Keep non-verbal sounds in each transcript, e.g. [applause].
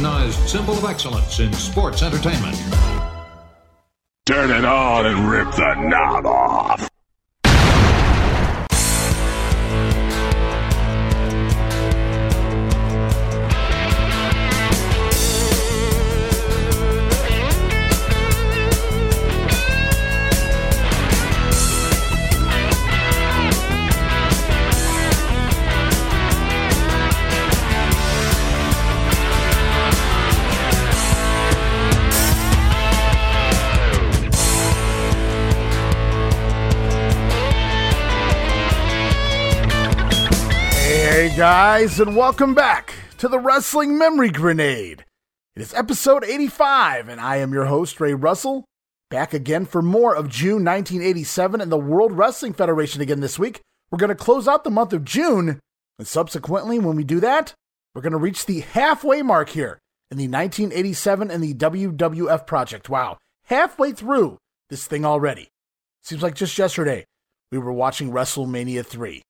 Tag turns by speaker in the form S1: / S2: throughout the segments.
S1: recognized symbol of excellence in sports entertainment.
S2: Turn it on and rip the knob off.
S3: Guys, and welcome back to the Rasslin' Memory Grenade. It is episode 85, and I am your host, Ray Russell, back again for more of June 1987 and the World Wrestling Federation again this week. We're going to close out the month of June, and subsequently, when we do that, we're going to reach the halfway mark here in the 1987 and the WWF project. Wow, halfway through this thing already. Seems like just yesterday we were watching WrestleMania 3.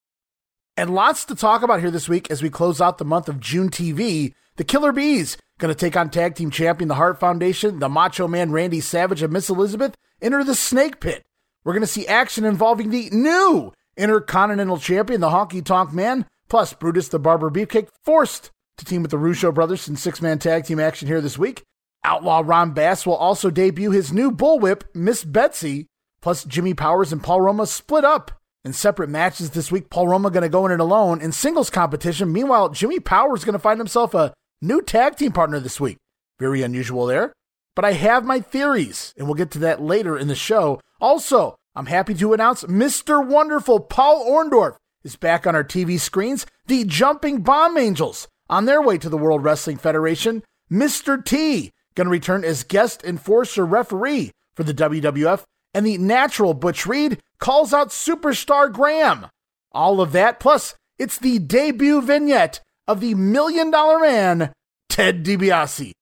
S3: And lots to talk about here this week as we close out the month of June TV. The Killer Bees going to take on tag team champion the Hart Foundation, the Macho Man Randy Savage and Miss Elizabeth enter the Snake Pit. We're going to see action involving the new Intercontinental Champion, the Honky Tonk Man, plus Brutus the Barber Beefcake, forced to team with the Rougeau brothers in six man tag team action here this week. Outlaw Ron Bass will also debut his new bullwhip, Miss Betsy, plus Jimmy Powers and Paul Roma split up in separate matches this week. Paul Roma going to go in it alone in singles competition. Meanwhile, Jimmy Powers going to find himself a new tag team partner this week. Very unusual there. But I have my theories, and we'll get to that later in the show. Also, I'm happy to announce Mr. Wonderful Paul Orndorff is back on our TV screens. The Jumping Bomb Angels on their way to the World Wrestling Federation. Mr. T going to return as guest enforcer referee for the WWF. And the natural Butch Reed calls out superstar Graham. All of that, plus it's the debut vignette of the Million Dollar Man, Ted DiBiase.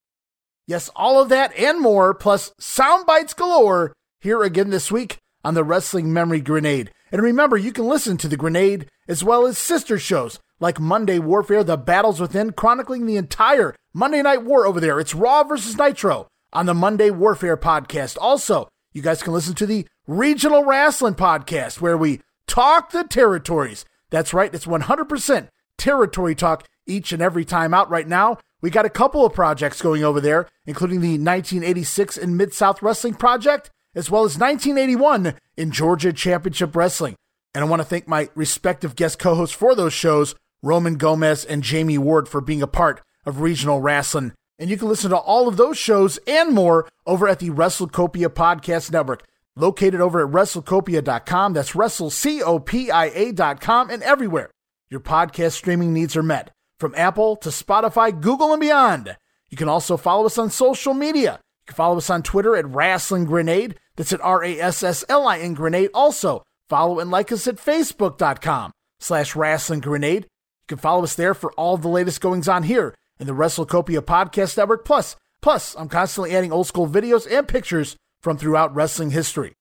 S3: Yes, all of that and more, plus sound bites galore, here again this week on the Rasslin' Memory Grenade. And remember, you can listen to the Grenade as well as sister shows like Monday Warfare, The Battles Within, chronicling the entire Monday Night War over there. It's Raw versus Nitro on the Monday Warfare podcast. Also, you guys can listen to the Regional Rasslin' Podcast, where we talk the territories. That's right, it's 100% territory talk each and every time out right now. We got a couple of projects going over there, including the 1986 in Mid South Wrestling Project, as well as 1981 in Georgia Championship Wrestling. And I want to thank my respective guest co hosts for those shows, Roman Gomez and Jamie Ward, for being a part of Regional Rasslin'. And you can listen to all of those shows and more over at the WrestleCopia Podcast Network, located over at WrestleCopia.com. That's WrestleCopia.com and everywhere your podcast streaming needs are met, from Apple to Spotify, Google, and beyond. You can also follow us on social media. You can follow us on Twitter at Rasslin Grenade. That's at R A S S L I N Grenade. Also, follow and like us at Facebook.com slash Rasslin Grenade. You can follow us there for all the latest goings on here in the WrestleCopia Podcast Network. Plus, plus, I'm constantly adding old school videos and pictures from throughout wrestling history.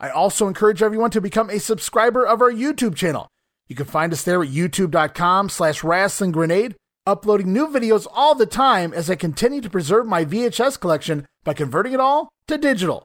S3: I also encourage everyone to become a subscriber of our YouTube channel. You can find us there at youtube.com slash rasslin grenade, uploading new videos all the time as I continue to preserve my VHS collection by converting it all to digital.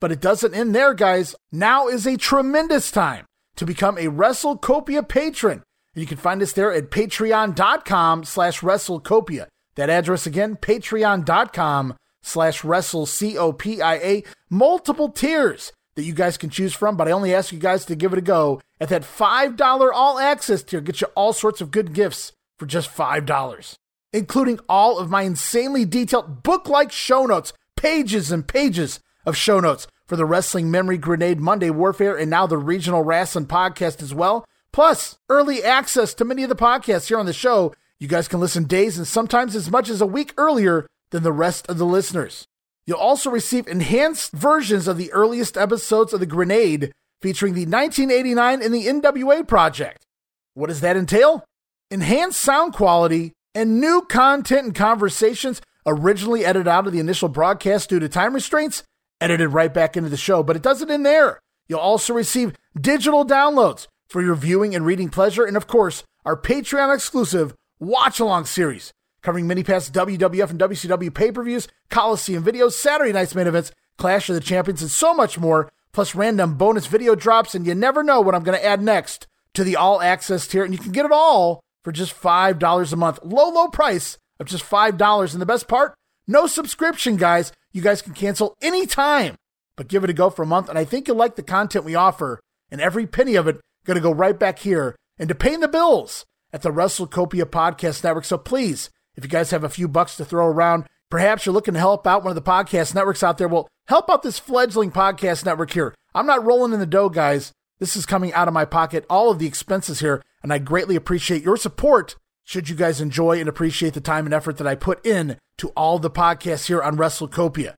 S3: But it doesn't end there, guys. Now is a tremendous time to become a WrestleCopia patron. You can find us there at patreon.com slash WrestleCopia. That address again, patreon.com slash WrestleCopia. Multiple tiers that you guys can choose from, but I only ask you guys to give it a go at that $5 all access tier. Get you all sorts of good gifts for just $5, including all of my insanely detailed book like show notes, pages and pages of show notes for the Rasslin' Memory Grenade Monday Warfare and now the Regional Rasslin' Podcast as well. Plus, early access to many of the podcasts here on the show. You guys can listen days and sometimes as much as a week earlier than the rest of the listeners. You'll also receive enhanced versions of the earliest episodes of The Grenade featuring the 1989 and the NWA Project. What does that entail? Enhanced sound quality and new content and conversations originally edited out of the initial broadcast due to time restraints, edited right back into the show. But it doesn't end there. You'll also receive digital downloads for your viewing and reading pleasure, and of course, our Patreon exclusive watch along series covering mini past WWF and WCW pay per views, Coliseum videos, Saturday night's main events, Clash of the Champions, and so much more, plus random bonus video drops. And you never know what I'm going to add next to the all access tier. And you can get it all for just $5 a month. Low, low price of just $5. And the best part, no subscription, guys. You guys can cancel anytime, but give it a go for a month. And I think you'll like the content we offer. And every penny of it going to go right back here into paying the bills at the WrestleCopia Podcast Network. So please, if you guys have a few bucks to throw around, perhaps you're looking to help out one of the podcast networks out there. Well, help out this fledgling podcast network here. I'm not rolling in the dough, guys. This is coming out of my pocket, all of the expenses here, and I greatly appreciate your support. Should you guys enjoy and appreciate the time and effort that I put in to all the podcasts here on WrestleCopia.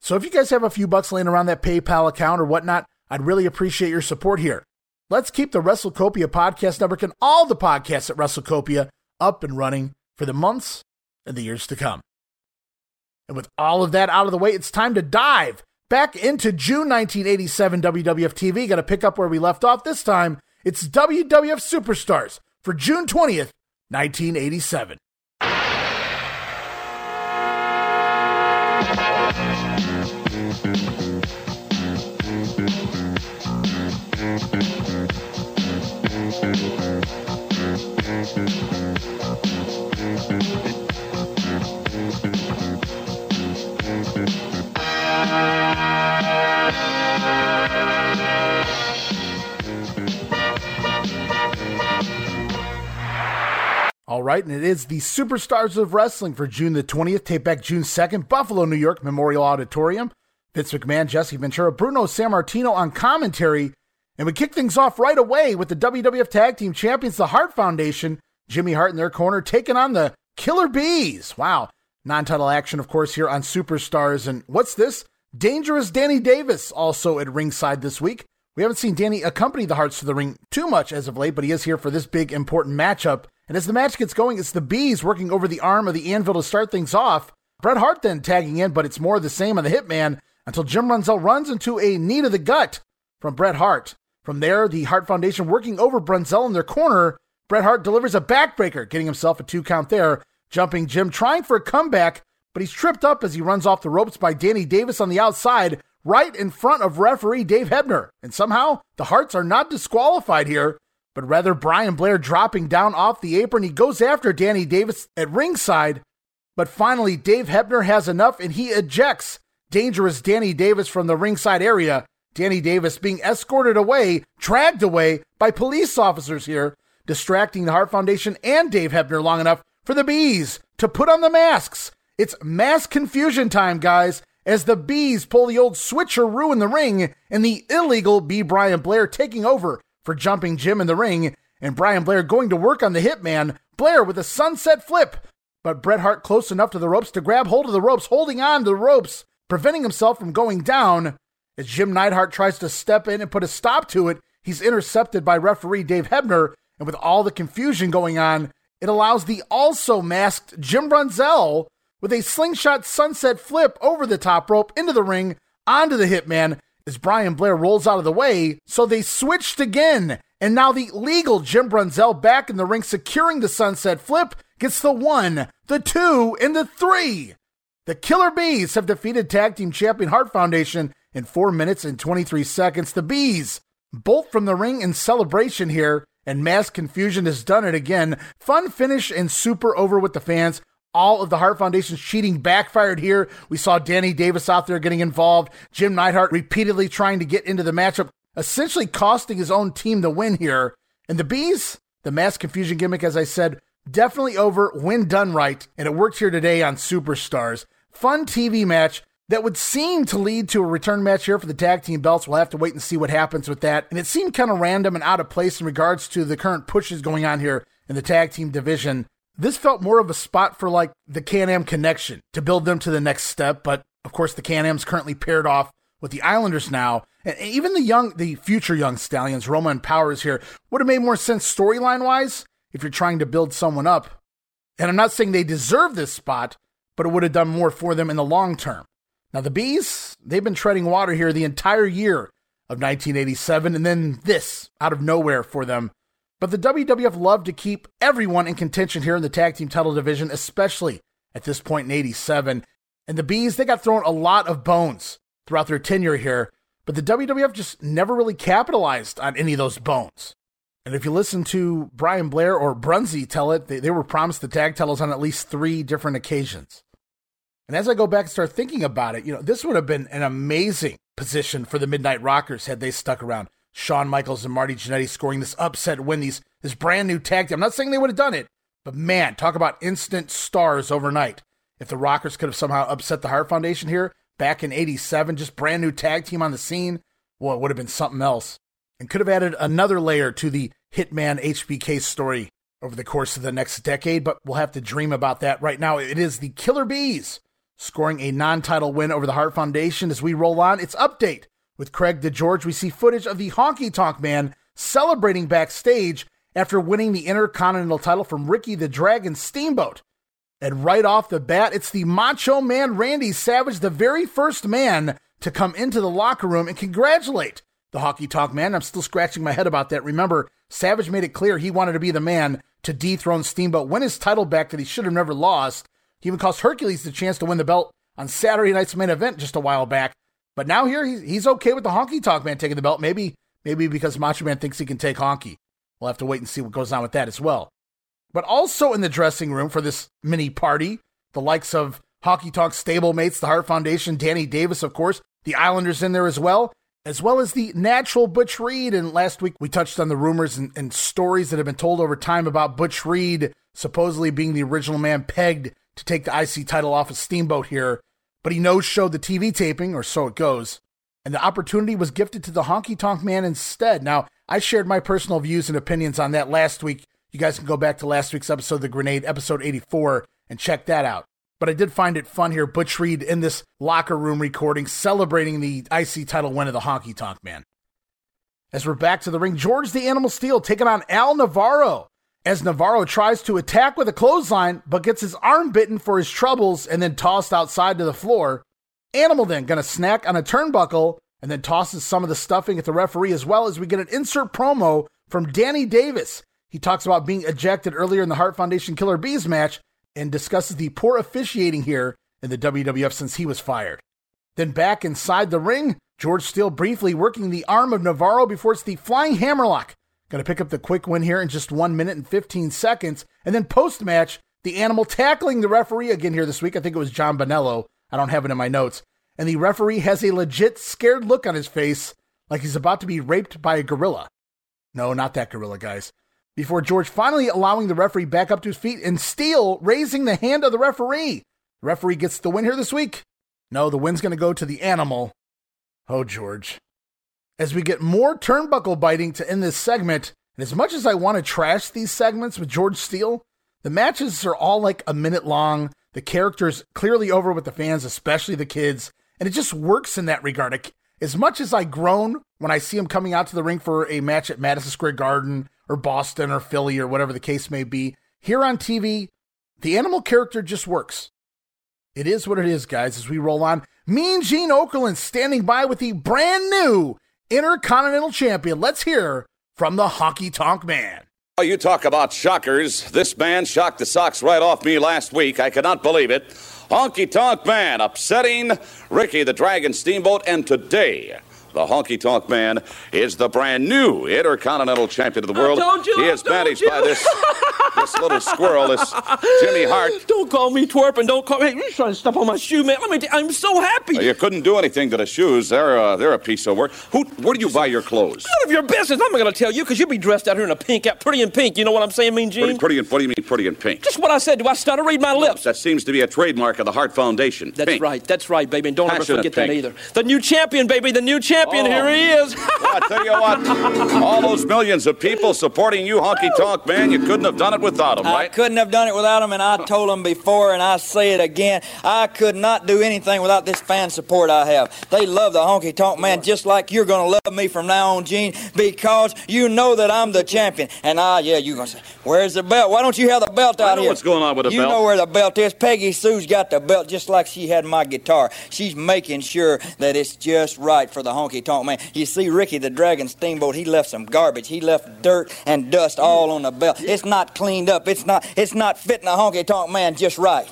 S3: So if you guys have a few bucks laying around that PayPal account or whatnot, I'd really appreciate your support here. Let's keep the WrestleCopia podcast network and all the podcasts at WrestleCopia up and running for the months and the years to come. And with all of that out of the way, it's time to dive back into June 1987 WWF TV. Got to pick up where we left off this time. It's WWF Superstars for June 20th, 1987. All right, and it is the Superstars of Wrestling for June the 20th, tape back June 2nd, Buffalo, New York, Memorial Auditorium. Vince McMahon, Jesse Ventura, Bruno Sammartino on commentary. And we kick things off right away with the WWF Tag Team Champions, the Hart Foundation, Jimmy Hart in their corner, taking on the Killer Bees. Wow. Non title action, of course, here on Superstars. And what's this? Dangerous Danny Davis also at ringside this week. We haven't seen Danny accompany the Harts to the ring too much as of late, but he is here for this big important matchup and as the match gets going, it's the Bees working over the arm of the Anvil to start things off. Bret Hart then tagging in, but it's more the same on the Hitman until Jim Brunzell runs into a knee to the gut from Bret Hart. From there, the Hart Foundation working over Brunzell in their corner. Bret Hart delivers a backbreaker, getting himself a two count there. Jumping Jim trying for a comeback, but he's tripped up as he runs off the ropes by Danny Davis on the outside, right in front of referee Dave Hebner. And somehow, the Harts are not disqualified here but rather Brian Blair dropping down off the apron. He goes after Danny Davis at ringside, but finally Dave Hebner has enough and he ejects dangerous Danny Davis from the ringside area. Danny Davis being escorted away, dragged away by police officers here, distracting the Hart Foundation and Dave Hebner long enough for the Bees to put on the masks. It's mass confusion time, guys, as the Bees pull the old switcheroo in the ring and the illegal Bee. Brian Blair taking over for jumping Jim in the ring, and Brian Blair going to work on the hitman, Blair with a sunset flip. But Bret Hart close enough to the ropes to grab hold of the ropes, holding on to the ropes, preventing himself from going down. As Jim Neidhart tries to step in and put a stop to it, he's intercepted by referee Dave Hebner, and with all the confusion going on, it allows the also masked Jim Brunzell with a slingshot sunset flip over the top rope into the ring onto the hitman as Brian Blair rolls out of the way, so they switched again. And now the legal Jim Brunzell back in the ring, securing the sunset flip, gets the one, the two, and the three. The Killer Bees have defeated Tag Team Champion Hart Foundation in 4 minutes and 23 seconds. The Bees bolt from the ring in celebration here, and mass confusion has done it again. Fun finish and super over with the fans all of the Hart Foundation's cheating backfired here. We saw Danny Davis out there getting involved, Jim Neidhart repeatedly trying to get into the matchup, essentially costing his own team the win here. And the Bees, the mass confusion gimmick, as I said, definitely over when done right, and it worked here today on Superstars. Fun TV match that would seem to lead to a return match here for the tag team belts. We'll have to wait and see what happens with that. And it seemed kind of random and out of place in regards to the current pushes going on here in the tag team division. This felt more of a spot for like the Can Am connection to build them to the next step, but of course the Can Am's currently paired off with the Islanders now, and even the young, the future young stallions, Roma and Powers here would have made more sense storyline wise if you're trying to build someone up. And I'm not saying they deserve this spot, but it would have done more for them in the long term. Now the Bees, they've been treading water here the entire year of 1987, and then this out of nowhere for them But the WWF loved to keep everyone in contention here in the tag team title division, especially at this point in 87. And the Bees, they got thrown a lot of bones throughout their tenure here, but the WWF just never really capitalized on any of those bones. And if you listen to Brian Blair or Brunzy tell it, they, they were promised the tag titles on at least three different occasions. And as I go back and start thinking about it, you know, this would have been an amazing position for the Midnight Rockers had they stuck around. Shawn Michaels and Marty Jannetty scoring this upset win, these this brand new tag team. I'm not saying they would have done it, but man, talk about instant stars overnight. If the Rockers could have somehow upset the Hart Foundation here back in 87, just brand new tag team on the scene, well, it would have been something else. And could have added another layer to the Hitman HBK story over the course of the next decade, but we'll have to dream about that. Right now, it is the Killer Bees scoring a non title win over the Hart Foundation. As we roll on, it's update with Craig DeGeorge. We see footage of the Honky Tonk Man celebrating backstage after winning the Intercontinental title from Ricky the Dragon Steamboat. And right off the bat, it's the Macho Man Randy Savage, the very first man to come into the locker room and congratulate the Honky Tonk Man. I'm still scratching my head about that. Remember, Savage made it clear he wanted to be the man to dethrone Steamboat, win his title back that he should have never lost. He even cost Hercules the chance to win the belt on Saturday night's main event just a while back. But now here he's, he's okay with the Honky Tonk Man taking the belt. Maybe maybe because Macho Man thinks he can take Honky. We'll have to wait and see what goes on with that as well. But also in the dressing room for this mini party, the likes of Honky Tonk stablemates, the Hart Foundation, Danny Davis, of course, the Islanders in there as well, as well as the natural Butch Reed. And last week we touched on the rumors and, and stories that have been told over time about Butch Reed supposedly being the original man pegged to take the IC title off of Steamboat here, but he knows showed the TV taping, or so it goes, and the opportunity was gifted to the Honky Tonk Man instead. Now, I shared my personal views and opinions on that last week. You guys can go back to last week's episode, of The Grenade, episode 84, and check that out. But I did find it fun here, Butch Reed in this locker room recording, celebrating the IC title win of the Honky Tonk Man. As we're back to the ring, George the Animal Steele taking on Al Navarro as Navarro tries to attack with a clothesline, but gets his arm bitten for his troubles and then tossed outside to the floor. Animal then gonna snack on a turnbuckle and then tosses some of the stuffing at the referee as well as we get an insert promo from Danny Davis. He talks about being ejected earlier in the Hart Foundation Killer Bees match and discusses the poor officiating here in the WWF since he was fired. Then back inside the ring, George Steele briefly working the arm of Navarro before it's the flying hammerlock Going to pick up the quick win here in just one minute and 15 seconds. And then post match, the animal tackling the referee again here this week. I think it was John Bonello. I don't have it in my notes. And the referee has a legit scared look on his face, like he's about to be raped by a gorilla. No, not that gorilla, guys. Before George finally allowing the referee back up to his feet and Steele raising the hand of the referee. Referee gets the win here this week. No, the win's going to go to the animal. Oh, George as we get more turnbuckle biting to end this segment. And as much as I want to trash these segments with George Steele, the matches are all like a minute long. The character's clearly over with the fans, especially the kids, and it just works in that regard. As much as I groan when I see him coming out to the ring for a match at Madison Square Garden or Boston or Philly or whatever the case may be, here on TV, the animal character just works. It is what it is, guys, as we roll on. Mean Gene Okerlund standing by with the brand new Intercontinental Champion. Let's hear from the Honky Tonk Man.
S4: Oh, you talk about shockers. This man shocked the socks right off me last week. I cannot believe it. Honky Tonk Man upsetting Ricky the Dragon Steamboat, and today the Honky Tonk Man is the brand new Intercontinental Champion of the world.
S5: You,
S4: he is managed by this this little squirrel, this Jimmy Hart. [laughs]
S5: Don't call me twerp and don't call me. Hey, You're trying to step on my shoe, man. Let me. T- I'm so happy.
S4: You couldn't do anything to the shoes. They're uh, they're a piece of work. Who? Where do you buy your clothes?
S5: None of your business. I'm not going to tell you because you'll be dressed out here in a pink, out pretty in pink. You know what I'm saying, Mean Gene?
S4: Pretty, pretty in. What do you mean, pretty in pink?
S5: Just what I said. Do I stutter? Read my lips.
S4: That seems to be a trademark of the Hart Foundation.
S5: That's
S4: pink.
S5: right. That's right, baby. And don't
S4: Passionate
S5: ever forget
S4: pink.
S5: that either. The new champion, baby. The new champion.
S4: Oh.
S5: Here he oh. is.
S4: Well, I tell you what, all those millions of people supporting you, Honky Tonk Man, you couldn't have done it without them, right?
S6: I couldn't have done it without them, and I told them before, and I say it again. I could not do anything without this fan support I have. They love the honky tonk man just like you're going to love me from now on, Gene, because you know that I'm the champion. And I, yeah, you're going to say, Where's the belt? Why don't you have the belt
S4: I
S6: out
S4: know
S6: here?
S4: what's going on with the
S6: you
S4: belt.
S6: know where the belt is. Peggy Sue's got the belt just like she had my guitar. She's making sure that it's just right for the honky honky tonk man. You see, Ricky the Dragon Steamboat, he left some garbage. He left dirt and dust all on the belt. It's not cleaned up. It's not. It's not fitting a honky tonk man just right.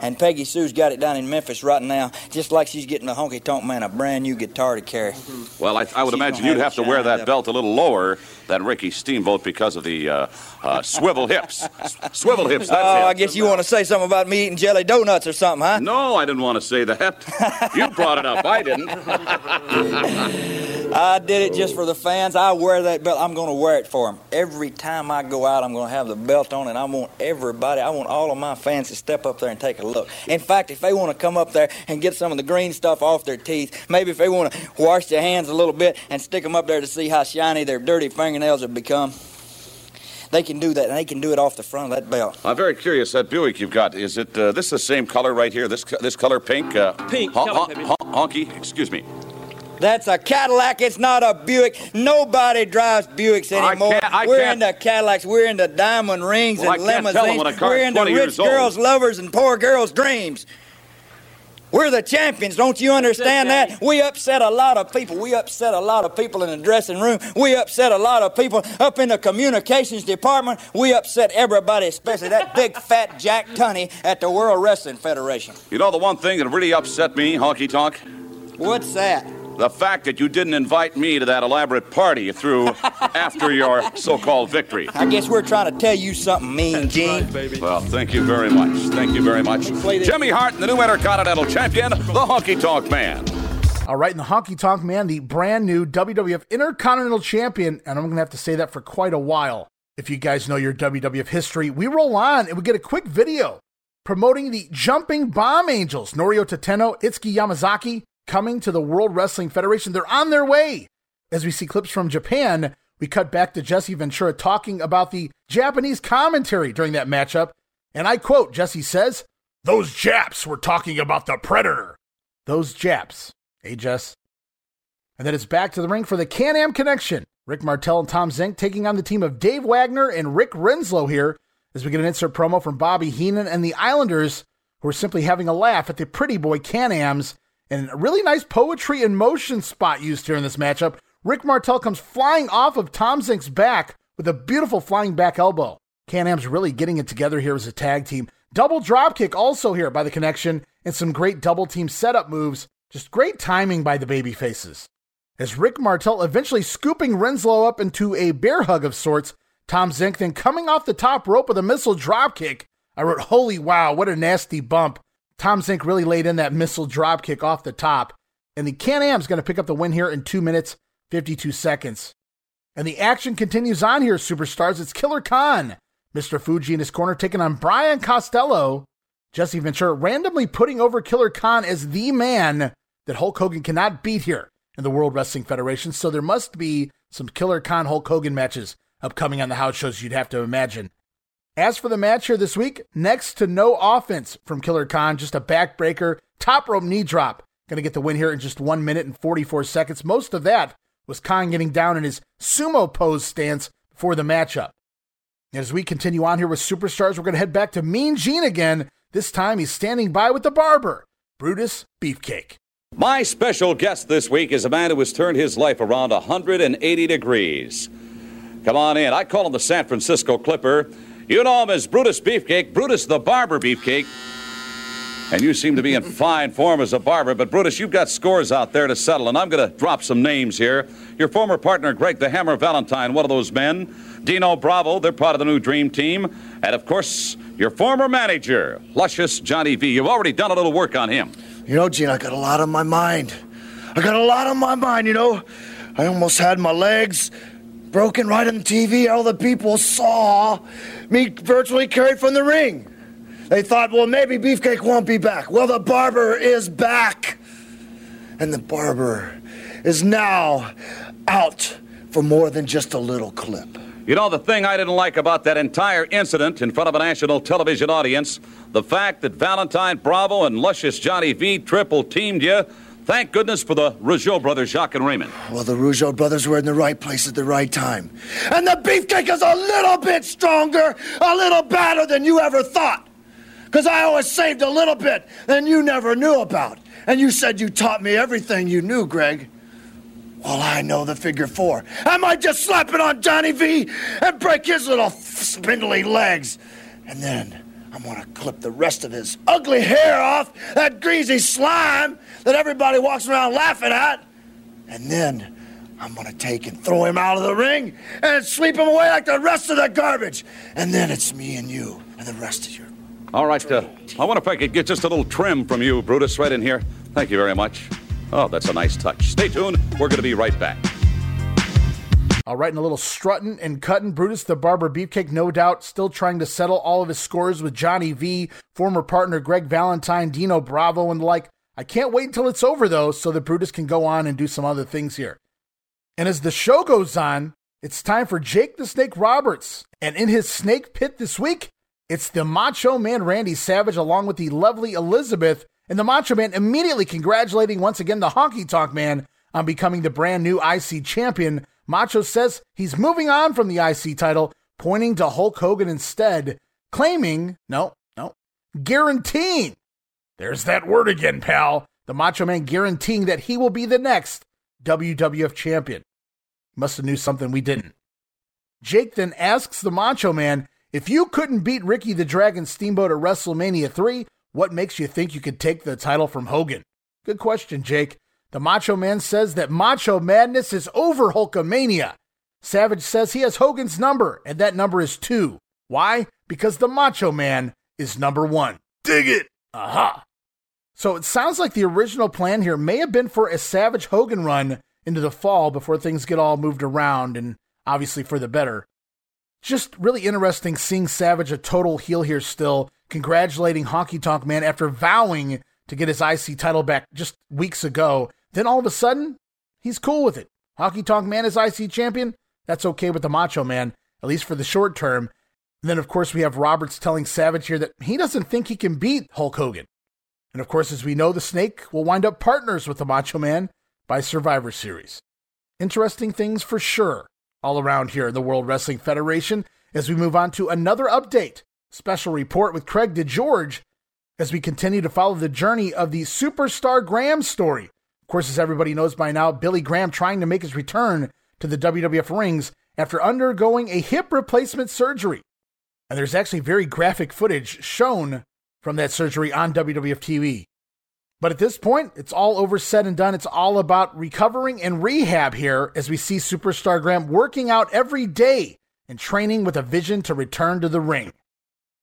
S6: And Peggy Sue's got it down in Memphis right now, just like she's getting a honky tonk man a brand new guitar to carry.
S4: Well, I, I would
S6: She's
S4: imagine you'd
S6: have
S4: have to wear that
S6: up.
S4: belt a little lower than Ricky Steamboat because of the uh, uh, swivel hips. Swivel hips, that's
S6: Oh,
S4: it.
S6: I guess you want to say something about me eating jelly donuts or something, huh?
S4: No, I didn't want to say that. you brought it up. I didn't. [laughs]
S6: I did it just for the fans. I wear that belt. I'm going to wear it for them. Every time I go out, I'm going to have the belt on, and I want everybody, I want all of my fans to step up there and take a look. In fact, if they want to come up there and get some of the green stuff off their teeth, maybe if they want to wash their hands a little bit and stick them up there to see how shiny their dirty fingernails have become, they can do that, and they can do it off the front of that belt.
S4: I'm very curious. That Buick you've got, is it uh, this the same color right here? This this color pink? Uh,
S5: Pink,
S4: hon- hon- hon- honky, excuse me.
S6: That's a Cadillac. It's not a Buick. Nobody drives Buicks
S4: I
S6: anymore.
S4: can't- I
S6: We're
S4: can't-
S6: into Cadillacs. We're into diamond rings
S4: Well, I
S6: and
S4: can't
S6: limousines.
S4: tell 'em when a car's
S6: We're into
S4: 20
S6: rich
S4: years old.
S6: girls' lovers and poor girls' dreams. We're the champions. Don't you understand that? We upset a lot of people. We upset a lot of people in the dressing room. We upset a lot of people up in the communications department. We upset everybody, especially that big [laughs] fat Jack Tunney at the World Wrestling Federation.
S4: You know the one thing that really upset me, honky tonk?
S6: What's that?
S4: The fact that you didn't invite me to that elaborate party you threw [laughs] after your so-called victory.
S6: I guess we're trying to tell you something mean, Gene.
S4: Well, thank you very much. Thank you very much.
S6: Play
S4: Jimmy Hart, the new Intercontinental Champion, the Honky Tonk Man.
S3: All right, and the Honky Tonk Man, the brand new WWF Intercontinental Champion, and I'm going to have to say that for quite a while. If you guys know your WWF history, we roll on and we get a quick video promoting the Jumping Bomb Angels, Noriyo Tateno, Itsuki Yamazaki, coming to the World Wrestling Federation. They're on their way. As we see clips from Japan, we cut back to Jesse Ventura talking about the Japanese commentary during that matchup. And I quote, Jesse says, Those Japs were talking about the Predator. Those Japs. Hey, Jess. And then it's back to the ring for the Can Am connection. Rick Martel and Tom Zenk taking on the team of Dave Wagner and Rick Renslow here as we get an insert promo from Bobby Heenan and the Islanders, who are simply having a laugh at the pretty boy Can Ams. And a really nice poetry and motion spot used here in this matchup. Rick Martel comes flying off of Tom Zenk's back with a beautiful flying back elbow. Can Am's really getting it together here as a tag team. Double dropkick also here by the connection, and some great double team setup moves. Just great timing by the baby faces. As Rick Martel eventually scooping Renslow up into a bear hug of sorts, Tom Zenk then coming off the top rope with a missile dropkick. I wrote, holy wow, what a nasty bump. Tom Zenk really laid in that missile drop kick off the top. And the Can Am's going to pick up the win here in 2 minutes, 52 seconds. And the action continues on here, superstars. It's Killer Khan. Mr. Fuji in his corner taking on Brian Costello. Jesse Ventura randomly putting over Killer Khan as the man that Hulk Hogan cannot beat here in the World Wrestling Federation. So there must be some Killer Khan Hulk Hogan matches upcoming on the house shows, you'd have to imagine. As for the match here this week, next to no offense from Killer Khan, just a backbreaker, top rope knee drop. Going to get the win here in just one minute and 44 seconds. Most of that was Khan getting down in his sumo pose stance before the matchup. And As we continue on here with superstars, we're going to head back to Mean Gene again. This time he's standing by with the barber, Brutus Beefcake.
S4: My special guest this week is a man who has turned his life around 180 degrees. Come on in. I call him the San Francisco Clipper. You know him as Brutus Beefcake, Brutus the Barber Beefcake. And you seem to be in [laughs] fine form as a barber, but Brutus, you've got scores out there to settle, and I'm going to drop some names here. Your former partner, Greg the Hammer Valentine, one of those men. Dino Bravo, they're part of the new Dream Team. And of course, your former manager, Luscious Johnny V. You've already done a little work on him.
S7: You know, Gene, I got a lot on my mind. I got a lot on my mind, you know. I almost had my legs broken right on TV. All the people saw me virtually carried from the ring. They thought, well, maybe Beefcake won't be back. Well, the barber is back. And the barber is now out for more than just a little clip.
S4: You know, the thing I didn't like about that entire incident in front of a national television audience, the fact that Valentine Bravo and Luscious Johnny V triple teamed you. Thank goodness for the Rougeau brothers, Jacques and Raymond.
S7: Well, the Rougeau brothers were in the right place at the right time. And the beefcake is a little bit stronger, a little badder than you ever thought. Because I always saved a little bit than you never knew about. And you said you taught me everything you knew, Greg. Well, I know the figure four. I might just slap it on Johnny V and break his little spindly legs. And then I'm gonna clip the rest of his ugly hair off, that greasy slime that everybody walks around laughing at. And then I'm gonna take and throw him out of the ring and sweep him away like the rest of the garbage. And then it's me and you and the rest of your.
S4: All right, uh, I wonder if I could get just a little trim from you, Brutus, right in here. Thank you very much. Oh, that's a nice touch. Stay tuned. We're going to be right back.
S3: All right, and a little strutting and cutting. Brutus the Barber Beefcake, no doubt, still trying to settle all of his scores with Johnny V, former partner Greg Valentine, Dino Bravo, and the like. I can't wait until it's over, though, so that Brutus can go on and do some other things here. And as the show goes on, it's time for Jake the Snake Roberts. And in his snake pit this week, it's the Macho Man Randy Savage along with the lovely Elizabeth. And the Macho Man immediately congratulating once again the Honky Tonk Man on becoming the brand new IC champion. Macho says he's moving on from the IC title, pointing to Hulk Hogan instead, claiming, no, no, guaranteeing. There's that word again, pal. The Macho Man guaranteeing that he will be the next WWF champion. Must have knew something we didn't. Jake then asks the Macho Man, if you couldn't beat Ricky the Dragon Steamboat at WrestleMania 3, what makes you think you could take the title from Hogan? Good question, Jake. The Macho Man says that Macho Madness is over Hulkamania. Savage says he has Hogan's number, and that number is two. Why? Because the Macho Man is number one. Dig it! Aha! So it sounds like the original plan here may have been for a Savage Hogan run into the fall before things get all moved around, and obviously for the better. Just really interesting seeing Savage a total heel here still, congratulating Honky Tonk Man after vowing to get his IC title back just weeks ago then all of a sudden, he's cool with it. Honky Tonk Man is IC champion. That's okay with the Macho Man, at least for the short term. And then, of course, we have Roberts telling Savage here that he doesn't think he can beat Hulk Hogan. And of course, as we know, the Snake will wind up partners with the Macho Man by Survivor Series. Interesting things for sure all around here in the World Wrestling Federation as we move on to another update. Special report with Craig DeGeorge as we continue to follow the journey of the Superstar Graham story of course, as everybody knows by now, Billy Graham trying to make his return to the WWF rings after undergoing a hip replacement surgery. And there's actually very graphic footage shown from that surgery on WWF TV. But at this point, it's all over said and done. It's all about recovering and rehab here as we see Superstar Graham working out every day and training with a vision to return to the ring.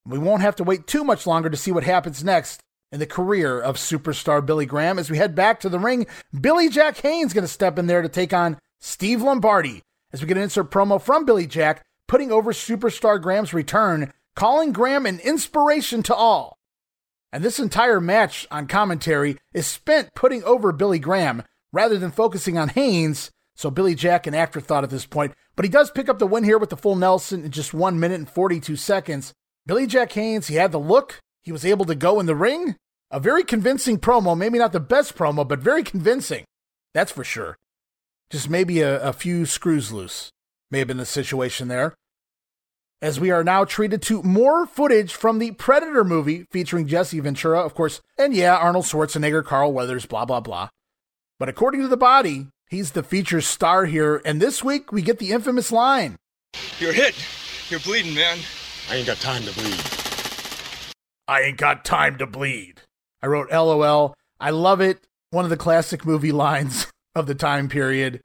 S3: We won't have to wait too much longer to see what happens next in the career of superstar Billy Graham. As we head back to the ring, Billy Jack Haynes going to step in there to take on Steve Lombardi. As we get an insert promo from Billy Jack, putting over superstar Graham's return, calling Graham an inspiration to all. And this entire match on commentary is spent putting over Billy Graham rather than focusing on Haynes. So Billy Jack, an afterthought at this point, but he does pick up the win here with the full Nelson in just one minute and 42 seconds. Billy Jack Haynes, he had the look, he was able to go in the ring, a very convincing promo, maybe not the best promo, but very convincing. That's for sure. Just maybe a, a few screws loose. May have been the situation there. As we are now treated to more footage from the Predator movie featuring Jesse Ventura, of course, and yeah, Arnold Schwarzenegger, Carl Weathers, blah, blah, blah. But according to the body, he's the feature star here, and this week we get the infamous line
S8: You're hit. You're bleeding, man.
S9: I ain't got time to bleed.
S3: I ain't got time to bleed. I wrote LOL. I love it. One of the classic movie lines [laughs] of the time period.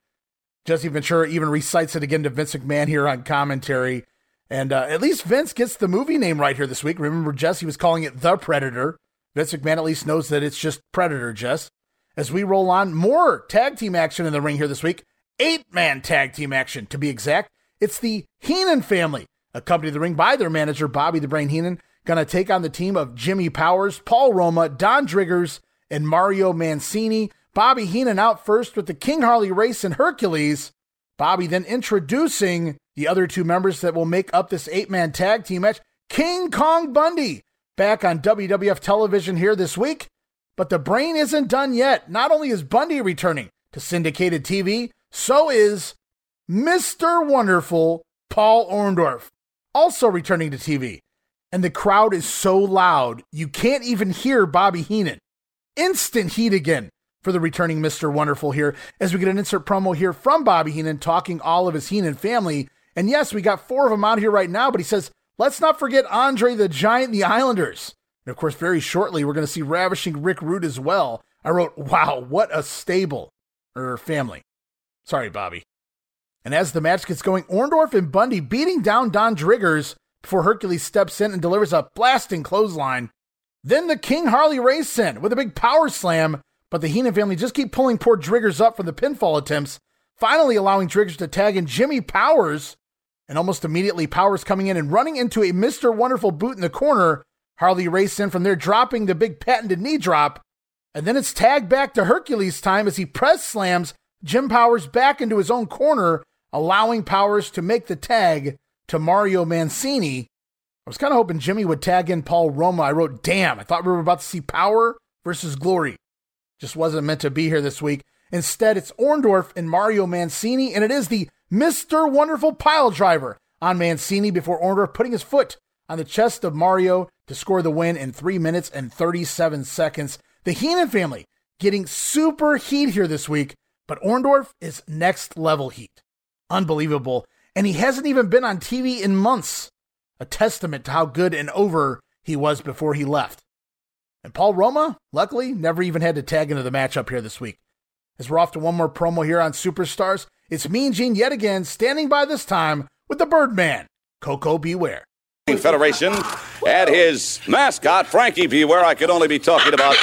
S3: Jesse Ventura even recites it again to Vince McMahon here on commentary. And uh, at least Vince gets the movie name right here this week. Remember, Jesse was calling it The Predator. Vince McMahon at least knows that it's just Predator, Jess. As we roll on, more tag team action in the ring here this week. Eight man tag team action, to be exact. It's the Heenan family, accompanied the ring by their manager, Bobby the Brain Heenan, going to take on the team of Jimmy Powers, Paul Roma, Don Driggers, and Mario Mancini. Bobby Heenan out first with the King Harley Race and Hercules. Bobby then introducing the other two members that will make up this eight man tag team match King Kong Bundy back on WWF television here this week. But the brain isn't done yet. Not only is Bundy returning to syndicated TV, so is Mr. Wonderful Paul Orndorff, also returning to TV and the crowd is so loud you can't even hear Bobby Heenan. Instant heat again for the returning Mr. Wonderful here as we get an insert promo here from Bobby Heenan talking all of his Heenan family. And yes, we got four of them out here right now, but he says, let's not forget Andre the Giant, the Islanders. And of course, very shortly, we're going to see Ravishing Rick Rude as well. I wrote, wow, what a stable or family. Sorry, Bobby. And as the match gets going, Orndorff and Bundy beating down Don Driggers before Hercules steps in and delivers a blasting clothesline. Then the King Harley Race in with a big power slam, but the Heenan family just keep pulling poor Driggers up from the pinfall attempts, finally allowing Driggers to tag in Jimmy Powers. And almost immediately, Powers coming in and running into a Mr. Wonderful boot in the corner. Harley Race in from there, dropping the big patented knee drop. And then it's tagged back to Hercules time as he press slams Jim Powers back into his own corner, allowing Powers to make the tag to Mario Mancini. I was kind of hoping Jimmy would tag in Paul Roma. I wrote, damn, I thought we were about to see power versus glory. Just wasn't meant to be here this week. Instead, it's Orndorff and Mario Mancini, and it is the Mr. Wonderful pile driver on Mancini before Orndorff putting his foot on the chest of Mario to score the win in 3 minutes and 37 seconds. The Heenan family getting super heat here this week, but Orndorff is next level heat. Unbelievable. And he hasn't even been on TV in months. A testament to how good and over he was before he left. And Paul Roma, luckily, never even had to tag into the matchup here this week. As we're off to one more promo here on Superstars, it's Mean Gene yet again standing by this time with the Birdman, Koko B.
S4: Federation and his mascot, Frankie Beware. I could only be talking about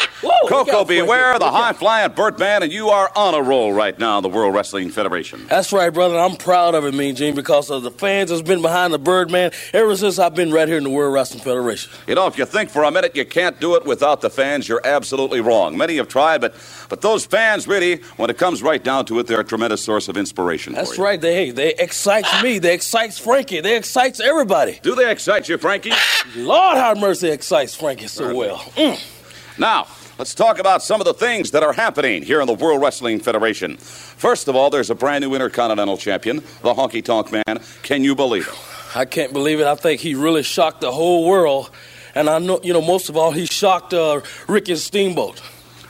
S4: Koko B. Ware, the high flying Birdman, and you are on a roll right now in the World Wrestling Federation.
S9: That's right, brother. I'm proud of it, Mean Gene, because of the fans that's been behind the Birdman ever since I've been right here in the World Wrestling Federation.
S4: You know, if you think for a minute you can't do it without the fans, you're absolutely wrong. Many have tried, but but those fans really, when it comes right down to it, they're a tremendous source of inspiration.
S9: That's right. They they excites me. They excites Frankie. They excites everybody.
S4: Do they excite you, Frankie?
S9: Lord have mercy, excites Frankie so well. Mm.
S4: Now, let's talk about some of the things that are happening here in the World Wrestling Federation. First of all, there's a brand new Intercontinental Champion, the Honky Tonk Man. Can you believe it?
S9: I can't believe it. I think he really shocked the whole world. And I know, you know, most of all, he shocked uh, Ricky Steamboat.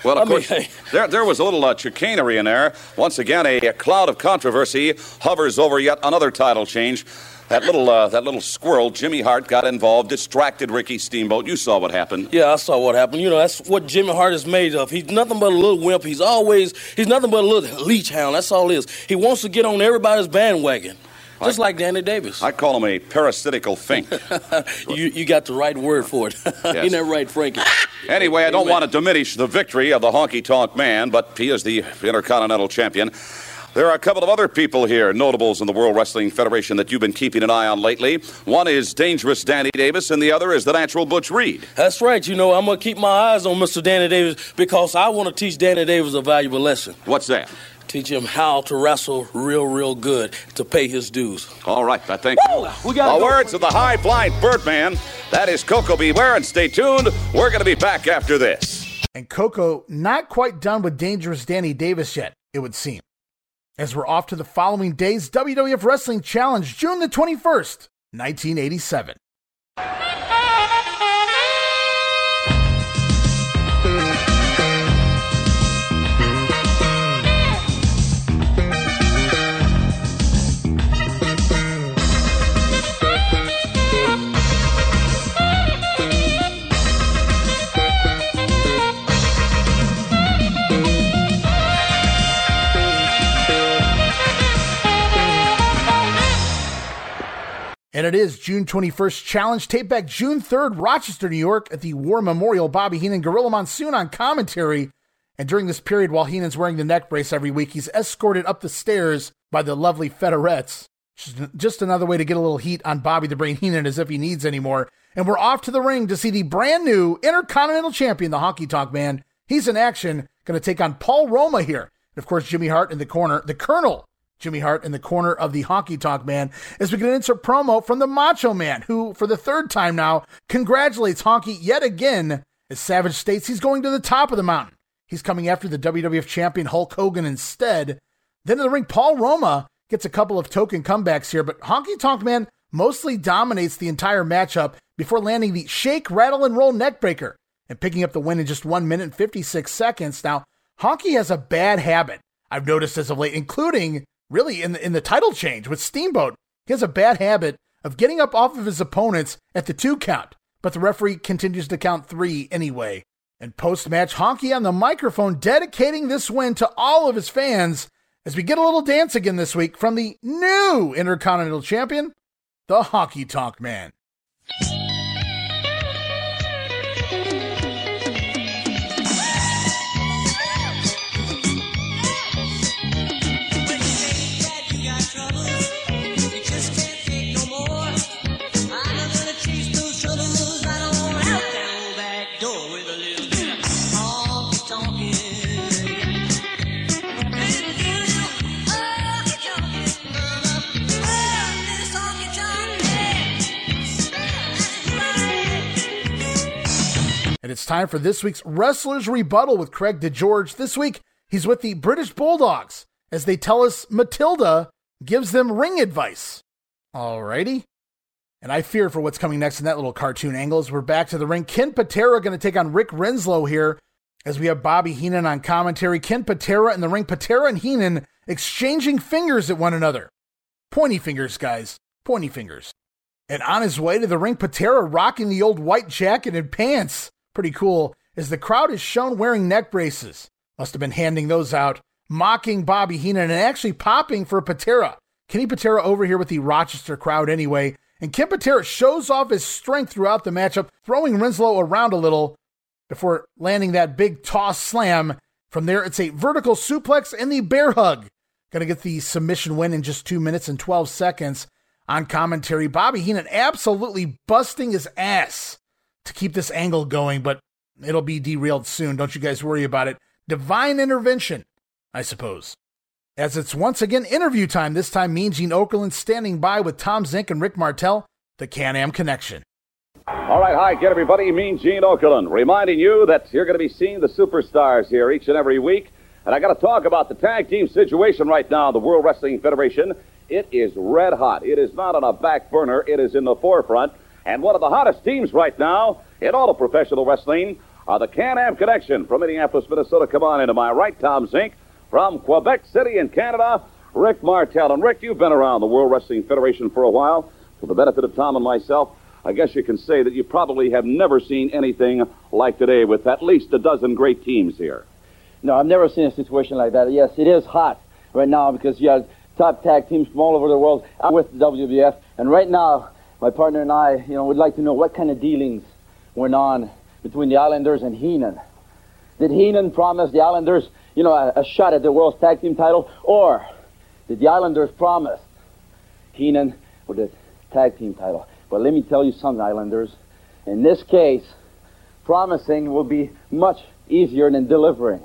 S4: Well, of
S9: I mean,
S4: course, there, there was a little uh, chicanery in there. Once again, a, a cloud of controversy hovers over yet another title change. That little, uh, that little squirrel, Jimmy Hart, got involved, distracted Ricky Steamboat. You saw what happened.
S9: Yeah, I saw what happened. You know, that's what Jimmy Hart is made of. He's nothing but a little wimp. He's always, he's nothing but a little leech hound. That's all he is. He wants to get on everybody's bandwagon. Just like Danny Davis.
S4: I call him a parasitical fink. [laughs]
S9: you, you got the right word for it. [laughs] Ain't that right, Frankie?
S4: Anyway, I don't want to diminish the victory of the honky tonk man, but he is the Intercontinental Champion. There are a couple of other people here, notables in the World Wrestling Federation that you've been keeping an eye on lately. One is Dangerous Danny Davis, and the other is the Natural Butch Reed.
S9: That's right. You know, I'm going to keep my eyes on Mr. Danny Davis because I want to teach Danny Davis a valuable lesson.
S4: What's that?
S9: Teach him how to wrestle real, real good to pay his dues.
S4: All right, I think.
S9: Woo! We gotta
S4: the
S9: go.
S4: words of the high flying Birdman. That is Koko B. Ware, and stay tuned. We're going to be back after this.
S3: And Coco not quite done with Dangerous Danny Davis yet, it would seem. As we're off to the following day's WWF Wrestling Challenge, June the 21st, 1987. And it is June 21st challenge. Tape back June 3rd, Rochester, New York at the War Memorial. Bobby Heenan, Gorilla Monsoon on commentary. And during this period, while Heenan's wearing the neck brace every week, he's escorted up the stairs by the lovely Federettes. Just- another way to get a little heat on Bobby the Brain Heenan as if he needs any more. And we're off to the ring to see the brand new Intercontinental Champion, the Honky Tonk Man. He's in action, going to take on Paul Roma here. And of course, Jimmy Hart in the corner, the Colonel Jimmy Hart in the corner of the Honky Tonk Man as we get an insert promo from the Macho Man, who, for the third time now, congratulates Honky yet again as Savage states he's going to the top of the mountain. He's coming after the WWF champion Hulk Hogan instead. Then in the ring, Paul Roma gets a couple of token comebacks here, but Honky Tonk Man mostly dominates the entire matchup before landing the shake, rattle, and roll neckbreaker and picking up the win in just 1 minute and 56 seconds. Now, Honky has a bad habit, I've noticed as of late, including really in the, in the title change with Steamboat. He has a bad habit of getting up off of his opponents at the two count, but the referee continues to count three anyway. And post match, Honky on the microphone dedicating this win to all of his fans as we get a little dance again this week from the new Intercontinental Champion, the Honky Tonk Man. And it's time for this week's Wrestler's Rebuttal with Craig DeGeorge. This week, he's with the British Bulldogs as they tell us Matilda gives them ring advice. Alrighty. And I fear for what's coming next in that little cartoon angle as we're back to the ring. Ken Patera going to take on Rick Renslow here as we have Bobby Heenan on commentary. Ken Patera in the ring. Patera and Heenan exchanging fingers at one another. Pointy fingers, guys. Pointy fingers. And on his way to the ring, Patera rocking the old white jacket and pants pretty cool is the crowd is shown wearing neck braces. Must have been handing those out, mocking Bobby Heenan and actually popping for Patera. Kenny Patera over here with the Rochester crowd anyway. And Ken Patera shows off his strength throughout the matchup, throwing Renslow around a little before landing that big toss slam. From there, it's a vertical suplex and the bear hug. Going to get the submission win in just two minutes and 12 seconds. On commentary, Bobby Heenan absolutely busting his ass to keep this angle going, but it'll be derailed soon. Don't you guys worry about it. Divine intervention, I suppose. As it's once again interview time, this time Mean Gene Okerlund standing by with Tom Zenk and Rick Martel, the Can Am Connection.
S4: All right, hi, get everybody. Mean Gene Okerlund, reminding you that you're going to be seeing the superstars here each and every week. And I got to talk about the tag team situation right now, the World Wrestling Federation. It is red hot. It is not on a back burner, it is in the forefront. And one of the hottest teams right now in all of professional wrestling are the Can Am Connection from Minneapolis, Minnesota. Come on into my right, Tom Zenk. From Quebec City in Canada, Rick Martel. And Rick, you've been around the World Wrestling Federation for a while. For the benefit of Tom and myself, I guess you can say that you probably have never seen anything like today with at least a dozen great teams here.
S10: No, I've never seen a situation like that. Yes, it is hot right now because you have top tag teams from all over the world I'm with the WWF. And right now, my partner and I, you know, would like to know what kind of dealings went on between the Islanders and Heenan. Did Heenan promise the Islanders, you know, a, a shot at the World's Tag Team title, or did the Islanders promise Heenan with the Tag Team title? But let me tell you something, Islanders. In this case, promising will be much easier than delivering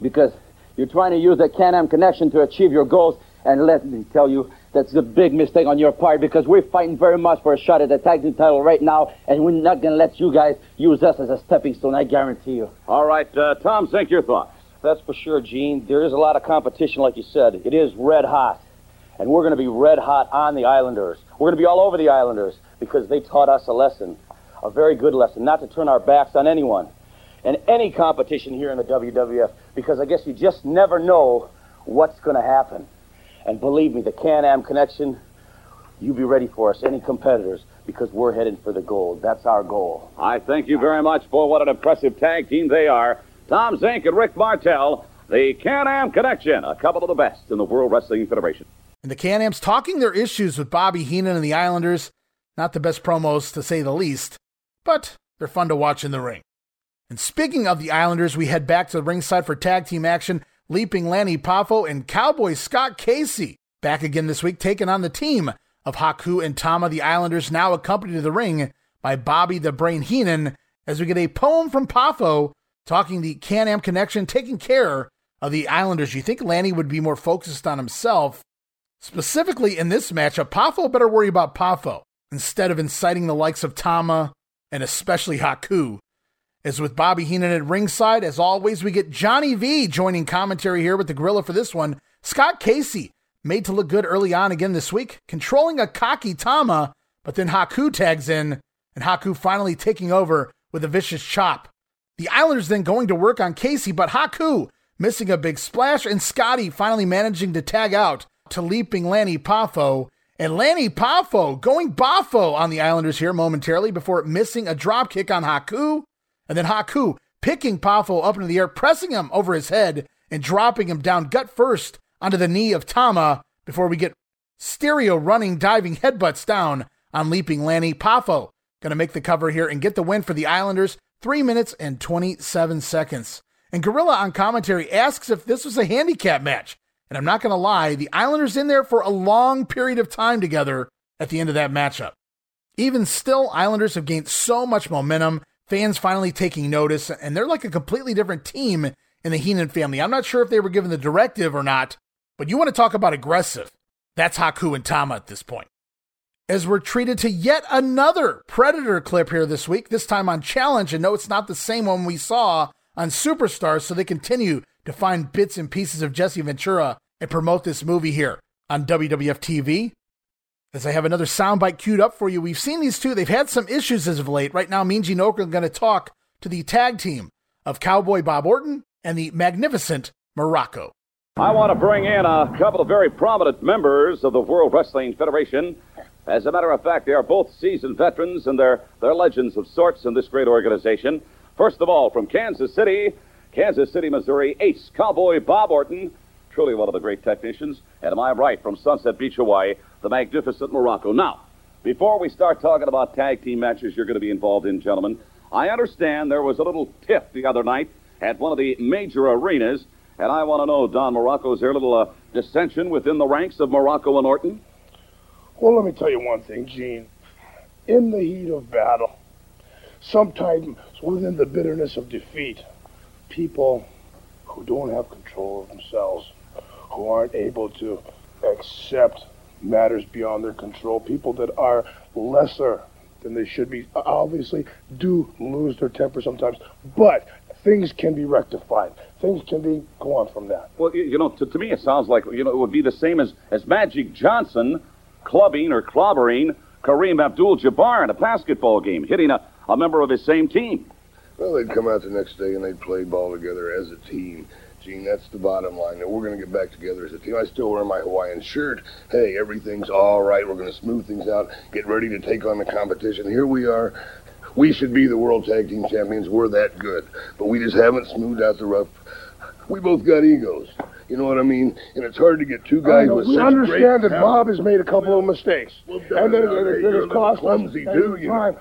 S10: because you're trying to use the Can-Am connection to achieve your goals. And let me tell you, that's a big mistake on your part because we're fighting very much for a shot at the tag team title right now, and we're not going to let you guys use us as a stepping stone, I guarantee you.
S4: All right, uh, Tom Zenk, your thoughts.
S11: That's for sure, Gene. There is a lot of competition, like you said. It is red hot. And we're going to be red hot on the Islanders. We're going to be all over the Islanders because they taught us a lesson, a very good lesson, not to turn our backs on anyone and any competition here in the WWF because I guess you just never know what's going to happen. And believe me, the Can-Am connection, you be ready for us, any competitors, because we're headed for the gold. That's our goal.
S4: I thank you very much for what an impressive tag team they are. Tom Zenk and Rick Martel, the Can-Am Connection, a couple of the best in the World Wrestling Federation.
S3: And the Can-Am's talking their issues with Bobby Heenan and the Islanders. Not the best promos, to say the least, but they're fun to watch in the ring. And speaking of the Islanders, we head back to the ringside for tag team action Leaping Lanny Poffo and Cowboy Scott Casey. Back again this week, taking on the team of Haku and Tama, the Islanders, now accompanied to the ring by Bobby the Brain Heenan, as we get a poem from Poffo talking the Can Am connection, taking care of the Islanders. You think Lanny would be more focused on himself? Specifically in this matchup, Poffo better worry about Poffo instead of inciting the likes of Tama and especially Haku as with Bobby Heenan at ringside. As always, we get Johnny V joining commentary here with the Gorilla for this one. Scott Casey made to look good early on again this week, controlling a cocky Tama, but then Haku tags in, and Haku finally taking over with a vicious chop. The Islanders then going to work on Casey, but Haku missing a big splash, and Scotty finally managing to tag out to leaping Lanny Poffo. And Lanny Poffo going boffo on the Islanders here momentarily before missing a drop kick on Haku. And then Haku picking Poffo up into the air, pressing him over his head and dropping him down gut first onto the knee of Tama before we get stereo running, diving headbutts down on leaping Lanny Poffo. Going to make the cover here and get the win for the Islanders, 3 minutes and 27 seconds. And Gorilla on commentary asks if this was a handicap match. And I'm not going to lie, the Islanders in there for a long period of time together at the end of that matchup. Even still, Islanders have gained so much momentum, fans finally taking notice, and they're like a completely different team in the Heenan family. I'm not sure if they were given the directive or not, but you want to talk about aggressive. That's Haku and Tama at this point. As we're treated to yet another Predator clip here this week, this time on Challenge, and no, it's not the same one we saw on Superstars, so they continue to find bits and pieces of Jesse Ventura and promote this movie here on WWF TV. As I have another soundbite queued up for you, we've seen these two. They've had some issues as of late. Right now, Mean Gene Okerlund going to talk to the tag team of Cowboy Bob Orton and the magnificent Muraco.
S4: I want to bring in a couple of very prominent members of the World Wrestling Federation. As a matter of fact, they are both seasoned veterans and they're, they're legends of sorts in this great organization. First of all, from Kansas City, Kansas City, Missouri, ace cowboy Bob Orton, truly one of the great technicians. And am I right, from Sunset Beach, Hawaii, the magnificent Muraco. Now, before we start talking about tag team matches you're going to be involved in, gentlemen, I understand there was a little tiff the other night at one of the major arenas, and I want to know, Don Muraco, is there a little uh, dissension within the ranks of Muraco and Orton?
S12: Well, let me tell you one thing, Gene. In the heat of battle, sometimes within the bitterness of defeat, people who don't have control of themselves, who aren't able to accept matters beyond their control, people that are lesser than they should be, obviously do lose their temper sometimes. But things can be rectified. Things can be go on from that.
S4: Well, you, you know, to, to me it sounds like you know it would be the same as as Magic Johnson clubbing or clobbering Kareem Abdul-Jabbar in a basketball game, hitting a, a member of his same team.
S13: Well, they'd come out the next day and they'd play ball together as a team. Gene, that's the bottom line. That we're going to get back together as a team. I still wear my Hawaiian shirt. Hey, everything's all right. We're going to smooth things out. Get ready to take on the competition. Here we are. We should be the world tag team champions. We're that good, but we just haven't smoothed out the rough. We both got egos. You know what I mean? And it's hard to get two guys with
S12: we
S13: such
S12: understand
S13: great
S12: that Bob has made a couple of mistakes,
S13: Well,
S12: and then it, has cost us
S13: clumsy
S12: and
S13: too, you
S12: time.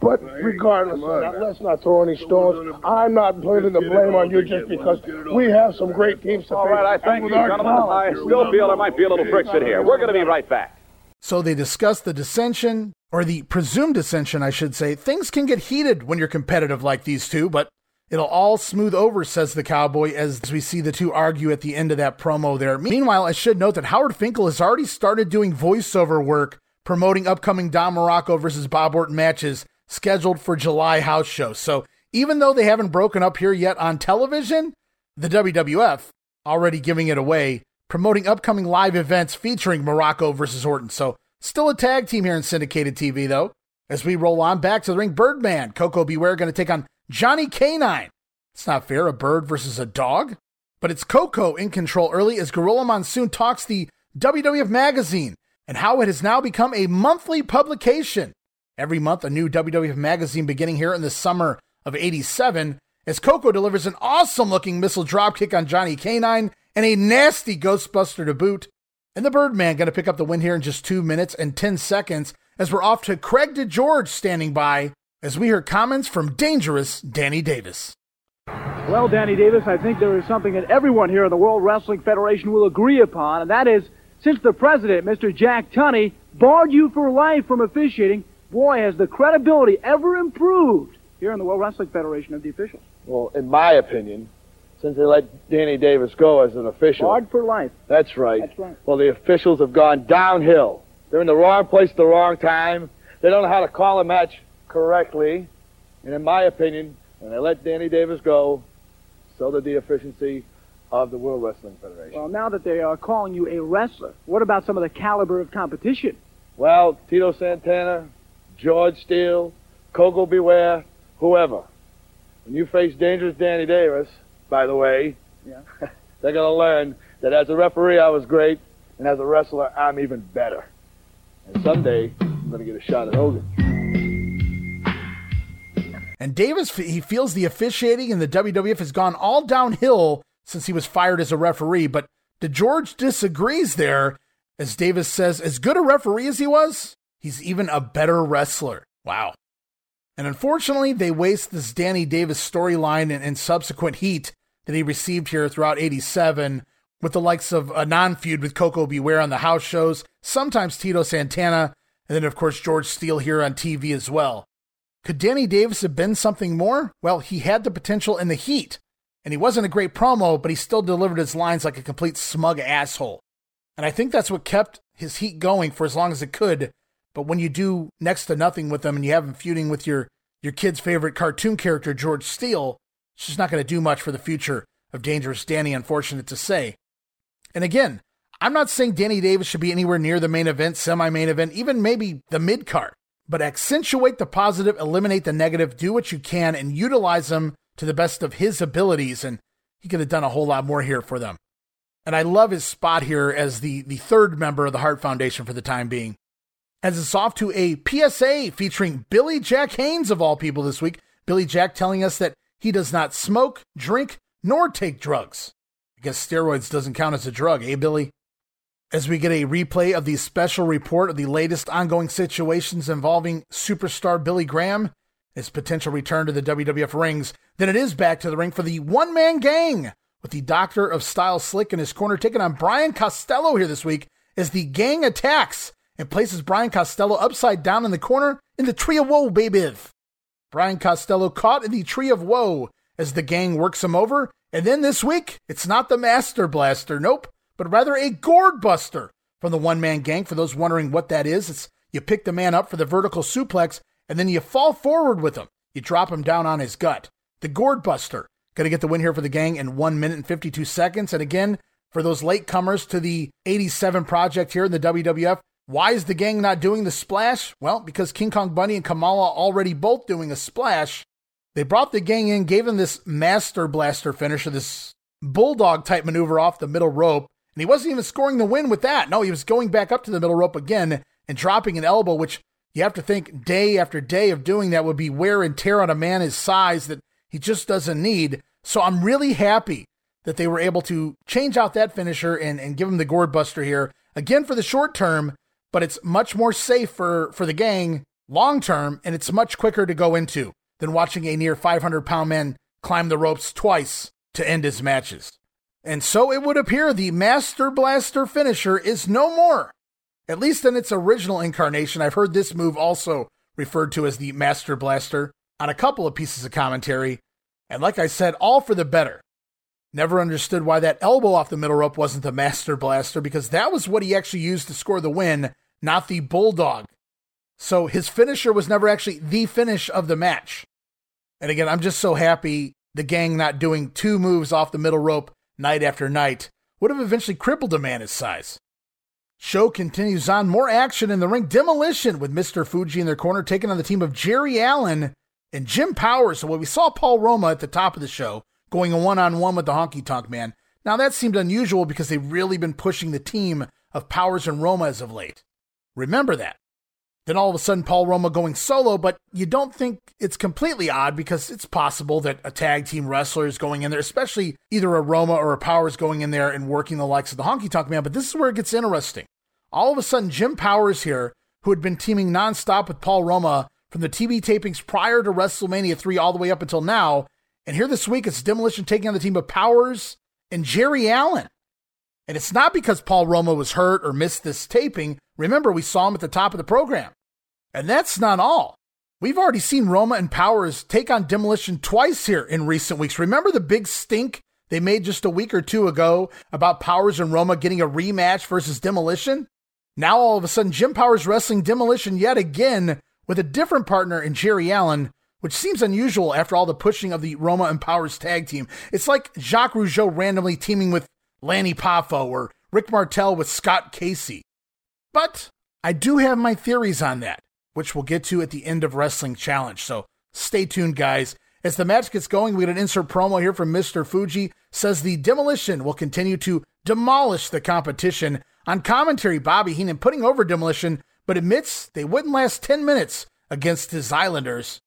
S12: But regardless,
S13: come on
S12: not- let's not throw any stones. I'm not putting the
S13: Let's get it
S12: blame on you just because
S13: Let's get it all
S12: we have some great teams to
S4: All
S12: face.
S4: right, I thank you, gentlemen. I still feel there might be a little friction here. We're going to be right back.
S3: So they discuss the dissension, or the presumed dissension, I should say. Things can get heated when you're competitive like these two, but it'll all smooth over, says the Cowboy, as we see the two argue at the end of that promo there. Meanwhile, I should note that Howard Finkel has already started doing voiceover work promoting upcoming Don Muraco versus Bob Orton matches scheduled for July house shows. So even though they haven't broken up here yet on television, the WWF already giving it away, promoting upcoming live events featuring Muraco versus Orton. So still a tag team here in syndicated TV, though. As we roll on back to the ring, Birdman, Koko B. Ware going to take on Johnny Canine. It's not fair, a bird versus a dog. But it's Koko in control early as Gorilla Monsoon talks the WWF magazine and how it has now become a monthly publication. Every month, a new WWF magazine beginning here in the summer of 87, as Koko delivers an awesome looking missile dropkick on Johnny Canine and a nasty Ghostbuster to boot. And the Birdman going to pick up the win here in just two minutes and 10 seconds as we're off to Craig DeGeorge standing by as we hear comments from dangerous Danny Davis.
S14: Well, Danny Davis, I think there is something that everyone here in the World Wrestling Federation will agree upon, and that is since the president, Mr. Jack Tunney, barred you for life from officiating, boy, has the credibility ever improved here in the World Wrestling Federation of the officials.
S15: Well, in my opinion, since they let Danny Davis go as an official.
S14: Barred for life.
S15: That's right.
S14: That's right.
S15: Well, the officials have gone downhill. They're in the wrong place at the wrong time. They don't know how to call a match correctly. And in my opinion, when they let Danny Davis go, so did the efficiency of the World Wrestling Federation.
S14: Well, now that they are calling you a wrestler, what about some of the caliber of competition?
S15: Well, Tito Santana, George Steele, Koko B. Ware, whoever. When you face dangerous Danny Davis, by the way, Yeah. [laughs] They're going to learn that as a referee, I was great, and as a wrestler, I'm even better. And someday, I'm going to get a shot at Hogan.
S3: And Davis, he feels the officiating in the WWF has gone all downhill since he was fired as a referee. But DeGeorge disagrees there, as Davis says, as good a referee as he was, he's even a better wrestler. Wow. And unfortunately, they waste this Danny Davis storyline and, and, subsequent heat that he received here throughout 87 with the likes of a non feud with Koko B. Ware on the house shows, sometimes Tito Santana, and then, of course, George Steele here on TV as well. Could Danny Davis have been something more? Well, he had the potential in the heat, and he wasn't a great promo, but he still delivered his lines like a complete smug asshole. And I think that's what kept his heat going for as long as it could but when you do next to nothing with them and you have them feuding with your your kid's favorite cartoon character, George Steele, it's just not going to do much for the future of Dangerous Danny, unfortunate to say. And again, I'm not saying Danny Davis should be anywhere near the main event, semi main event, even maybe the mid card, but accentuate the positive, eliminate the negative, do what you can, and utilize them to the best of his abilities. And he could have done a whole lot more here for them. And I love his spot here as the, the third member of the Hart Foundation for the time being as it's off to a PSA featuring Billy Jack Haynes of all people this week. Billy Jack telling us that he does not smoke, drink, nor take drugs. I guess steroids doesn't count as a drug, eh, Billy? As we get a replay of the special report of the latest ongoing situations involving superstar Billy Graham, his potential return to the WWF rings, then it is back to the ring for the one man gang with the Doctor of Style Slick in his corner taking on Brian Costello here this week as the gang attacks and places Brian Costello upside down in the corner in the Tree of Woe, baby. Brian Costello caught in the Tree of Woe as the gang works him over. And then this week, it's not the Master Blaster, nope, but rather a Gourd Buster from the one man gang. For those wondering what that is, it's you pick the man up for the vertical suplex and then you fall forward with him. You drop him down on his gut. The Gourd Buster. Going to get the win here for the gang in 1 minute and 52 seconds. And again, for those late comers to the 87 project here in the WWF, why is the gang not doing the splash? Well, because King Kong Bundy and Kamala already both doing a splash. They brought the gang in, gave him this master blaster finisher, this bulldog type maneuver off the middle rope, and he wasn't even scoring the win with that. No, he was going back up to the middle rope again and dropping an elbow, which you have to think day after day of doing that would be wear and tear on a man his size that he just doesn't need. So I'm really happy that they were able to change out that finisher and, and give him the gourd buster here. Again, for the short term, but it's much more safe for, for the gang long term, and it's much quicker to go into than watching a near 500 pound man climb the ropes twice to end his matches. And so it would appear the Master Blaster finisher is no more, at least in its original incarnation. I've heard this move also referred to as the Master Blaster on a couple of pieces of commentary, and like I said, all for the better. Never understood why that elbow off the middle rope wasn't the Master Blaster because that was what he actually used to score the win not the Bulldog. So his finisher was never actually the finish of the match. And again, I'm just so happy the gang not doing two moves off the middle rope night after night would have eventually crippled a man his size. Show continues on. More action in the ring. Demolition with Mr. Fuji in their corner, taking on the team of Jerry Allen and Jim Powers. So when we saw Paul Roma at the top of the show going one on one with the Honky Tonk Man, now that seemed unusual because they've really been pushing the team of Powers and Roma as of late. Remember that. Then all of a sudden, Paul Roma going solo, but you don't think it's completely odd because it's possible that a tag team wrestler is going in there, especially either a Roma or a Powers going in there and working the likes of the Honky Tonk Man. But this is where it gets interesting. All of a sudden, Jim Powers here, who had been teaming nonstop with Paul Roma from the TV tapings prior to WrestleMania 3 all the way up until now, and here this week it's Demolition taking on the team of Powers and Jerry Allen. And it's not because Paul Roma was hurt or missed this taping. Remember, we saw him at the top of the program. And that's not all. We've already seen Roma and Powers take on Demolition twice here in recent weeks. Remember the big stink they made just a week or two ago about Powers and Roma getting a rematch versus Demolition? Now all of a sudden, Jim Powers wrestling Demolition yet again with a different partner in Jerry Allen, which seems unusual after all the pushing of the Roma and Powers tag team. It's like Jacques Rougeau randomly teaming with Lanny Poffo or Rick Martel with Scott Casey. But I do have my theories on that, which we'll get to at the end of Wrestling Challenge. So stay tuned, guys. As the match gets going, we get an insert promo here from Mr. Fuji says the demolition will continue to demolish the competition. On commentary, Bobby Heenan putting over demolition, but admits they wouldn't last 10 minutes against his Islanders.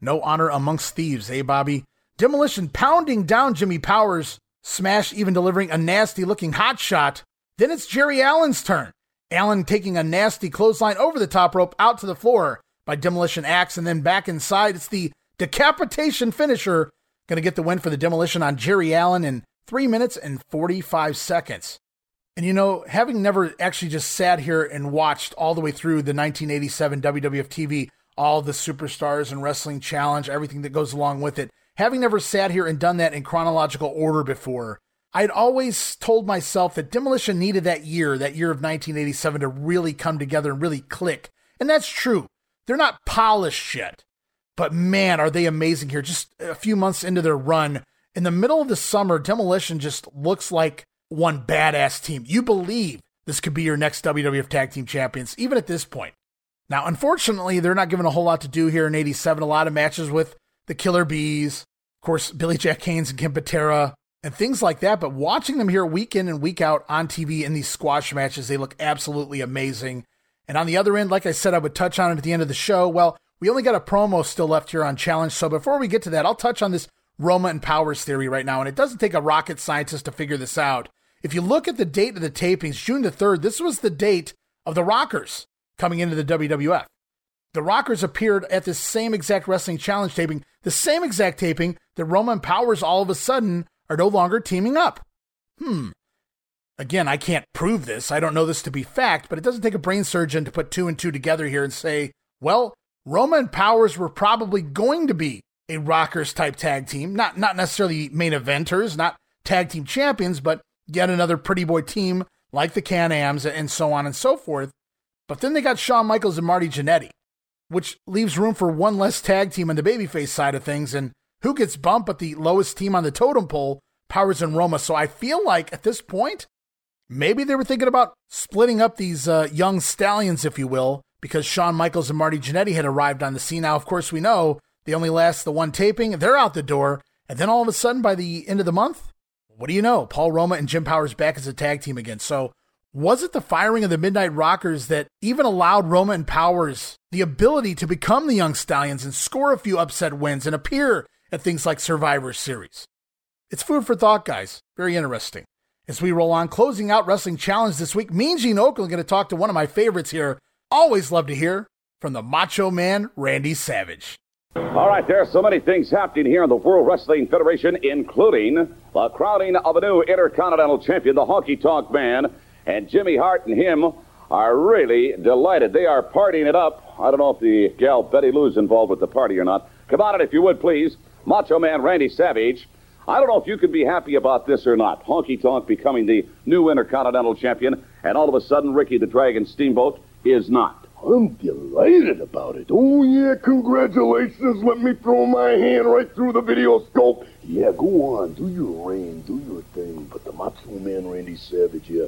S3: No honor amongst thieves, eh, Bobby? Demolition pounding down Jimmy Powers, Smash even delivering a nasty looking hot shot. Then it's Jerry Allen's turn. Allen taking a nasty clothesline over the top rope out to the floor by Demolition Axe and then back inside. It's the decapitation finisher. Going to get the win for the Demolition on Jerry Allen in 3 minutes and 45 seconds. And you know, having never actually just sat here and watched all the way through the 1987 WWF TV, all the superstars and wrestling challenge, everything that goes along with it, having never sat here and done that in chronological order before, I'd always told myself that Demolition needed that year, that year of 1987, to really come together and really click. And that's true. They're not polished yet, but man, are they amazing here. Just a few months into their run, in the middle of the summer, Demolition just looks like one badass team. You believe this could be your next WWF Tag Team Champions, even at this point. Now, unfortunately, they're not given a whole lot to do here in 87. A lot of matches with the Killer Bees, of course, Billy Jack Haynes and Ken Patera, and things like that. But watching them here week in and week out on TV in these squash matches, they look absolutely amazing. And on the other end, like I said, I would touch on it at the end of the show. Well, we only got a promo still left here on Challenge. So before we get to that, I'll touch on this Roma and Powers theory right now. And it doesn't take a rocket scientist to figure this out. If you look at the date of the tapings, June the 3rd, this was the date of the Rockers coming into the WWF. The Rockers appeared at the same exact Wrestling Challenge taping, the same exact taping that Roman Powers all of a sudden are no longer teaming up. Hmm. Again, I can't prove this. I don't know this to be fact, but it doesn't take a brain surgeon to put two and two together here and say, well, Roma and Powers were probably going to be a Rockers type tag team, not not necessarily main eventers, not tag team champions, but yet another pretty boy team like the Can Ams and so on and so forth. But then they got Shawn Michaels and Marty Jannetty, which leaves room for one less tag team on the babyface side of things. And who gets bumped but the lowest team on the totem pole, Powers and Roma. So I feel like at this point, maybe they were thinking about splitting up these uh, young stallions, if you will, because Shawn Michaels and Marty Jannetty had arrived on the scene. Now, of course, we know they only last the one taping, they're out the door. And then all of a sudden, by the end of the month, what do you know? Paul Roma and Jim Powers back as a tag team again. So was it the firing of the Midnight Rockers that even allowed Roma and Powers the ability to become the Young Stallions and score a few upset wins and appear at things like Survivor Series? It's food for thought, guys. Very interesting. As we roll on, closing out Wrestling Challenge this week, Mean Gene Okerlund going to talk to one of my favorites here. Always love to hear from the Macho Man, Randy Savage.
S4: All right, there are so many things happening here in the World Wrestling Federation, including the crowning of a new Intercontinental Champion, the Honky Tonk Man, and Jimmy Hart and him are really delighted. They are partying it up. I don't know if the gal Betty Lou's involved with the party or not. Come on in, if you would, please. Macho Man Randy Savage. I don't know if you could be happy about this or not. Honky Tonk becoming the new Intercontinental Champion, and all of a sudden Ricky the Dragon Steamboat is not.
S13: I'm delighted about it. Oh, yeah, congratulations. Let me throw my hand right through the video scope. Yeah, go on. Do your reign. Do your thing. But the Macho Man Randy Savage, yeah,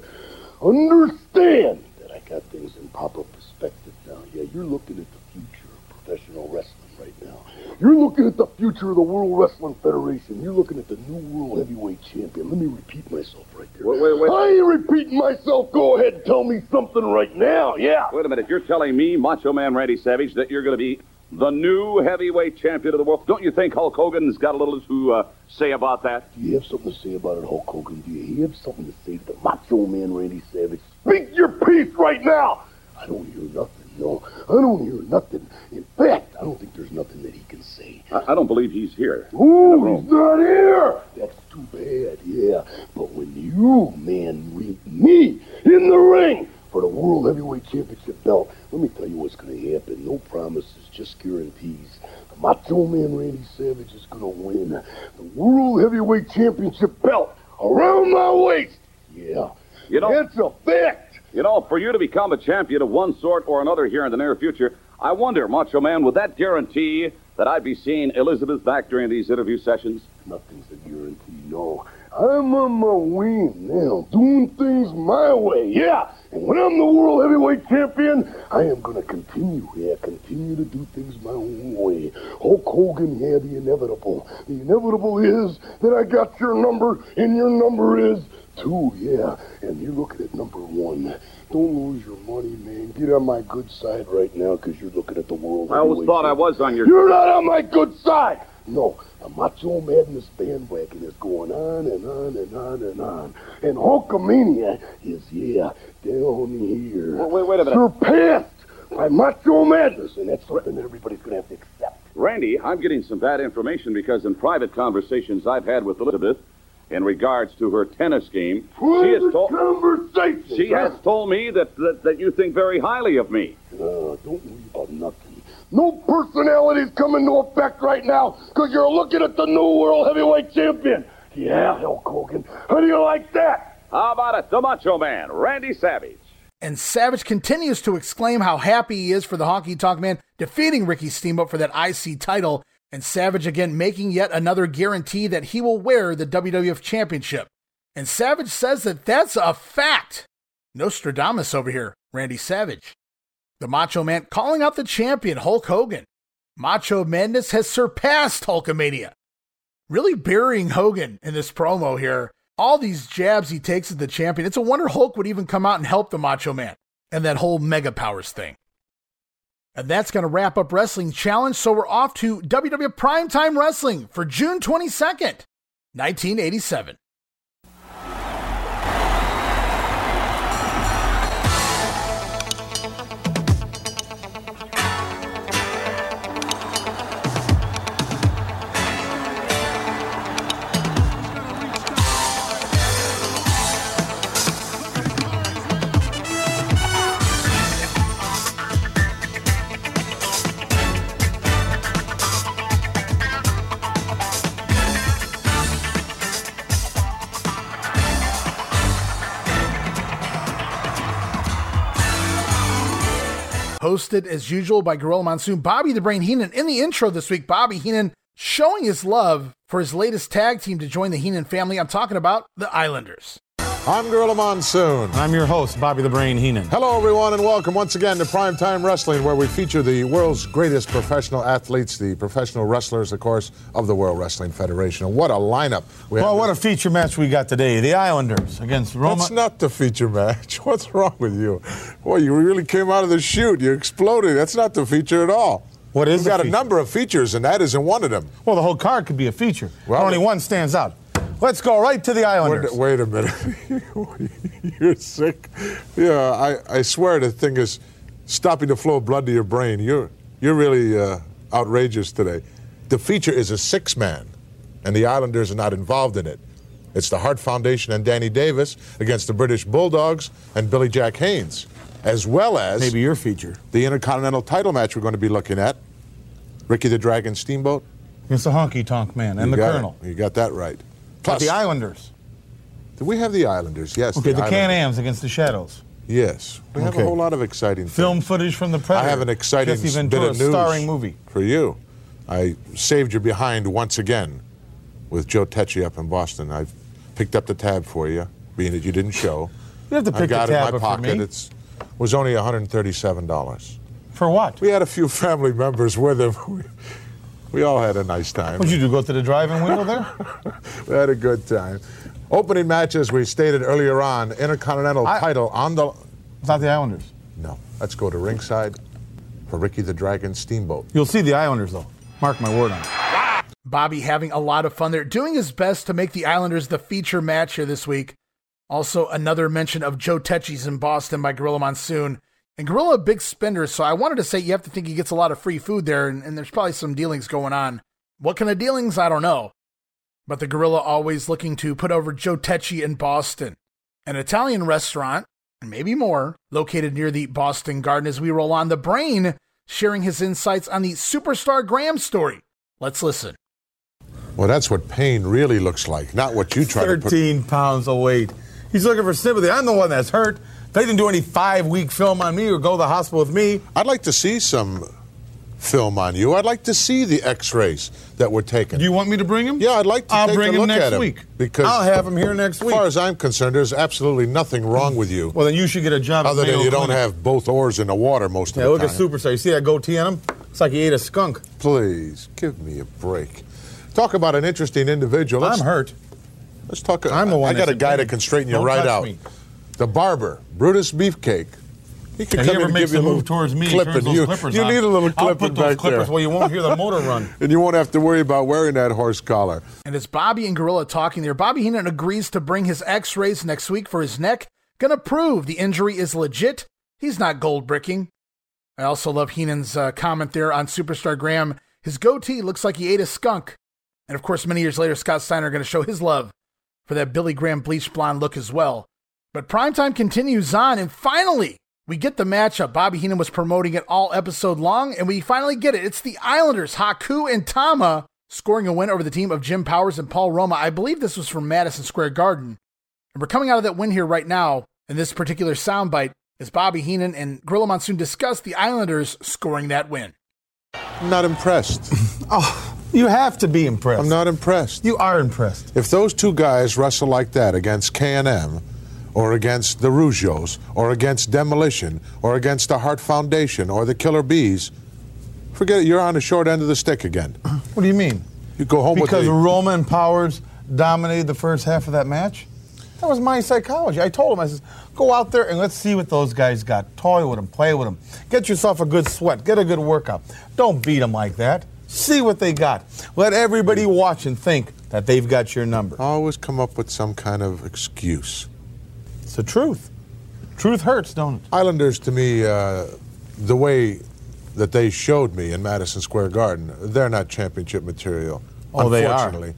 S13: understand that I got things in proper perspective now. Yeah, you're looking at the future of professional wrestling right now. You're looking at the future of the World Wrestling Federation. You're looking at the new World Heavyweight Champion. Let me repeat myself right there.
S4: Wait, wait, wait.
S13: I ain't repeating myself. Go ahead and tell me something right now. Yeah.
S4: Wait a minute. If you're telling me, Macho Man Randy Savage, that you're going to be the new heavyweight champion of the world. Don't you think Hulk Hogan's got a little to uh, say about that?
S13: Do you have something to say about it, Hulk Hogan? Do you have something to say to the Macho Man Randy Savage? Speak your piece right now. I don't hear nothing. No, I don't hear nothing. In fact, I don't think there's nothing that he can say.
S4: I, I don't believe he's here.
S13: Ooh, he's not here. That's too bad. Yeah, but when you man meet me in the ring for the World Heavyweight Championship belt, let me tell you what's going to happen. No promises, just guarantees. The Macho Man Randy Savage is going to win the World Heavyweight Championship belt around my waist. Yeah,
S4: You know,
S13: it's a fact.
S4: You know, for you to become a champion of one sort or another here in the near future, I wonder, Macho Man, would that guarantee that I'd be seeing Elizabeth back during these interview sessions?
S13: Nothing's a guarantee, no. I'm on my way now, doing things my way, yeah. And when I'm the world heavyweight champion, I am gonna continue, here, continue to do things my own way. Hulk Hogan, yeah, the inevitable. The inevitable is that I got your number, and your number is two, yeah. And you're looking at number one. Don't lose your money, man. Get on my good side right now, because you're looking at the world.
S4: I always thought I was on your
S13: You're not on my good side. No, the Macho Madness bandwagon is going on and on and on and on. And Hulkamania is, yeah, down here.
S4: Wait, wait, wait a minute.
S13: Surpassed by Macho Madness. And that's something that everybody's going to have to accept.
S4: Randy, I'm getting some bad information because in private conversations I've had with Elizabeth in regards to her tennis game, she has told
S13: conversation.
S4: she has told me that, that that you think very highly of me.
S13: Uh, don't worry about nothing. No personalities come into effect right now because you're looking at the new world heavyweight champion. Yeah, Hulk Hogan. How do you like that?
S4: How about it? The Macho Man, Randy Savage.
S3: And Savage continues to exclaim how happy he is for the Honky Tonk Man defeating Ricky Steamboat for that IC title, and Savage again making yet another guarantee that he will wear the WWF Championship. And Savage says that that's a fact. Nostradamus over here, Randy Savage. The Macho Man calling out the champion, Hulk Hogan. Macho Madness has surpassed Hulkamania. Really burying Hogan in this promo here. All these jabs he takes at the champion. It's a wonder Hulk would even come out and help the Macho Man and that whole Mega Powers thing. And that's going to wrap up Wrestling Challenge. So we're off to WW Primetime Wrestling for June 22nd, 1987. Hosted as usual by Gorilla Monsoon, Bobby the Brain Heenan. In the intro this week, Bobby Heenan showing his love for his latest tag team to join the Heenan family. I'm talking about the Islanders.
S16: I'm Gorilla Monsoon.
S17: I'm your host, Bobby the Brain Heenan.
S16: Hello, everyone, and welcome once again to Primetime Wrestling, where we feature the world's greatest professional athletes, the professional wrestlers, of course, of the World Wrestling Federation. And what a lineup we
S17: Well, what a feature match we got today. The Islanders against Roma.
S16: That's not the feature match. [laughs] What's wrong with you? Boy, you really came out of the chute. You exploded. That's not the feature at all.
S17: What is
S16: We've got a number of features, and that isn't one of them.
S17: Well, the whole card could be a feature.
S16: Well,
S17: Only one stands out. Let's go right to the Islanders.
S16: Wait, wait a minute. [laughs] You're sick. Yeah, I, I swear the thing is stopping the flow of blood to your brain. You're, you're really uh, outrageous today. The feature is a six man, and the Islanders are not involved in it. It's the Hart Foundation and Danny Davis against the British Bulldogs and Billy Jack Haynes, as well as
S17: Maybe your feature.
S16: the Intercontinental title match we're going to be looking at. Ricky the Dragon Steamboat.
S17: Against the Honky Tonk Man and
S16: You
S17: the
S16: got it.
S17: Colonel.
S16: You got that right.
S17: But the Islanders.
S16: Do we have the Islanders? Yes.
S17: Okay, the
S16: Islanders.
S17: Can-Ams against the Shadows.
S16: Yes. We have a whole lot of exciting
S17: Film
S16: things.
S17: footage from the Predator.
S16: I have an exciting
S17: Jesse
S16: s- bit
S17: Ventura
S16: of news
S17: starring movie.
S16: for you. I saved you behind once again with Joe Tecce up in Boston. I've picked up the tab for you, being that you didn't show.
S17: You have to
S16: pick
S17: pick
S16: got
S17: the
S16: it in my pocket. It's was only $137.
S17: For what?
S16: We had a few family members with him. [laughs] We, we all had a nice time.
S17: What'd you do? Go to the driving window there? [laughs]
S16: we had a good time. Opening match, as we stated earlier on, Intercontinental
S17: I-
S16: title on the.
S17: It's not the Islanders.
S16: No. Let's go to ringside for Ricky the Dragon Steamboat.
S17: You'll see the Islanders though. Mark my word on it.
S3: Bobby having a lot of fun there, doing his best to make the Islanders the feature match here this week. Also, another mention of Joe Tecce's in Boston by Gorilla Monsoon. And Gorilla, a big spender, so I wanted to say you have to think he gets a lot of free food there, and, and there's probably some dealings going on. What kind of dealings? I don't know. But the Gorilla always looking to put over Joe Tecce in Boston. An Italian restaurant, and maybe more, located near the Boston Garden as we roll on. The Brain sharing his insights on the Superstar Graham story. Let's listen.
S16: Well, that's what pain really looks like, not what you try to put.
S17: 13 pounds of weight. He's looking for sympathy. I'm the one that's hurt. They didn't do any five week film on me or go to the hospital with me.
S16: I'd like to see some film on you. I'd like to see the X-rays that were taken.
S17: Do you want me to bring him?
S16: Yeah, I'd like to
S17: I'll
S16: take
S17: bring
S16: a
S17: him next
S16: at him
S17: week.
S16: because
S17: I'll have him here next week.
S16: As far as I'm concerned, there's absolutely nothing wrong with you.
S17: Well, then you should get a job.
S16: Other than you don't
S17: Clinic.
S16: have both oars in the water most
S17: Yeah,
S16: of the time. Yeah, look at.
S17: Superstar. You see that goatee on him? It's like he ate a skunk.
S16: Please give me a break. Talk about an interesting individual. Let's-
S17: I'm hurt.
S16: Let's talk.
S17: I'm the one
S16: I got a guy that can straighten you
S17: "Don't
S16: right out.
S17: me."
S16: The barber, Brutus Beefcake. He can
S17: If
S16: come
S17: he ever
S16: in and
S17: makes
S16: give you
S17: a
S16: a
S17: move towards me, he
S16: clipping.
S17: turns
S16: you
S17: clippers
S16: you
S17: on.
S16: need a little clipping
S17: I'll
S16: clipping
S17: put those
S16: back
S17: clippers
S16: there.
S17: where you won't hear the motor [laughs] run.
S16: and you won't have to worry about wearing that horse collar.
S3: And as Bobby and Gorilla talking there, Bobby Heenan agrees to bring his x rays next week for his neck. Gonna prove the injury is legit. He's not gold bricking. I also love Heenan's uh, comment there on Superstar Graham. His goatee looks like he ate a skunk. And of course, many years later, Scott Steiner going to show his love for that Billy Graham bleached blonde look as well. But primetime continues on, and finally, we get the matchup. Bobby Heenan was promoting it all episode long, and we finally get it. It's the Islanders, Haku and Tama, scoring a win over the team of Jim Powers and Paul Roma. I believe this was from Madison Square Garden. And we're coming out of that win here right now in this particular soundbite as Bobby Heenan and Gorilla Monsoon discuss the Islanders scoring that win.
S16: I'm not impressed. [laughs]
S17: oh, you have to be impressed.
S16: I'm not impressed.
S17: You are impressed.
S16: If those two guys wrestle like that against Can-Am or against the Rougeaus or against Demolition or against the Hart Foundation or the Killer Bees, forget it. You're on the short end of the stick again. [clears throat]
S17: What do you mean?
S16: You go home
S17: Because
S16: with the,
S17: Roma and Powers dominated the first half of that match? That was my psychology. I told him, I said, go out there and let's see what those guys got. Toy with them, play with them. Get yourself a good sweat, get a good workout. Don't beat them like that. See what they got. Let everybody watch and think that they've got your number.
S16: always come up with some kind of excuse.
S17: It's the truth. Truth hurts, don't it?
S16: Islanders, to me, uh, the way that they showed me in Madison Square Garden, they're not championship material.
S17: Oh, they are.
S16: Unfortunately.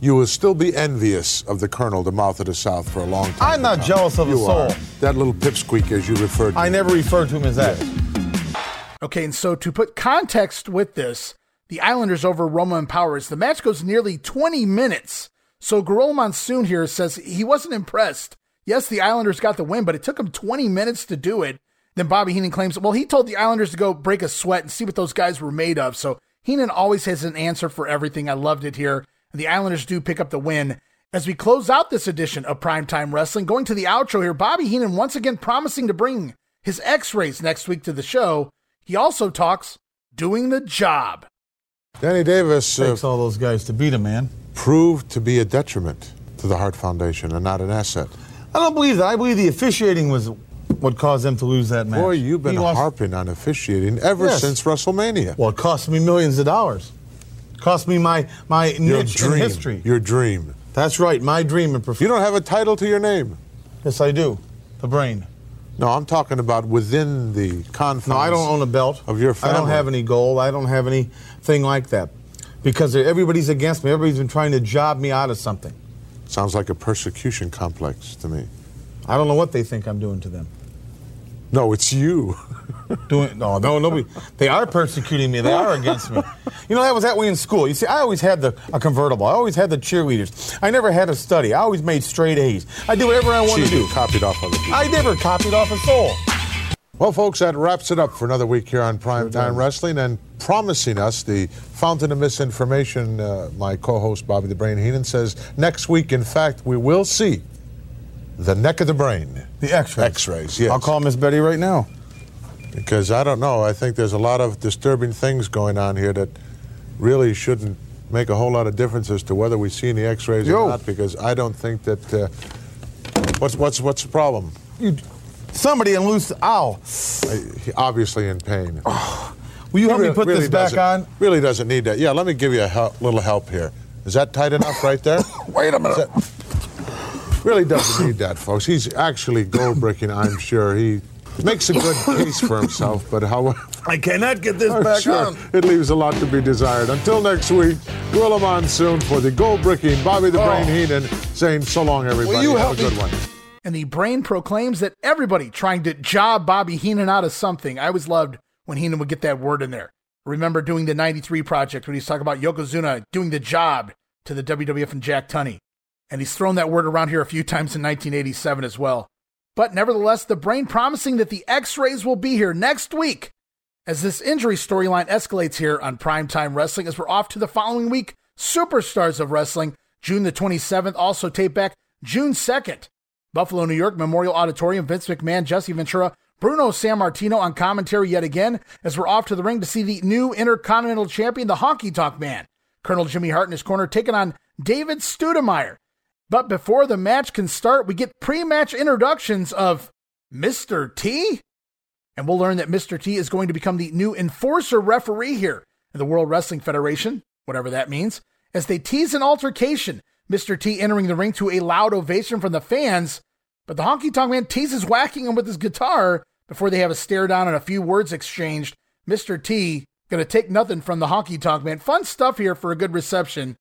S16: You will still be envious of the Colonel, the mouth of the South, for a long time.
S17: I'm not
S16: to
S17: jealous of a
S16: you
S17: soul.
S16: Are. That little pipsqueak, as you referred to.
S17: I never referred to him as that.
S3: Okay, and so to put context with this, the Islanders over Roma and Powers, the match goes nearly 20 minutes. So Gorilla Monsoon here says he wasn't impressed. Yes, the Islanders got the win, but it took them 20 minutes to do it. Then Bobby Heenan claims, well, he told the Islanders to go break a sweat and see what those guys were made of. So Heenan always has an answer for everything. I loved it here. And the Islanders do pick up the win. As we close out this edition of Primetime Wrestling, going to the outro here, Bobby Heenan once again promising to bring his x rays next week to the show. He also talks doing the job.
S16: Danny Davis uh,
S17: Takes all those guys to beat him, man.
S16: proved to be a detriment to the Hart Foundation and not an asset.
S17: I don't believe that. I believe the officiating was what caused them to lose that match.
S16: Boy, you've been
S17: lost-
S16: harping on officiating ever
S17: Yes.
S16: since WrestleMania.
S17: Well, it cost me millions of dollars. Cost me my my
S16: Your
S17: niche
S16: dream.
S17: in history.
S16: Your dream.
S17: That's right, my dream and profession.
S16: You don't have a title to your name.
S17: Yes, I do. The brain.
S16: No, I'm talking about within the confines.
S17: No, I don't own a belt
S16: of your family.
S17: I don't have any gold. I don't have anything like that. Because everybody's against me. Everybody's been trying to job me out of something.
S16: Sounds like a persecution complex to me.
S17: I don't know what they think I'm doing to them.
S16: No, it's you. [laughs]
S17: Doing no, no, nobody. They are persecuting me. They are against me. You know that was that way in school. You see, I always had the a convertible. I always had the cheerleaders. I never had to study. I always made straight A's. I did whatever I wanted to do.
S16: copied off other people.
S17: I never copied off a soul.
S16: Well, folks, that wraps it up for another week here on Primetime Wrestling and promising us the fountain of misinformation. Uh, my co host, Bobby the Brain Heenan, says next week, in fact, we will see the neck of the brain.
S17: The X-rays.
S16: X-rays, yes.
S17: I'll call Miss Betty right now.
S16: Because I don't know. I think there's a lot of disturbing things going on here that really shouldn't make a whole lot of difference as to whether we see any X-rays
S17: Yo.
S16: or not. Because I don't think that. Uh, what's what's what's the problem?
S17: You, somebody in loose. Ow.
S16: Obviously in pain.
S17: Oh, will you help
S16: He
S17: me put
S16: really
S17: this back on?
S16: Really doesn't need that. Yeah, let me give you a hel- little help here. Is that tight enough right there? [laughs]
S17: Wait a minute.
S16: really doesn't need that, folks. He's actually gold bricking, I'm sure. He makes a good case for himself, but however. [laughs]
S17: I cannot get this back
S16: sure
S17: on.
S16: it leaves a lot to be desired. Until next week, Gorilla Monsoon for the gold bricking, Bobby the oh. Brain
S3: Oh.
S16: Heenan saying so long, everybody.
S3: Will you
S16: Have
S3: help
S16: a good
S3: me?
S16: one.
S3: And the brain proclaims that everybody trying to job Bobby Heenan out of something. I always loved when Heenan would get that word in there. Remember doing the 93 project when he's talking about Yokozuna doing the job to the WWF and Jack Tunney. And he's thrown that word around here a few times in 1987 as well. But nevertheless, the brain promising that the x rays will be here next week as this injury storyline escalates here on Primetime Wrestling as we're off to the following week. Superstars of Wrestling, June the 27th, also tape back June 2nd. Buffalo, New York, Memorial Auditorium, Vince McMahon, Jesse Ventura, Bruno Sammartino on commentary yet again as we're off to the ring to see the new Intercontinental Champion, the Honky Tonk Man. Colonel Jimmy Hart in his corner taking on David Studemeyer. But before the match can start, we get pre match introductions of Mr. T. And we'll learn that Mr. T is going to become the new enforcer referee here in the World Wrestling Federation, whatever that means, as they tease an altercation. Mr. T entering the ring to a loud ovation from the fans, but the honky tonk man teases whacking him with his guitar before they have a stare down and a few words exchanged. Mr. T gonna take nothing from the honky tonk man. Fun stuff here for a good reception.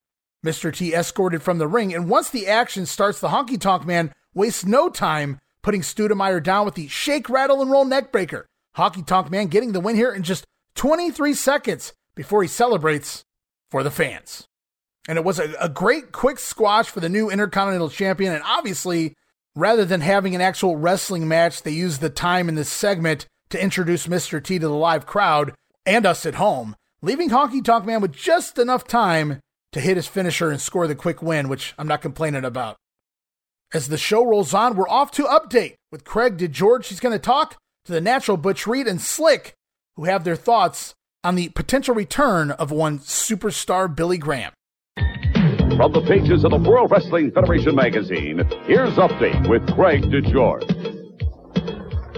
S3: Mr. T escorted from the ring, and once the action starts, the honky tonk man wastes no time putting Studemeyer down with the shake, rattle, and roll neckbreaker. Honky tonk man getting the win here in just 23 seconds before he celebrates for the fans. And it was a, a great quick squash for the new Intercontinental Champion. And obviously, rather than having an actual wrestling match, they used the time in this segment to introduce Mr. T to the live crowd and us at home, leaving Honky Tonk Man with just enough time to hit his finisher and score the quick win, which I'm not complaining about. As the show rolls on, we're off to update with Craig DeGeorge. He's going to talk to the natural Butch Reed and Slick, who have their thoughts on the potential return of one superstar Billy Graham.
S2: From the pages of the World Wrestling Federation magazine, here's Update with Craig DeGeorge.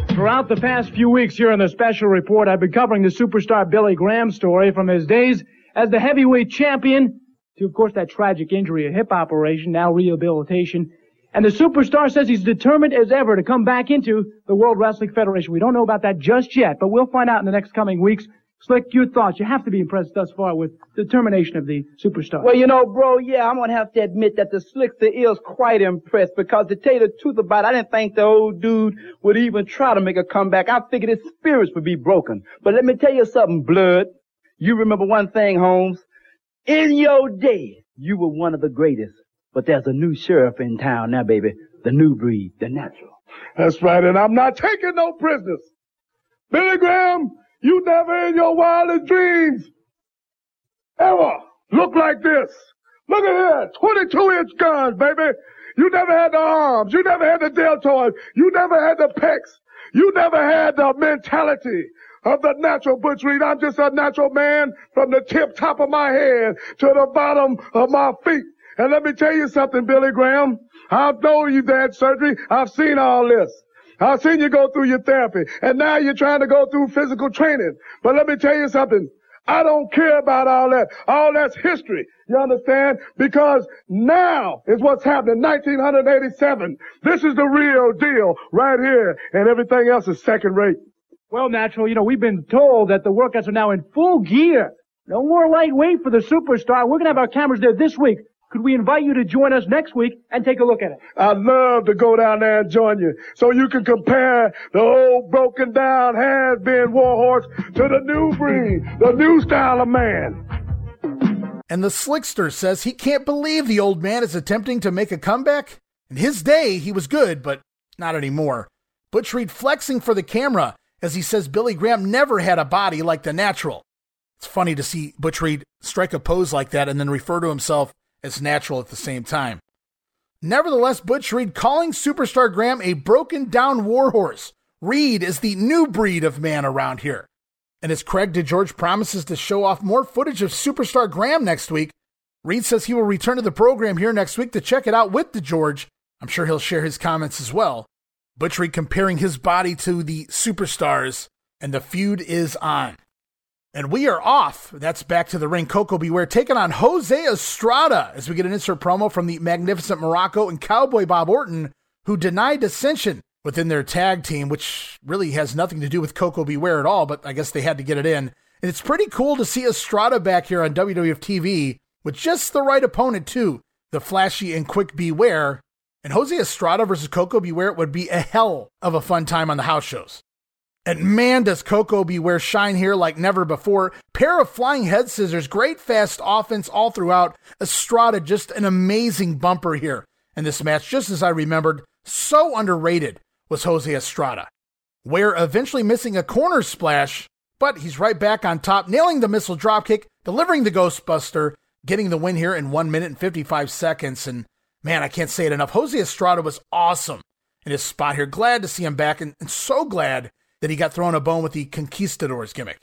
S14: Throughout the past few weeks here in the special report, I've been covering the superstar Billy Graham story from his days as the heavyweight champion to, of course, that tragic injury, a hip operation, now rehabilitation. And the superstar says he's determined as ever to come back into the World Wrestling Federation. We don't know about that just yet, but we'll find out in the next coming weeks. Slick, your thoughts. You have to be impressed thus far with the determination of the superstar.
S18: Well, you know, bro, yeah, I'm gonna have to admit that the Slickster is quite impressed because to tell you the truth about it, I didn't think the old dude would even try to make a comeback. I figured his spirits would be broken. But let me tell you something, Blood. You remember one thing, Holmes. In your day, you were one of the greatest. But there's a new sheriff in town now, baby. The new breed, the natural.
S12: That's right, and I'm not taking no prisoners. Billy Graham, you never in your wildest dreams ever look like this. Look at here, 22 inch guns, baby. You never had the arms. You never had the deltoids. You never had the pecs. You never had the mentality of the natural Butch Reed. I'm just a natural man from the tip top of my head to the bottom of my feet. And let me tell you something, Billy Graham. I've known you've had surgery. I've seen all this. I've seen you go through your therapy. And now you're trying to go through physical training. But let me tell you something. I don't care about all that. All that's history. You understand? Because now is what's happening. 1987. This is the real deal right here. And everything else is second rate.
S14: Well, natural, you know, we've been told that the workouts are now in full gear. No more lightweight for the superstar. We're going to have our cameras there this week. Could we invite you to join us next week and take a look at it?
S12: I'd love to go down there and join you so you can compare the old broken down has been warhorse to the new breed, the new style of man.
S3: And the Slickster says he can't believe the old man is attempting to make a comeback. In his day, he was good, but not anymore. Butch Reed flexing for the camera as he says Billy Graham never had a body like the natural. It's funny to see Butch Reed strike a pose like that and then refer to himself as natural at the same time. Nevertheless, Butch Reed calling Superstar Graham a broken down warhorse. Reed is the new breed of man around here. And as Craig DeGeorge promises to show off more footage of Superstar Graham next week, Reed says he will return to the program here next week to check it out with DeGeorge. I'm sure he'll share his comments as well. Butch Reed comparing his body to the superstars, and the feud is on. And we are off. That's back to the ring. Koko B. Ware taking on Jose Estrada as we get an insert promo from the magnificent Muraco and Cowboy Bob Orton, who denied dissension within their tag team, which really has nothing to do with Koko B. Ware at all, but I guess they had to get it in. And it's pretty cool to see Estrada back here on WWF TV with just the right opponent, too. The flashy and quick B. Ware. And Jose Estrada versus Coco Beware Ware would be a hell of a fun time on the house shows. And man, does Koko B. Ware shine here like never before. Pair of flying head scissors, great fast offense all throughout. Estrada, just an amazing bumper here in this match, just as I remembered. So underrated was Jose Estrada. Ware eventually missing a corner splash, but he's right back on top, nailing the missile dropkick, delivering the Ghostbuster, getting the win here in 1 minute and 55 seconds. And man, I can't say it enough. Jose Estrada was awesome in his spot here. Glad to see him back, and, and so glad that he got thrown a bone with the Conquistadors gimmick.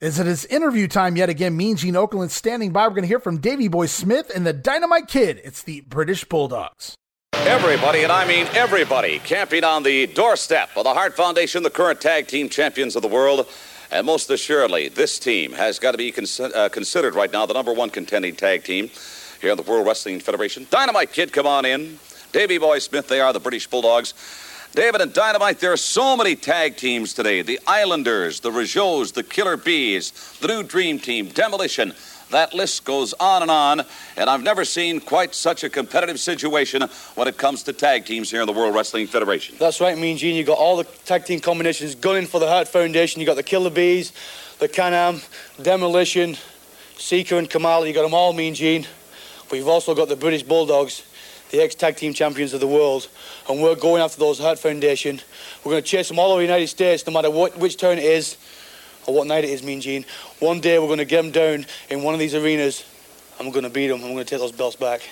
S3: As it is interview time yet again, Mean Gene Okerlund standing by. We're going to hear from Davy Boy Smith and the Dynamite Kid. It's the British Bulldogs.
S4: Everybody, and I mean everybody, camping on the doorstep of the Hart Foundation, the current tag team champions of the world. And most assuredly, this team has got to be cons- uh, considered right now the number one contending tag team here in the World Wrestling Federation. Dynamite Kid, come on in. Davy Boy Smith, they are the British Bulldogs. David and Dynamite, there are so many tag teams today. The Islanders, the Rougeaus, the Killer Bees, the New Dream Team, Demolition. That list goes on and on, and I've never seen quite such a competitive situation when it comes to tag teams here in the World Wrestling Federation.
S19: That's right, Mean Gene. You got all the tag team combinations gunning for the Hart Foundation. You got the Killer Bees, the Can-Am, Demolition, Sika and Kamala. You got them all, Mean Gene. But you've also got the British Bulldogs, the ex-tag team champions of the world, and we're going after those Hart Foundation. We're going to chase them all over the United States, no matter what which town it is or what night it is, Mean Gene. One day we're going to get them down in one of these arenas, and we're going to beat them, and we're going to take those belts back.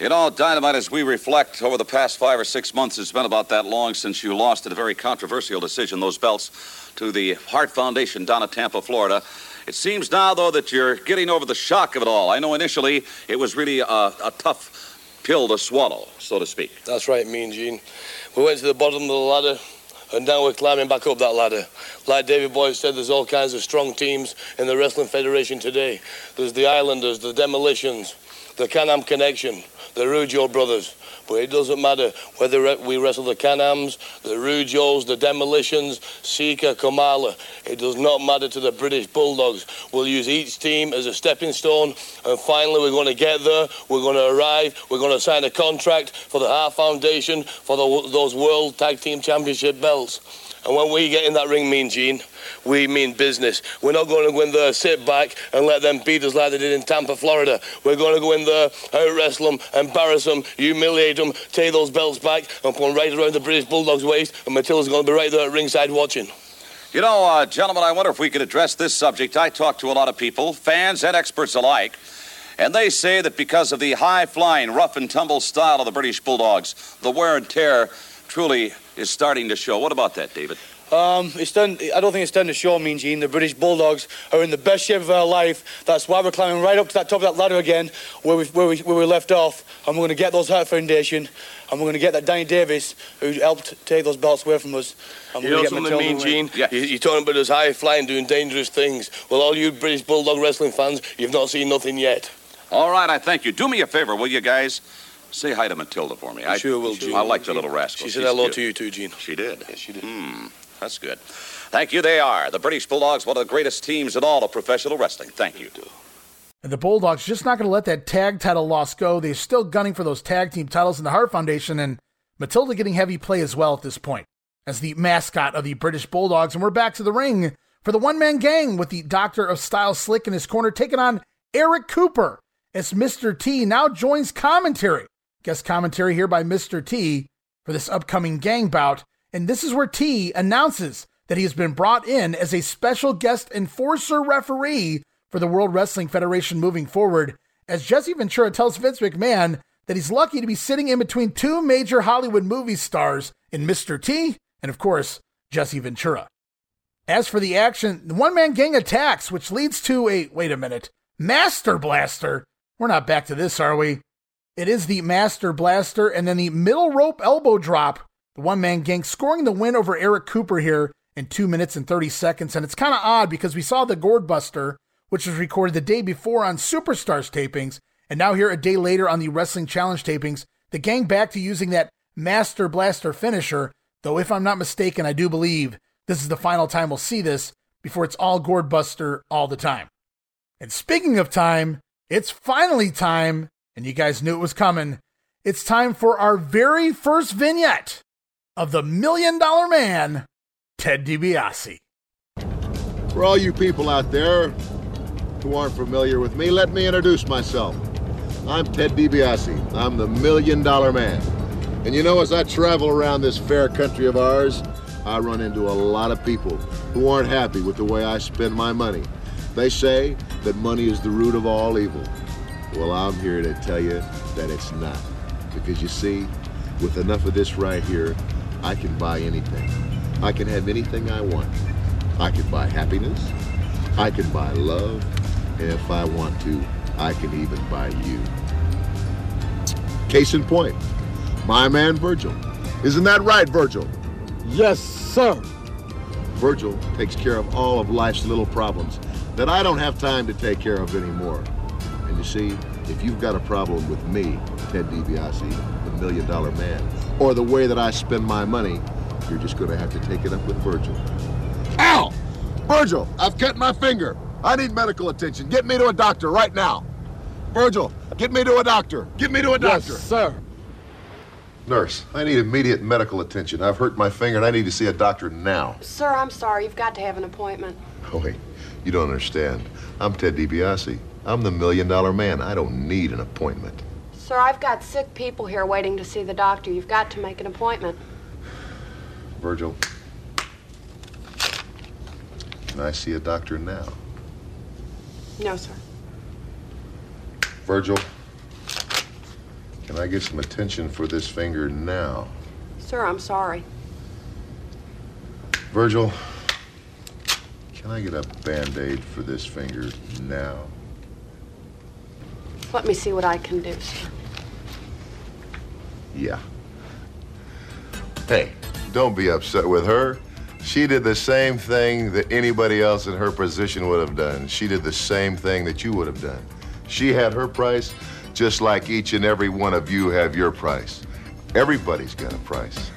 S4: You know, Dynamite, as we reflect over the past five or six months, it's been about that long since you lost in a very controversial decision those belts to the Hart Foundation down at Tampa, Florida. It seems now, though, that you're getting over the shock of it all. I know initially it was really a, a tough pill to swallow, so to speak.
S20: That's right, Mean Gene. We went to the bottom of the ladder, and now we're climbing back up that ladder. Like Davy Boy said, there's all kinds of strong teams in the Wrestling Federation today. There's the Islanders, the Demolitions, the Can-Am Connection, the Rougeau brothers. But it doesn't matter whether we wrestle the Can-Ams, the Rougeaus, the Demolitions, Sika, Kamala. It does not matter to the British Bulldogs. We'll use each team as a stepping stone, and finally we're going to get there. We're going to arrive. We're going to sign a contract for the Hart Foundation for the, those World Tag Team Championship belts. And when we get in that ring, Mean Gene, we mean business. We're not going to go in there, sit back, and let them beat us like they did in Tampa, Florida. We're going to go in there, out wrestle them, embarrass them, humiliate them, take those belts back, and put them right around the British Bulldog's waist. And Matilda's going to be right there at ringside watching.
S4: You know, uh, gentlemen, I wonder if we could address this subject. I talk to a lot of people, fans and experts alike, and they say that because of the high flying, rough and tumble style of the British Bulldogs, the wear and tear truly is starting to show. What about that, David?
S19: Um, it's done. I don't think it's done to show, Mean Gene. The British Bulldogs are in the best shape of our life. That's why we're climbing right up to that top of that ladder again, where we where we, where we left off, and we're going to get those Hart Foundation, and we're going to get that Danny Davis who helped take those belts away from us. And
S20: You
S19: we're
S20: know
S19: gonna get
S20: something, Mean. Gene? You- You're talking about us high flying, doing dangerous things. Well, all you British Bulldog wrestling fans, you've not seen nothing yet.
S4: All right, I thank you. Do me a favor, will you guys? Say hi to Matilda for me. I
S20: sure will, Gene.
S4: I like the little rascal.
S20: She said
S4: She's
S20: hello
S4: cute.
S20: to you too, Gene.
S4: She did.
S20: Yes, she did.
S4: Hmm, that's good. Thank you. They are the British Bulldogs, one of the greatest teams in all of professional wrestling. Thank you.
S3: And the Bulldogs just not going to let that tag title loss go. They're still gunning for those tag team titles in the Hart Foundation, and Matilda getting heavy play as well at this point as the mascot of the British Bulldogs. And we're back to the ring for the one man gang with the Doctor of Style Slick in his corner, taking on Eric Cooper as Mr. T now joins commentary. Guest commentary here by Mr. T for this upcoming gang bout. And this is where T announces that he has been brought in as a special guest enforcer referee for the World Wrestling Federation moving forward, as Jesse Ventura tells Vince McMahon that he's lucky to be sitting in between two major Hollywood movie stars in Mr. T and, of course, Jesse Ventura. As for the action, the one man gang attacks, which leads to a wait a minute, Master Blaster. We're not back to this, are we? It is the Master Blaster and then the middle rope elbow drop. The one man gang scoring the win over Eric Cooper here in 2 minutes and 30 seconds. And it's kind of odd because we saw the Gourd Buster, which was recorded the day before on Superstars tapings, and now here a day later on the Wrestling Challenge tapings, the gang back to using that Master Blaster finisher. Though, if I'm not mistaken, I do believe this is the final time we'll see this before it's all Gourd Buster all the time. And speaking of time, it's finally time, and you guys knew it was coming. It's time for our very first vignette of the Million Dollar Man, Ted DiBiase.
S21: For all you people out there who aren't familiar with me, let me introduce myself. I'm Ted DiBiase. I'm the Million Dollar Man. And you know, as I travel around this fair country of ours, I run into a lot of people who aren't happy with the way I spend my money. They say that money is the root of all evil. Well, I'm here to tell you that it's not. Because you see, with enough of this right here, I can buy anything. I can have anything I want. I can buy happiness. I can buy love. And if I want to, I can even buy you. Case in point, my man Virgil. Isn't that right, Virgil?
S15: Yes, sir.
S21: Virgil takes care of all of life's little problems that I don't have time to take care of anymore. And you see, if you've got a problem with me, Ted DiBiase, the million dollar man, or the way that I spend my money, you're just going to have to take it up with Virgil. Ow! Virgil, I've cut my finger. I need medical attention. Get me to a doctor right now. Virgil, get me to a doctor. Get me to a doctor.
S15: Yes, sir.
S21: Nurse, I need immediate medical attention. I've hurt my finger and I need to see a doctor now.
S22: Sir, I'm sorry. You've got to have an appointment.
S21: Oh, wait. You don't understand. I'm Ted DiBiase. I'm the million dollar man. I don't need an appointment.
S22: Sir, I've got sick people here waiting to see the doctor. You've got to make an appointment.
S21: Virgil, can I see a doctor now?
S22: No, sir.
S21: Virgil, can I get some attention for this finger now?
S22: Sir, I'm sorry.
S21: Virgil, can I get a band aid for this finger now?
S22: Let me see what I can do, sir.
S21: Yeah. Hey, don't be upset with her. She did the same thing that anybody else in her position would have done. She did the same thing that you would have done. She had her price just like each and every one of you have your price. Everybody's got a price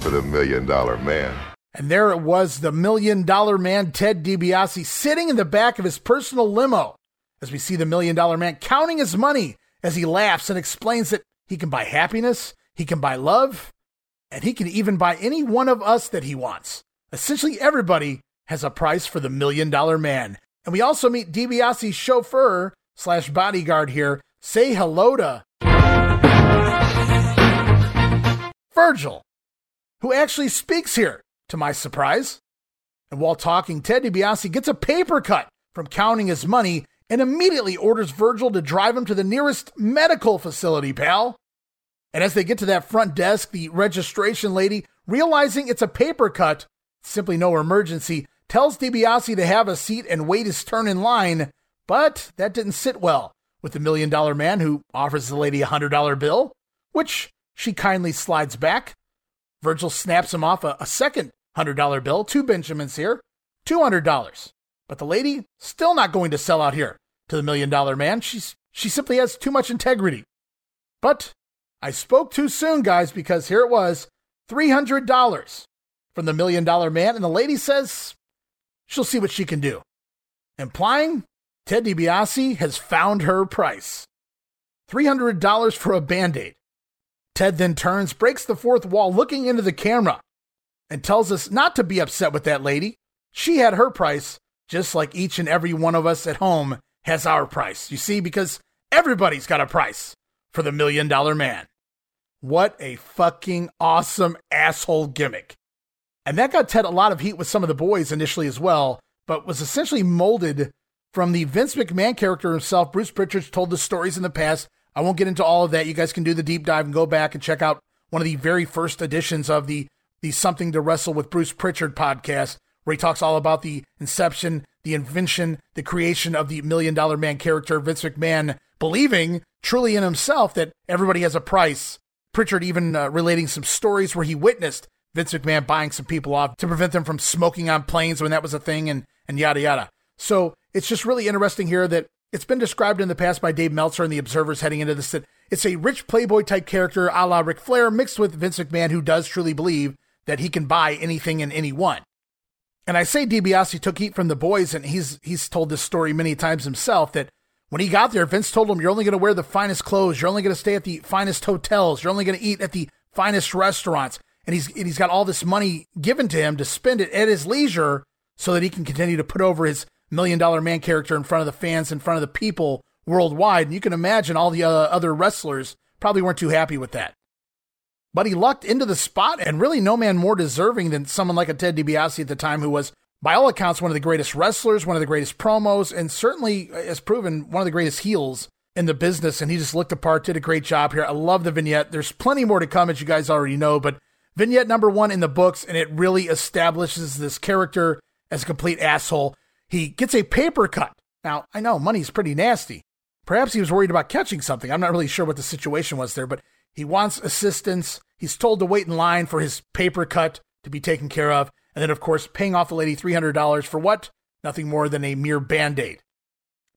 S21: for the million dollar man.
S3: And there it was, the million dollar man, Ted DiBiase, sitting in the back of his personal limo as we see the million dollar man counting his money as he laughs and explains that he can buy happiness, he can buy love, and he can even buy any one of us that he wants. Essentially, everybody has a price for the million dollar man. And we also meet DiBiase's chauffeur slash bodyguard here. Say hello to Virgil, who actually speaks here, to my surprise. And while talking, Ted DiBiase gets a paper cut from counting his money and immediately orders Virgil to drive him to the nearest medical facility, pal. And as they get to that front desk, the registration lady, realizing it's a paper cut, simply no emergency, tells DiBiase to have a seat and wait his turn in line. But that didn't sit well with the million dollar man who offers the lady a hundred dollar bill, which she kindly slides back. Virgil snaps him off a, a second hundred dollar bill, two Benjamins here, two hundred dollars. But the lady still not going to sell out here to the million dollar man. She's she simply has too much integrity. But I spoke too soon, guys, because here it was, three hundred dollars from the million dollar man, and the lady says she'll see what she can do, implying Ted DiBiase has found her price. $300 for a band aid. Ted then turns, breaks the fourth wall, looking into the camera, and tells us not to be upset with that lady. She had her price, just like each and every one of us at home has our price. You see, because everybody's got a price for the million dollar man. What a fucking awesome asshole gimmick. And that got Ted a lot of heat with some of the boys initially as well, but was essentially molded from the Vince McMahon character himself. Bruce Pritchard's told the stories in the past. I won't get into all of that. You guys can do the deep dive and go back and check out one of the very first editions of the the Something to Wrestle with Bruce Pritchard podcast, where he talks all about the inception, the invention, the creation of the Million Dollar Man character, Vince McMahon believing truly in himself that everybody has a price. Pritchard even uh, relating some stories where he witnessed Vince McMahon buying some people off to prevent them from smoking on planes when that was a thing and, and yada yada. So it's just really interesting here that it's been described in the past by Dave Meltzer and the Observers heading into this that it's a rich playboy type character a la Ric Flair mixed with Vince McMahon who does truly believe that he can buy anything and anyone. And I say DiBiase took heat from the boys, and he's he's told this story many times himself that when he got there, Vince told him, "You're only going to wear the finest clothes. You're only going to stay at the finest hotels. You're only going to eat at the finest restaurants." And he's and he's got all this money given to him to spend it at his leisure, so that he can continue to put over his million dollar man character in front of the fans, in front of the people worldwide. And you can imagine all the uh, other wrestlers probably weren't too happy with that. But he lucked into the spot, and really no man more deserving than someone like a Ted DiBiase at the time, who was, by all accounts, one of the greatest wrestlers, one of the greatest promos, and certainly has proven one of the greatest heels in the business. And he just looked apart, did a great job here. I love the vignette. There's plenty more to come, as you guys already know, but vignette number one in the books, and it really establishes this character as a complete asshole. He gets a paper cut. Now, I know money's pretty nasty. Perhaps he was worried about catching something. I'm not really sure what the situation was there, but he wants assistance. He's told to wait in line for his paper cut to be taken care of. And then, of course, paying off the lady $300 for what? Nothing more than a mere band aid.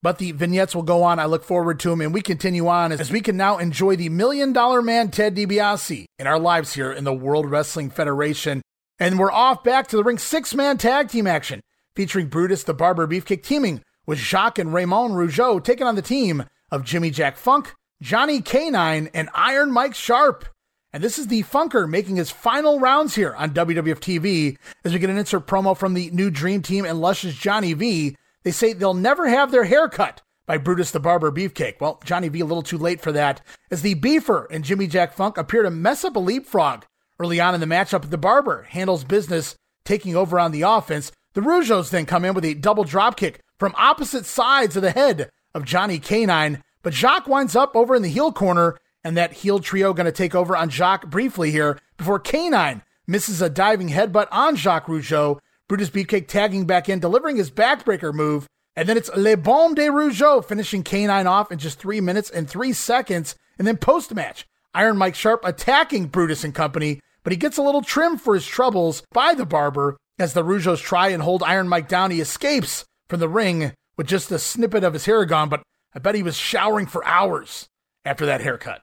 S3: But the vignettes will go on. I look forward to them, and we continue on as we can now enjoy the Million Dollar Man Ted DiBiase in our lives here in the World Wrestling Federation. And we're off back to the ring six man tag team action featuring Brutus the Barber Beefcake teaming with Jacques and Raymond Rougeau taking on the team of Jimmy Jack Funk, Johnny K9, and Iron Mike Sharp. And this is the Funker making his final rounds here on WWF TV as we get an insert promo from the new Dream Team and Luscious Johnny V. They say they'll never have their hair cut by Brutus the Barber Beefcake. Well, Johnny V a little too late for that, as the Beefer and Jimmy Jack Funk appear to mess up a leapfrog early on in the matchup. The Barber handles business, taking over on the offense. The Rougeaus then come in with a double dropkick from opposite sides of the head of Johnny K9, but Jacques winds up over in the heel corner and that heel trio going to take over on Jacques briefly here before K9 misses a diving headbutt on Jacques Rougeau. Brutus Beefcake tagging back in, delivering his backbreaker move. And then it's Le Bombe de Rougeau finishing K9 off in just three minutes and three seconds. And then post match, Iron Mike Sharp attacking Brutus and company, but he gets a little trim for his troubles by the barber. As the Rougeaus try and hold Iron Mike down, he escapes from the ring with just a snippet of his hair gone, but I bet he was showering for hours after that haircut.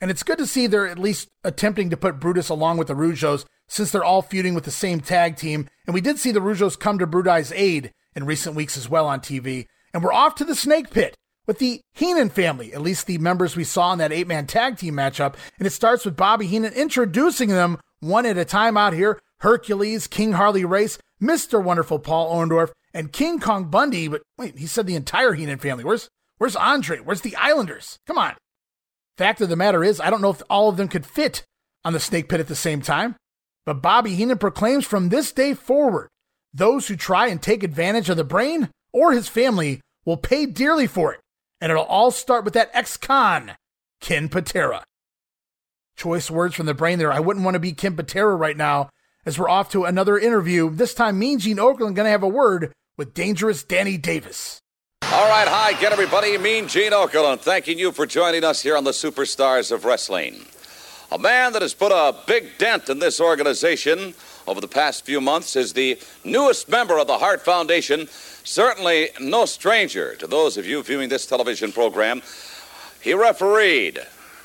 S3: And it's good to see they're at least attempting to put Brutus along with the Rougeaus since they're all feuding with the same tag team. And we did see the Rougeaus come to Brudai's aid in recent weeks as well on TV. And we're off to the Snake Pit with the Heenan family, at least the members we saw in that eight man tag team matchup. And it starts with Bobby Heenan introducing them one at a time out here Hercules, King Harley Race, Mr. Wonderful Paul Orndorff, and King Kong Bundy. But wait, he said the entire Heenan family. Where's where's Andre? Where's the Islanders? Come on. Fact of the matter is, I don't know if all of them could fit on the snake pit at the same time. But Bobby Heenan proclaims from this day forward, those who try and take advantage of the brain or his family will pay dearly for it. And it'll all start with that ex con, Ken Patera. Choice words from the brain there. I wouldn't want to be Ken Patera right now as we're off to another interview. This time, Mean Gene Okerlund going to have a word with dangerous Danny Davis.
S4: All right, hi again, everybody. Mean Gene Okerlund, thanking you for joining us here on the Superstars of Wrestling. A man that has put a big dent in this organization over the past few months is the newest member of the Hart Foundation. Certainly no stranger to those of you viewing this television program. He refereed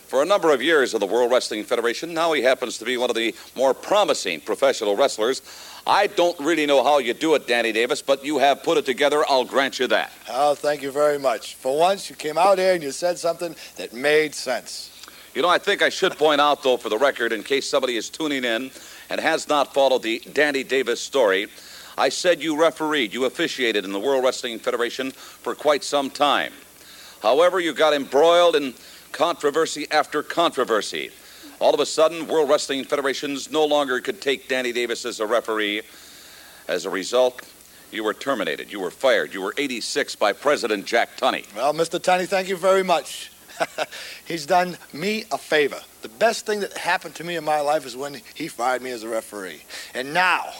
S4: for a number of years of the World Wrestling Federation. Now he happens to be one of the more promising professional wrestlers. I don't really know how you do it, Danny Davis, but you have put it together. I'll grant you that.
S23: Oh, thank you very much. For once, you came out here and you said something that made sense.
S4: You know, I think I should point out, though, for the record, in case somebody is tuning in and has not followed the Danny Davis story, I said you refereed, you officiated in the World Wrestling Federation for quite some time. However, you got embroiled in controversy after controversy. All of a sudden, World Wrestling Federations no longer could take Danny Davis as a referee. As a result, you were terminated. You were fired. You were 86 by President Jack Tunney.
S23: Well, Mr. Tunney, thank you very much. [laughs] He's done me a favor. The best thing that happened to me in my life is when he fired me as a referee. And now,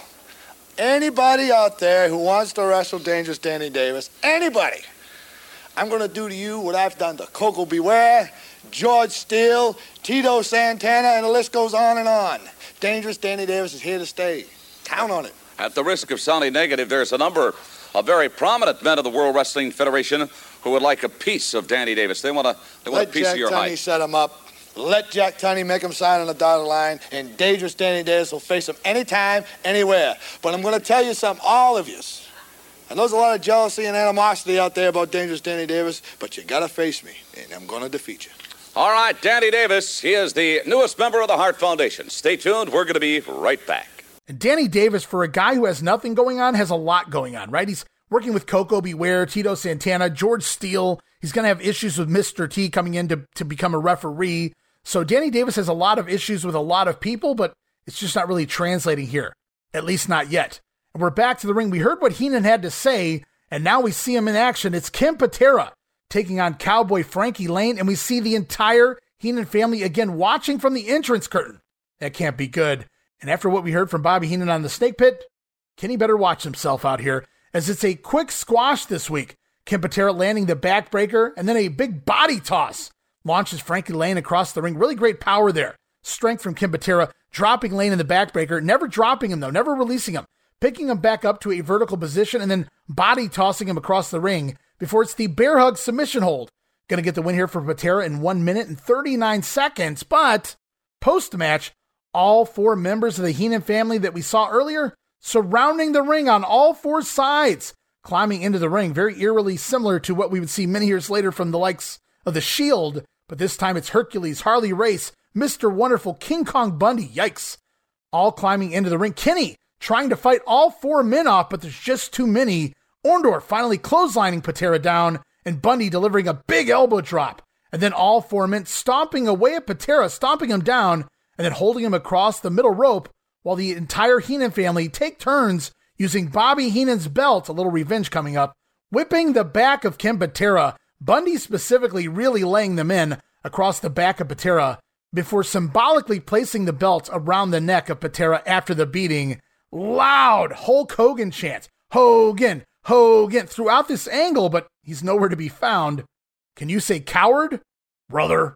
S23: anybody out there who wants to wrestle Dangerous Danny Davis, anybody, I'm going to do to you what I've done to Koko B. Ware, George Steele, Tito Santana, and the list goes on and on. Dangerous Danny Davis is here to stay. Count on it.
S4: At the risk of sounding negative, there's a number of very prominent men of the World Wrestling Federation who would like a piece of Danny Davis. They want a, they want
S23: Let
S4: a piece
S23: Jack
S4: of your
S23: Tunney
S4: height.
S23: set him up. Let Jack Tunney make him sign on the dotted line, and Dangerous Danny Davis will face him anytime, anywhere. But I'm going to tell you something, all of you. I know there's a lot of jealousy and animosity out there about Dangerous Danny Davis, but you got to face me, and I'm going to defeat you.
S4: All right, Danny Davis. He is the newest member of the Hart Foundation. Stay tuned. We're going to be right back.
S3: Danny Davis, for a guy who has nothing going on, has a lot going on, right? He's working with Koko B. Ware, Tito Santana, George Steele. He's going to have issues with Mr. T coming in to, to become a referee. So Danny Davis has a lot of issues with a lot of people, but it's just not really translating here, at least not yet. And we're back to the ring. We heard what Heenan had to say, and now we see him in action. It's Ken Patera taking on Cowboy Frankie Lane, and we see the entire Heenan family again watching from the entrance curtain. That can't be good. And after what we heard from Bobby Heenan on the Snake Pit, Kenny better watch himself out here, as it's a quick squash this week. Ken Patera landing the backbreaker, and then a big body toss launches Frankie Lane across the ring. Really great power there. Strength from Ken Patera, dropping Lane in the backbreaker, never dropping him though, never releasing him, picking him back up to a vertical position, and then body tossing him across the ring before it's the bear hug submission hold. Going to get the win here for Patera in 1 minute and 39 seconds. But post match, all four members of the Heenan family that we saw earlier surrounding the ring on all four sides, climbing into the ring, very eerily similar to what we would see many years later from the likes of The Shield. But this time it's Hercules, Harley Race, Mr. Wonderful, King Kong Bundy. Yikes. All climbing into the ring. Kenny trying to fight all four men off, but there's just too many. Orndorff finally clotheslining Patera down, and Bundy delivering a big elbow drop. And then all four men stomping away at Patera, stomping him down, and then holding him across the middle rope while the entire Heenan family take turns using Bobby Heenan's belt, a little revenge coming up, whipping the back of Ken Patera, Bundy specifically really laying them in across the back of Patera before symbolically placing the belt around the neck of Patera after the beating. Loud Hulk Hogan chants, Hogan, Hogan, throughout this angle, but he's nowhere to be found. Can you say coward? Brother.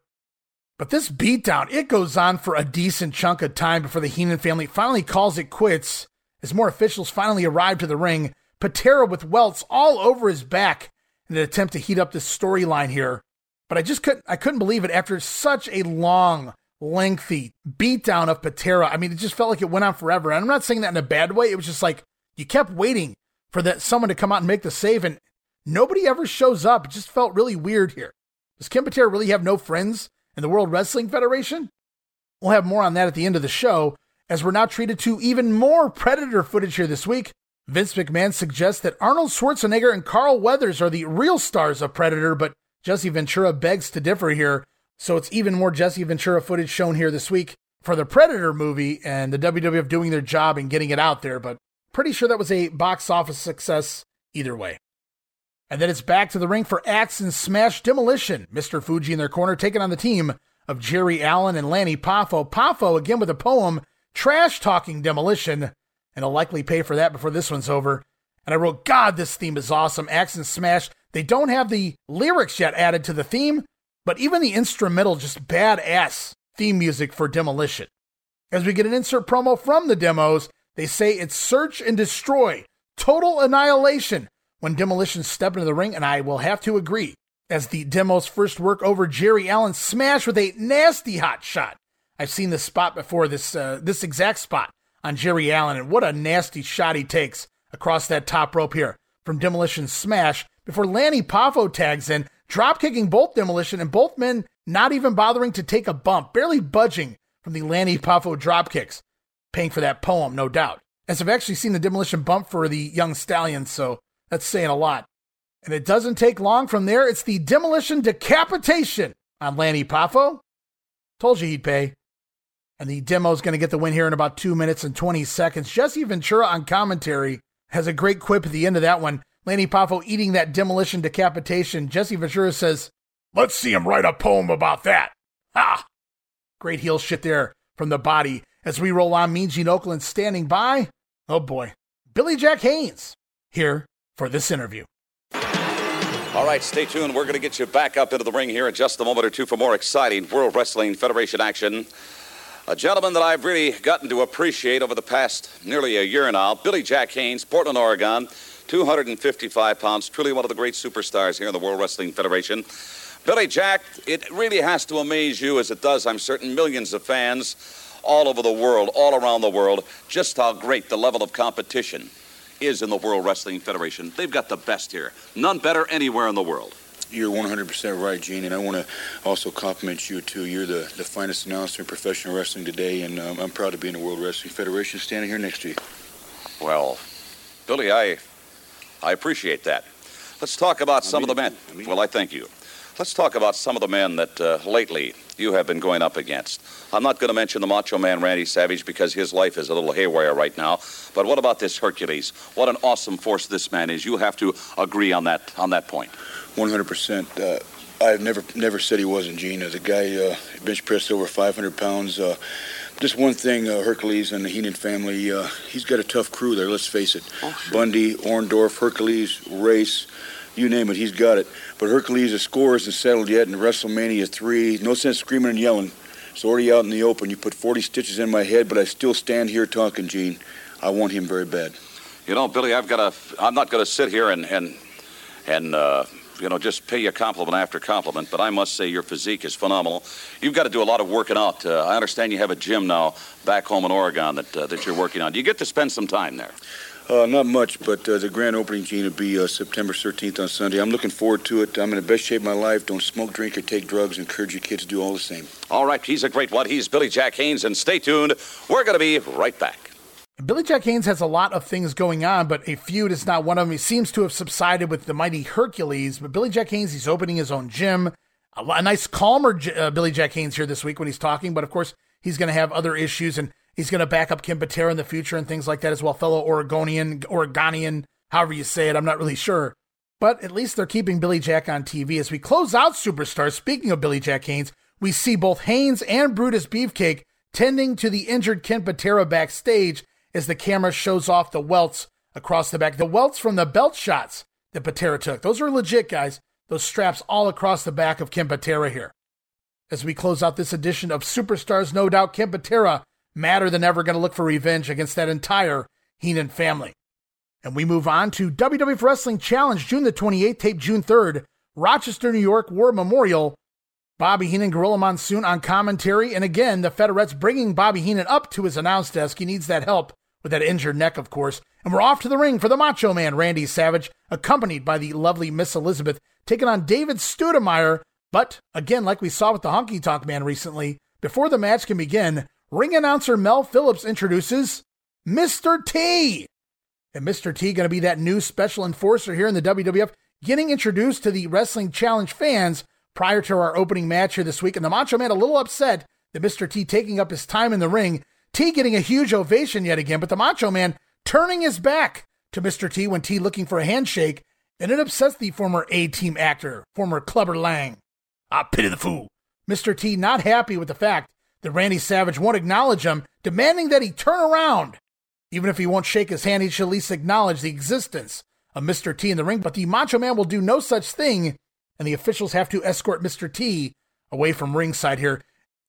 S3: But this beatdown, it goes on for a decent chunk of time before the Heenan family finally calls it quits. As more officials finally arrive to the ring, Patera with welts all over his back in an attempt to heat up this storyline here. But I just couldn't I couldn't believe it after such a long, lengthy beatdown of Patera. I mean, it just felt like it went on forever. And I'm not saying that in a bad way. It was just like you kept waiting for that someone to come out and make the save, and nobody ever shows up. It just felt really weird here. Does Ken Patera really have no friends in the World Wrestling Federation? We'll have more on that at the end of the show, as we're now treated to even more Predator footage here this week. Vince McMahon suggests that Arnold Schwarzenegger and Carl Weathers are the real stars of Predator, but Jesse Ventura begs to differ here. So it's even more Jesse Ventura footage shown here this week for the Predator movie and the WWF doing their job and getting it out there, but pretty sure that was a box office success either way. And then it's back to the ring for Axe and Smash Demolition. Mr. Fuji in their corner taking on the team of Jerry Allen and Lanny Poffo. Poffo again with a poem, trash talking Demolition, and I'll likely pay for that before this one's over. And I wrote, God, this theme is awesome. Axe and Smash. They don't have the lyrics yet added to the theme, but even the instrumental, just badass theme music for Demolition. As we get an insert promo from the demos, they say it's search and destroy, total annihilation when Demolition step into the ring, and I will have to agree. As the demos first work over Jerry Allen smash with a nasty hot shot. I've seen this spot before, this uh, this exact spot on Jerry Allen, and what a nasty shot he takes across that top rope here from Demolition smash before Lanny Poffo tags in, drop kicking both Demolition and both men not even bothering to take a bump, barely budging from the Lanny Poffo drop kicks. Paying for that poem, no doubt. As I've actually seen the Demolition bump for the young stallions, so that's saying a lot. And it doesn't take long from there. It's the demolition decapitation on Lanny Poffo. Told you he'd pay. And the demo's going to get the win here in about two minutes and 20 seconds. Jesse Ventura on commentary has a great quip at the end of that one. Lanny Poffo eating that demolition decapitation. Jesse Ventura says, Let's see him write a poem about that. Ha! Great heel shit there from the body. As we roll on, Mean Gene Okerlund standing by. Oh boy. Billy Jack Haynes here for this interview.
S4: All right, stay tuned. We're going to get you back up into the ring here in just a moment or two for more exciting World Wrestling Federation action. A gentleman that I've really gotten to appreciate over the past nearly a year now, Billy Jack Haynes, Portland, Oregon, 255 pounds, truly one of the great superstars here in the World Wrestling Federation. Billy Jack, it really has to amaze you, as it does, I'm certain, millions of fans all over the world, all around the world, just how great the level of competition is in the World Wrestling Federation. They've got the best here. None better anywhere in the world.
S24: You're 100% right, Gene, and I want to also compliment you, too. You're the, the finest announcer in professional wrestling today, and um, I'm proud to be in the World Wrestling Federation standing here next to you.
S4: Well, Billy, I, I appreciate that. Let's talk about some of the men. Well, I thank you. Let's talk about some of the men that uh, lately you have been going up against. I'm not going to mention the Macho Man Randy Savage because his life is a little haywire right now. But what about this Hercules? What an awesome force this man is. You have to agree on that on that point.
S24: 100%. Uh, I've never never said he wasn't, Gene. The guy uh, bench pressed over 500 pounds. Uh, just one thing, uh, Hercules and the Heenan family, uh, he's got a tough crew there, let's face it.
S4: Oh, sure.
S24: Bundy, Orndorff, Hercules, Race, you name it, he's got it. But Hercules, the score isn't settled yet in WrestleMania 3. No sense screaming and yelling. It's already out in the open. You put 40 stitches in my head, but I still stand here talking, Gene. I want him very bad.
S4: You know, Billy, I've got to. I'm not going to sit here and and and uh, you know just pay you compliment after compliment, but I must say your physique is phenomenal. You've got to do a lot of working out. Uh, I understand you have a gym now back home in Oregon that uh, that you're working on. Do you get to spend some time there?
S24: Uh, not much, but uh, the grand opening, Gene, will be uh, September 13th on Sunday. I'm looking forward to it. I'm in the best shape of my life. Don't smoke, drink, or take drugs. Encourage your kids to do all the same.
S4: All right, he's a great one. He's Billy Jack Haynes, and stay tuned. We're going to be right back.
S3: Billy Jack Haynes has a lot of things going on, but a feud is not one of them. He seems to have subsided with the mighty Hercules, but Billy Jack Haynes, he's opening his own gym. A, a nice, calmer uh, Billy Jack Haynes here this week when he's talking, but of course, he's going to have other issues, and he's going to back up Ken Patera in the future and things like that as well. Fellow Oregonian, Oregonian, however you say it, I'm not really sure. But at least they're keeping Billy Jack on TV. As we close out Superstars, speaking of Billy Jack Haynes, we see both Haynes and Brutus Beefcake tending to the injured Ken Patera backstage as the camera shows off the welts across the back. The welts from the belt shots that Patera took. Those are legit, guys. Those straps all across the back of Ken Patera here. As we close out this edition of Superstars, no doubt Ken Patera, madder than ever, going to look for revenge against that entire Heenan family. And we move on to WWF Wrestling Challenge, June the 28th, tape June 3rd, Rochester, New York, War Memorial. Bobby Heenan, Gorilla Monsoon on commentary. And again, the Federettes bringing Bobby Heenan up to his announce desk. He needs that help with that injured neck, of course. And we're off to the ring for the Macho Man, Randy Savage, accompanied by the lovely Miss Elizabeth, taking on David Studemeyer. But again, like we saw with the Honky Tonk Man recently, before the match can begin, ring announcer Mel Phillips introduces Mr. T. And Mr. T going to be that new special enforcer here in the WWF, getting introduced to the Wrestling Challenge fans prior to our opening match here this week. And the Macho Man a little upset that Mr. T taking up his time in the ring. T getting a huge ovation yet again, but the Macho Man turning his back to Mr. T when T looking for a handshake, and it upsets the former A team actor, former Clubber Lang. I pity the fool. Mr. T not happy with the fact that Randy Savage won't acknowledge him, demanding that he turn around. Even if he won't shake his hand, he should at least acknowledge the existence of Mr. T in the ring. But the Macho Man will do no such thing, and the officials have to escort Mr. T away from ringside here.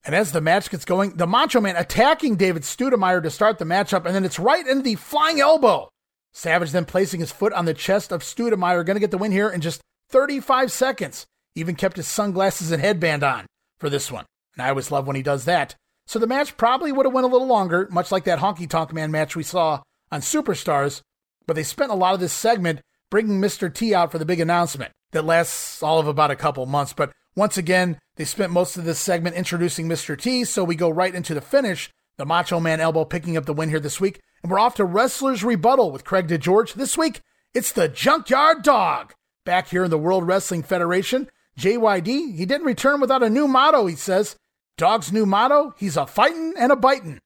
S3: And as the match gets going, the Macho Man attacking David Studemeyer to start the matchup, and then it's right into the flying elbow. Savage then placing his foot on the chest of Studemeyer, going to get the win here in just 35 seconds. Even kept his sunglasses and headband on for this one. And I always love when he does that. So the match probably would have went a little longer, much like that Honky Tonk Man match we saw on Superstars. But they spent a lot of this segment bringing Mr. T out for the big announcement that lasts all of about a couple months. But once again, they spent most of this segment introducing Mr. T, so we go right into the finish. The Macho Man elbow picking up the win here this week. And we're off to Wrestler's Rebuttal with Craig DeGeorge. This week, it's the Junkyard Dog. Back here in the World Wrestling Federation, JYD, he didn't return without a new motto, he says. Dog's new motto, he's a fightin' and a bitin'.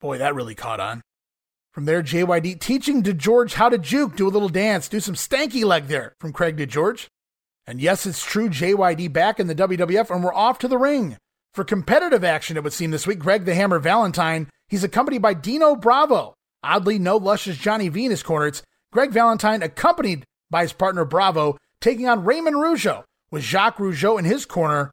S3: Boy, that really caught on. From there, JYD teaching DeGeorge how to juke, do a little dance, do some stanky leg there from Craig DeGeorge. And yes, it's true, JYD back in the WWF, and we're off to the ring. For competitive action, it would seem this week, Greg the Hammer Valentine, he's accompanied by Dino Bravo. Oddly, no luscious Johnny V in his corner. It's Greg Valentine accompanied by his partner Bravo, taking on Raymond Rougeau, with Jacques Rougeau in his corner.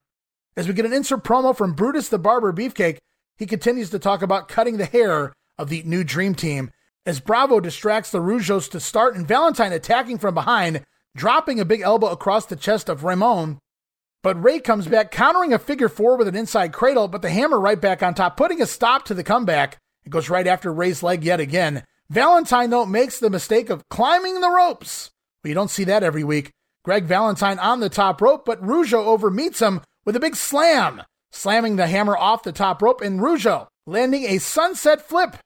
S3: As we get an insert promo from Brutus the Barber Beefcake, he continues to talk about cutting the hair of the new Dream Team. As Bravo distracts the Rougeaus to start, and Valentine attacking from behind, dropping a big elbow across the chest of Ramon. But Ray comes back, countering a figure four with an inside cradle, but the hammer right back on top, putting a stop to the comeback. It goes right after Ray's leg yet again. Valentine, though, makes the mistake of climbing the ropes. Well, you don't see that every week. Greg Valentine on the top rope, but Rougeau overmeets him with a big slam, slamming the hammer off the top rope, and Rougeau landing a sunset flip.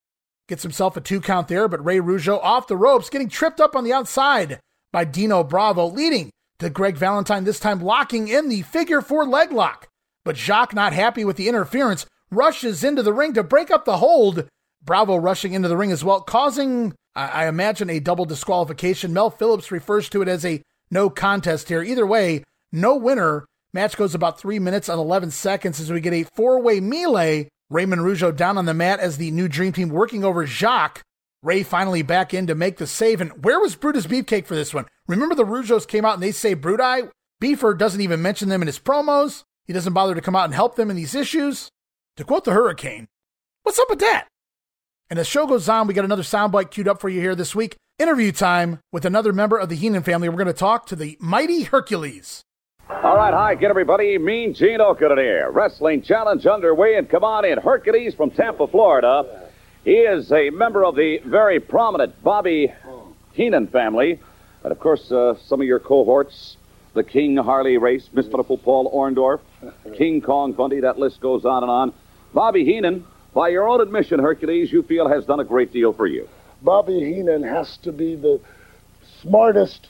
S3: Gets himself a two count there, but Ray Rougeau off the ropes, getting tripped up on the outside by Dino Bravo, leading to Greg Valentine, this time locking in the figure four leg lock. but Jacques, not happy with the interference, rushes into the ring to break up the hold. Bravo rushing into the ring as well, causing, I, I imagine, a double disqualification. Mel Phillips refers to it as a no contest here. Either way, no winner. Match goes about three minutes and 11 seconds as we get a four way melee. Raymond Rougeau down on the mat as the new Dream Team working over Jacques. Ray finally back in to make the save. And where was Brutus Beefcake for this one? Remember the Rougeaus came out and they say Bruti? Beefer doesn't even mention them in his promos. He doesn't bother to come out and help them in these issues. To quote the Hurricane, what's up with that? And as show goes on, we got another soundbite queued up for you here this week. Interview time with another member of the Heenan family. We're going to talk to the mighty Hercules.
S4: All right, hi again, everybody. Mean Gene Okerlund here. Wrestling Challenge underway, and come on in. Hercules from Tampa, Florida. He is a member of the very prominent Bobby Heenan family. And, of course, uh, some of your cohorts, the King Harley Race, Miss Beautiful Paul Orndorff, [laughs] King Kong Bundy, that list goes on and on. Bobby Heenan, by your own admission, Hercules, you feel has done a great deal for you.
S12: Bobby Heenan has to be the smartest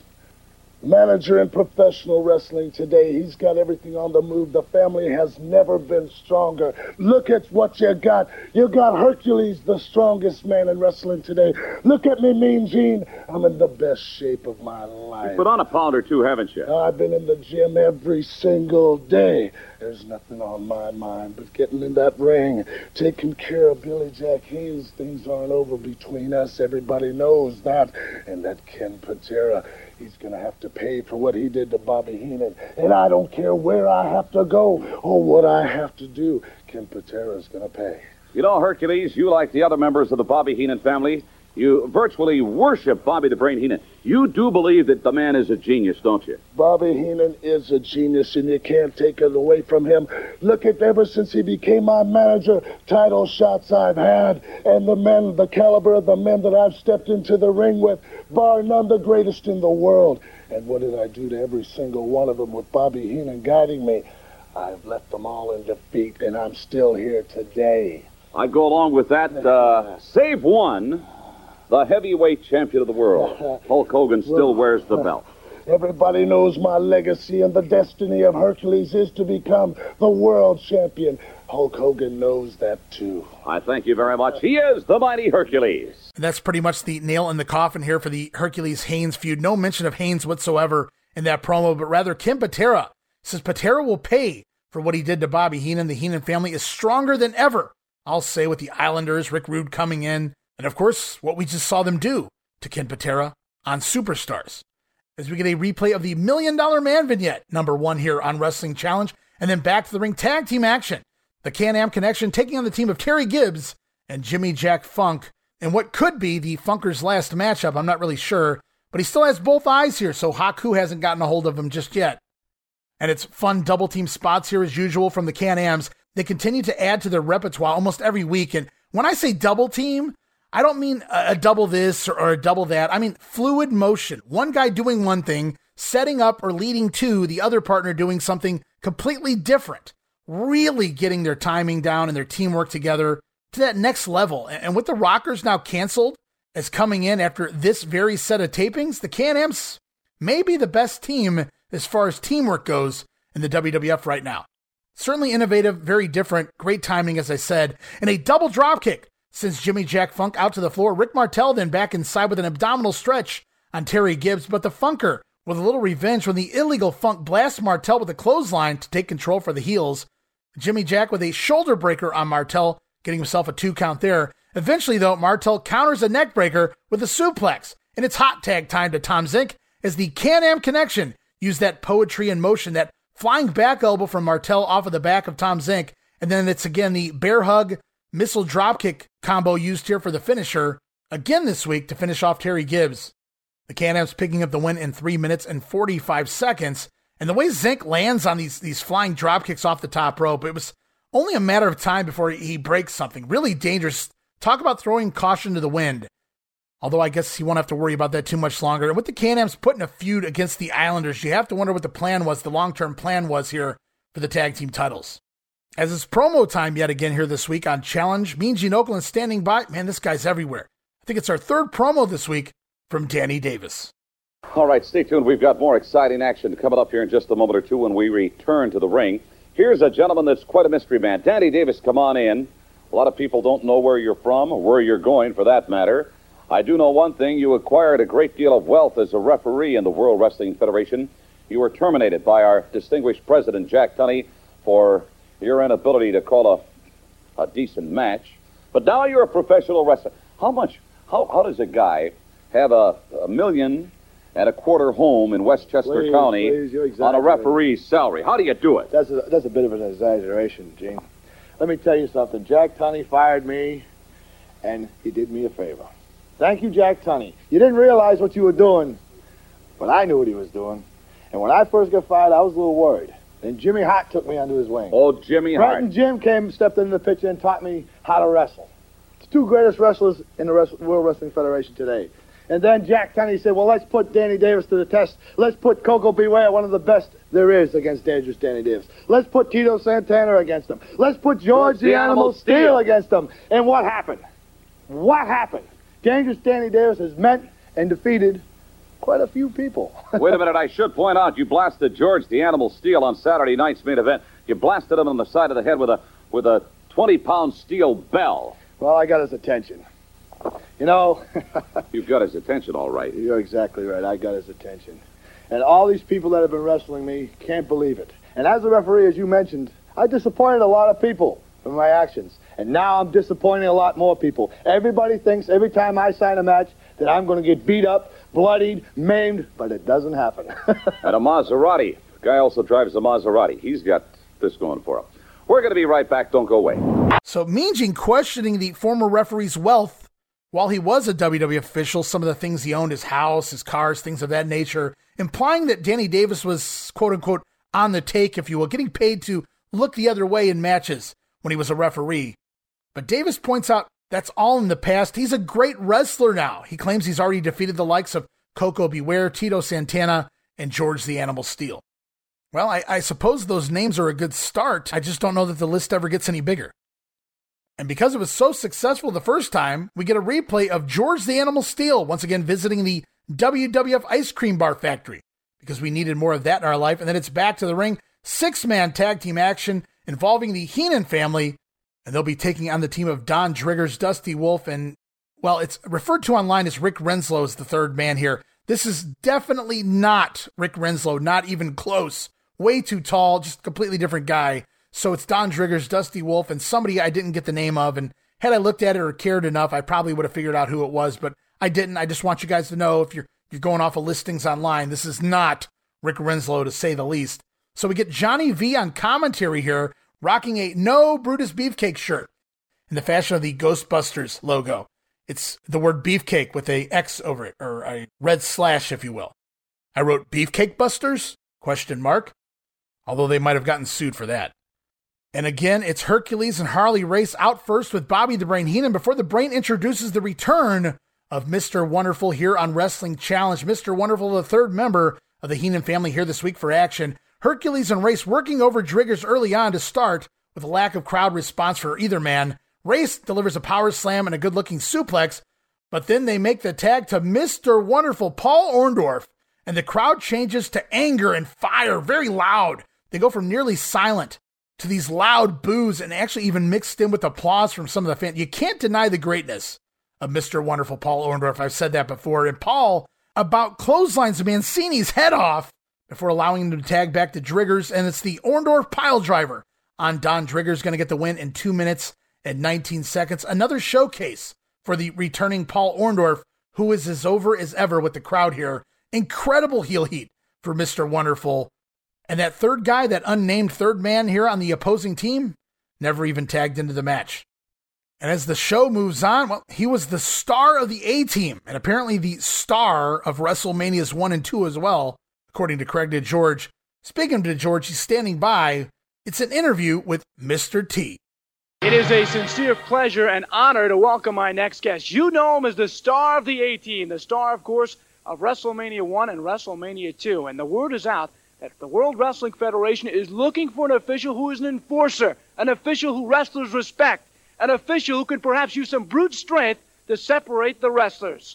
S12: manager in professional wrestling today. He's got everything on the move. The family has never been stronger. Look at what you got. You got Hercules, the strongest man in wrestling today. Look at me, Mean Gene. I'm in the best shape of my life.
S4: You've put on a pound or two, haven't you?
S12: I've been in the gym every single day. There's nothing on my mind but getting in that ring, taking care of Billy Jack Haynes. Things aren't over between us. Everybody knows that. And that Ken Patera, he's going to have to pay for what he did to Bobby Heenan. And I don't care where I have to go or what I have to do. Ken Patera's going to pay.
S4: You know, Hercules, you, like the other members of the Bobby Heenan family, you virtually worship Bobby the Brain Heenan. You do believe that the man is a genius, don't you?
S12: Bobby Heenan is a genius, and you can't take it away from him. Look at ever since he became my manager, title shots I've had, and the men, the caliber of the men that I've stepped into the ring with, bar none the greatest in the world. And what did I do to every single one of them with Bobby Heenan guiding me? I've left them all in defeat, and I'm still here today.
S4: I'd go along with that. Uh, save one, the heavyweight champion of the world. [laughs] Hulk Hogan still wears the belt.
S12: Everybody knows my legacy and the destiny of Hercules is to become the world champion. Hulk Hogan knows that too.
S4: I thank you very much. He is the mighty Hercules.
S3: And that's pretty much the nail in the coffin here for the Hercules Haynes feud. No mention of Haynes whatsoever in that promo, but rather Ken Patera says Patera will pay for what he did to Bobby Heenan. The Heenan family is stronger than ever. I'll say with the Islanders, Rick Rude coming in, and of course, what we just saw them do to Ken Patera on Superstars. As we get a replay of the Million Dollar Man vignette, number one here on Wrestling Challenge, and then back to the ring tag team action. The Can Am Connection taking on the team of Terry Gibbs and Jimmy Jack Funk, and what could be the Funkers' last matchup. I'm not really sure, but he still has both eyes here, so Haku hasn't gotten a hold of him just yet. And it's fun double team spots here as usual from the Can Ams. They continue to add to their repertoire almost every week. And when I say double team, I don't mean a, a double this or, or a double that. I mean fluid motion. One guy doing one thing, setting up or leading to the other partner doing something completely different. Really getting their timing down and their teamwork together to that next level. And, and with the Rockers now canceled as coming in after this very set of tapings, the Can Am's may be the best team as far as teamwork goes in the WWF right now. Certainly innovative, very different, great timing, as I said, and a double dropkick sends Jimmy Jack Funk out to the floor. Rick Martel then back inside with an abdominal stretch on Terry Gibbs, but the Funker with a little revenge when the illegal Funk blasts Martel with a clothesline to take control for the heels. Jimmy Jack with a shoulder breaker on Martel, getting himself a two count there. Eventually, though, Martel counters a neck breaker with a suplex, and it's hot tag time to Tom Zenk as the Can Am connection use that poetry in motion, that flying back elbow from Martel off of the back of Tom Zenk, and then it's again the bear hug missile dropkick combo used here for the finisher again this week to finish off Terry Gibbs. The Can-Am's picking up the win in 3 minutes and 45 seconds. And the way Zenk lands on these, these flying dropkicks off the top rope, it was only a matter of time before he breaks something. Really dangerous. Talk about throwing caution to the wind. Although I guess he won't have to worry about that too much longer. And with the Can-Am's putting a feud against the Islanders, you have to wonder what the plan was, the long-term plan was here for the tag team titles. As it's promo time yet again here this week on Challenge, Mean Gene Okerlund standing by. Man, this guy's everywhere. I think it's our third promo this week from Danny Davis.
S4: All right, stay tuned. We've got more exciting action coming up here in just a moment or two when we return to the ring. Here's a gentleman that's quite a mystery man. Danny Davis, come on in. A lot of people don't know where you're from or where you're going, for that matter. I do know one thing. You acquired a great deal of wealth as a referee in the World Wrestling Federation. You were terminated by our distinguished president, Jack Tunney, for your inability to call a, a decent match. But now you're a professional wrestler. How much, how, how does a guy have a, a million and a quarter home in Westchester
S15: Please,
S4: County
S15: please,
S4: on a referee's salary? How do you do it?
S15: That's a, that's a bit of an exaggeration, Gene. Let me tell you something. Jack Tunney fired me, and he did me a favor. Thank you, Jack Tunney. You didn't realize what you were doing, but I knew what he was doing. And when I first got fired, I was a little worried. Then Jimmy Hart took me under his wing.
S4: Oh, Jimmy
S15: Brett
S4: Hart.
S15: and Jim came, stepped into the picture, and taught me how to wrestle. The two greatest wrestlers in the World Wrestling Federation today. And then Jack Tunney said, well, let's put Danny Davis to the test. Let's put Koko B. Ware, one of the best there is against dangerous Danny Davis. Let's put Tito Santana against him. Let's put George the, Animal Steele against him. And what happened? What happened? Dangerous Danny Davis has met and defeated quite a few people. [laughs]
S4: Wait a minute, I should point out you blasted George the Animal Steele on Saturday night's main event. You blasted him on the side of the head with a with a 20 pound steel bell.
S15: Well, I got his attention. You know, [laughs]
S4: You've got his attention, all right.
S15: You're exactly right. I got his attention. And all these people that have been wrestling me can't believe it. And as a referee, as you mentioned, I disappointed a lot of people with my actions. And now I'm disappointing a lot more people. Everybody thinks every time I sign a match that I'm going to get beat up, bloodied, maimed, but it doesn't happen. [laughs]
S4: And a Maserati. The guy also drives a Maserati. He's got this going for him. We're going to be right back. Don't go away.
S3: So Mean Gene questioning the former referee's wealth while he was a WWE official, some of the things he owned, his house, his cars, things of that nature, implying that Danny Davis was quote unquote on the take, if you will, getting paid to look the other way in matches when he was a referee. But Davis points out that's all in the past. He's a great wrestler now. He claims he's already defeated the likes of Koko B. Ware, Tito Santana, and George the Animal Steele. Well, I, I suppose those names are a good start. I just don't know that the list ever gets any bigger. And because it was so successful the first time, we get a replay of George the Animal Steele once again visiting the WWF ice cream bar factory because we needed more of that in our life. And then it's back to the ring, six man tag team action involving the Heenan family. And they'll be taking on the team of Don Driggers, Dusty Wolfe, and, well, it's referred to online as Rick Renslow as the third man here. This is definitely not Rick Renslow, not even close. Way too tall, just completely different guy. So it's Don Driggers, Dusty Wolfe, and somebody I didn't get the name of. And had I looked at it or cared enough, I probably would have figured out who it was, but I didn't. I just want you guys to know if you're you're going off of listings online, this is not Rick Renslow to say the least. So we get Johnny V on commentary here, rocking a no Brutus Beefcake shirt in the fashion of the Ghostbusters logo. It's the word beefcake with a X over it, or a red slash, if you will. I wrote Beefcake Busters? Question mark. Although they might have gotten sued for that. And again, it's Hercules and Harley Race out first with Bobby the Brain Heenan before the Brain introduces the return of Mr. Wonderful here on Wrestling Challenge. Mr. Wonderful, the third member of the Heenan family here this week for action. Hercules and Race working over Driggers early on to start with a lack of crowd response for either man. Race delivers a power slam and a good looking suplex, but then they make the tag to Mr. Wonderful Paul Orndorff, and the crowd changes to anger and fire, very loud. They go from nearly silent to these loud boos and actually even mixed in with applause from some of the fans. You can't deny the greatness of Mr. Wonderful Paul Orndorff. I've said that before. And Paul about clotheslines Mancini's head off before allowing him to tag back to Driggers. And it's the Orndorff pile driver on Don Driggers going to get the win in two minutes and 19 seconds. Another showcase for the returning Paul Orndorff, who is as over as ever with the crowd here. Incredible heel heat for Mr. Wonderful. And that third guy, that unnamed third man here on the opposing team, never even tagged into the match. And as the show moves on, well, he was the star of the A team and apparently the star of WrestleManias 1 and 2 as well, according to Craig DeGeorge. Speaking to George, he's standing by. It's an interview with Mr. T.
S14: It is a sincere pleasure and honor to welcome my next guest. You know him as the star of the A team, the star, of course, of WrestleMania 1 and WrestleMania 2. And the word is out that the World Wrestling Federation is looking for an official who is an enforcer, an official who wrestlers respect, an official who can perhaps use some brute strength to separate the wrestlers.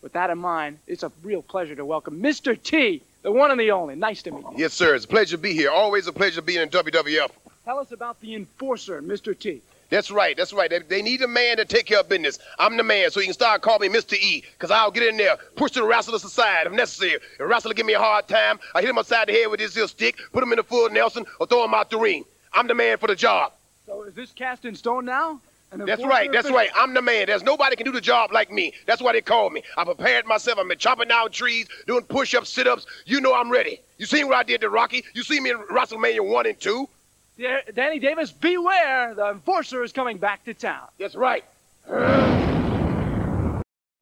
S14: With that in mind, it's a real pleasure to welcome Mr. T the one and the only. Nice to meet you.
S25: Yes, sir. It's a pleasure to be here. Always a pleasure being in WWF.
S14: Tell us about the enforcer, Mr. T.
S25: That's right. That's right. They, they need a man to take care of business. I'm the man, so you can start calling me Mr. E, because I'll get in there, push the wrestlers aside if necessary. If a wrestler give me a hard time, I hit him upside the head with this little stick, put him in the full Nelson, or throw him out the ring. I'm the man for the job.
S14: So is this cast in stone now? An
S25: That's right. That's right. I'm the man. There's nobody can do the job like me. That's why they call me. I prepared myself. I've been chopping down trees, doing push-ups, sit-ups. You know I'm ready. You seen what I did to Rocky? You see me in WrestleMania 1 and 2?
S14: Da- Danny Davis, beware! The enforcer is coming back to town.
S25: That's right.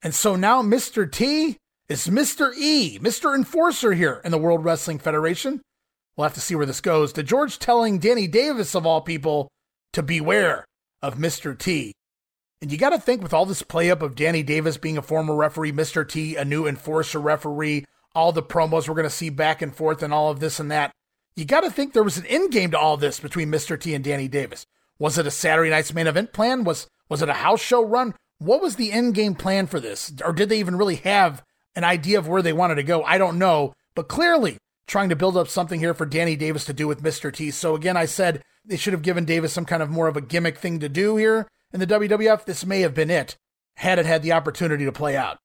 S3: And so now Mr. T is Mr. E, Mr. Enforcer here in the World Wrestling Federation. We'll have to see where this goes. DeGeorge telling Danny Davis, of all people, to beware of Mr. T. And you got to think with all this play up of Danny Davis being a former referee, Mr. T, a new enforcer referee, all the promos we're going to see back and forth and all of this and that. You got to think there was an end game to all this between Mr. T and Danny Davis. Was it a Saturday night's main event plan? Was was it a house show run? What was the end game plan for this? Or did they even really have an idea of where they wanted to go? I don't know. But clearly trying to build up something here for Danny Davis to do with Mr. T. So again, I said they should have given Davis some kind of more of a gimmick thing to do here in the WWF. This may have been it had it had the opportunity to play out.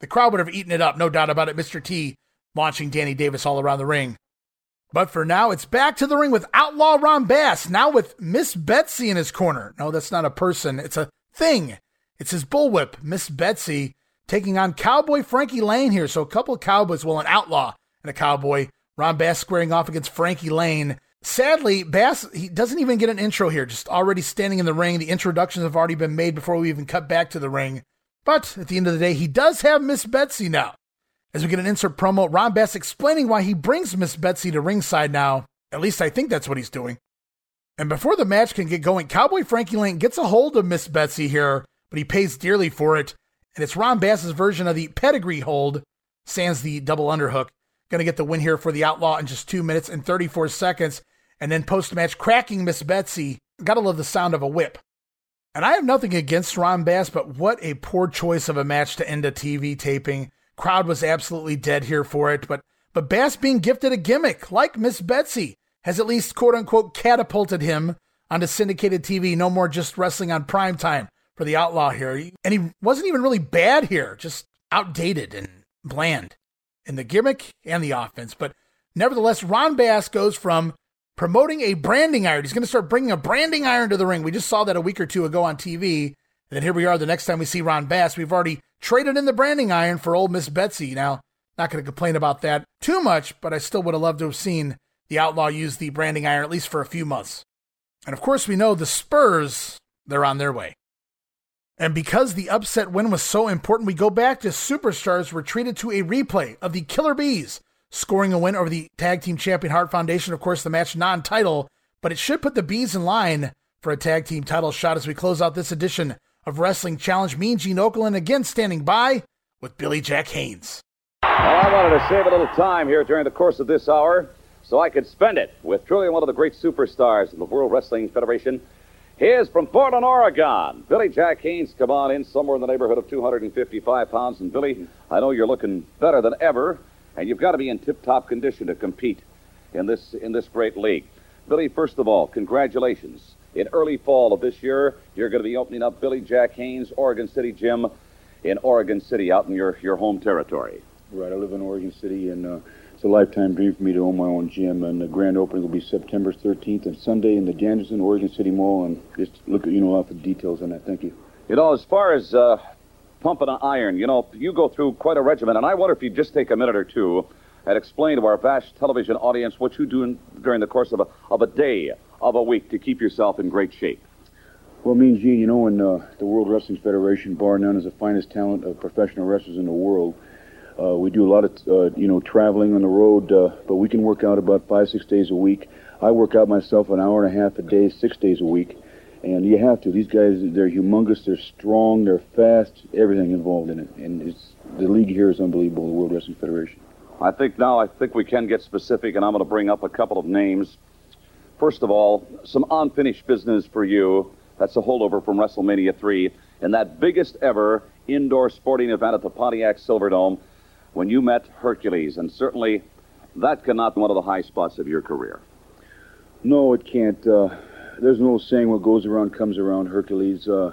S3: The crowd would have eaten it up, no doubt about it. Mr. T launching Danny Davis all around the ring. But for now, it's back to the ring with Outlaw Ron Bass, now with Miss Betsy in his corner. No, that's not a person, it's a thing. It's his bullwhip, Miss Betsy, taking on Cowboy Frankie Lane here. So a couple of cowboys, well, an outlaw and a cowboy. Ron Bass squaring off against Frankie Lane. Sadly, Bass, he doesn't even get an intro here, just already standing in the ring. The introductions have already been made before we even cut back to the ring. But at the end of the day, he does have Miss Betsy now. As we get an insert promo, Ron Bass explaining why he brings Miss Betsy to ringside now. At least I think that's what he's doing. And before the match can get going, Cowboy Frankie Lane gets a hold of Miss Betsy here, but he pays dearly for it. And it's Ron Bass's version of the pedigree hold, sans the double underhook. Gonna get the win here for the Outlaw in just two minutes and 34 seconds. And then post match, cracking Miss Betsy. Gotta love the sound of a whip. And I have nothing against Ron Bass, but what a poor choice of a match to end a TV taping. Crowd was absolutely dead here for it, but but Bass being gifted a gimmick like Miss Betsy has at least quote unquote catapulted him onto syndicated TV. No more just wrestling on prime time for the Outlaw here. And he wasn't even really bad here, just outdated and bland in the gimmick and the offense. But nevertheless, Ron Bass goes from promoting a branding iron. He's going to start bringing a branding iron to the ring. We just saw that a week or two ago on TV. And then here we are the next time we see Ron Bass. We've already traded in the branding iron for old Miss Betsy. Now, not going to complain about that too much, but I still would have loved to have seen the Outlaw use the branding iron at least for a few months. And of course, we know the Spurs, they're on their way. And because the upset win was so important, we go back to Superstars were treated to a replay of the Killer Bees scoring a win over the tag team champion Hart Foundation. Of course, the match non title, but it should put the Bees in line for a tag team title shot as we close out this edition of Wrestling Challenge. Mean Gene Okerlund again standing by with Billy Jack Haynes.
S4: Well, I wanted to save a little time here during the course of this hour so I could spend it with truly one of the great superstars of the World Wrestling Federation. Here's from Portland, Oregon. Billy Jack Haynes, come on in somewhere in the neighborhood of 255 pounds. And Billy, I know you're looking better than ever, and you've got to be in tip-top condition to compete in this in this great league. Billy, first of all, congratulations. In early fall of this year, you're going to be opening up Billy Jack Haynes Oregon City Gym in Oregon City, out in your, your home territory.
S24: Right, I live in Oregon City, and uh, it's a lifetime dream for me to own my own gym. And the grand opening will be September 13th and Sunday in the Janderson Oregon City Mall. And just look at you know out for details on that. Thank you.
S4: You know, as far as uh, pumping an iron, you know, you go through quite a regimen, and I wonder if you'd just take a minute or two and explain to our vast television audience what you do in, during the course of a, of a day, of a week, to keep yourself in great shape.
S24: Well, me and Gene, you know, in uh, the World Wrestling Federation, bar none, is the finest talent of professional wrestlers in the world. Uh, we do a lot of, uh, you know, traveling on the road, uh, but we can work out about five, six days a week. I work out myself an hour and a half a day, six days a week. And you have to. These guys, they're humongous, they're strong, they're fast, everything involved in it. And it's, the league here is unbelievable, the World Wrestling Federation.
S4: I think now, I think we can get specific, and I'm going to bring up a couple of names. First of all, some unfinished business for you. That's a holdover from WrestleMania 3 and that biggest ever indoor sporting event at the Pontiac Silverdome.
S2: When you met Hercules, and certainly that cannot be one of the high spots of your career.
S24: No, it can't. Uh, there's an old saying, what goes around comes around, Hercules. Uh,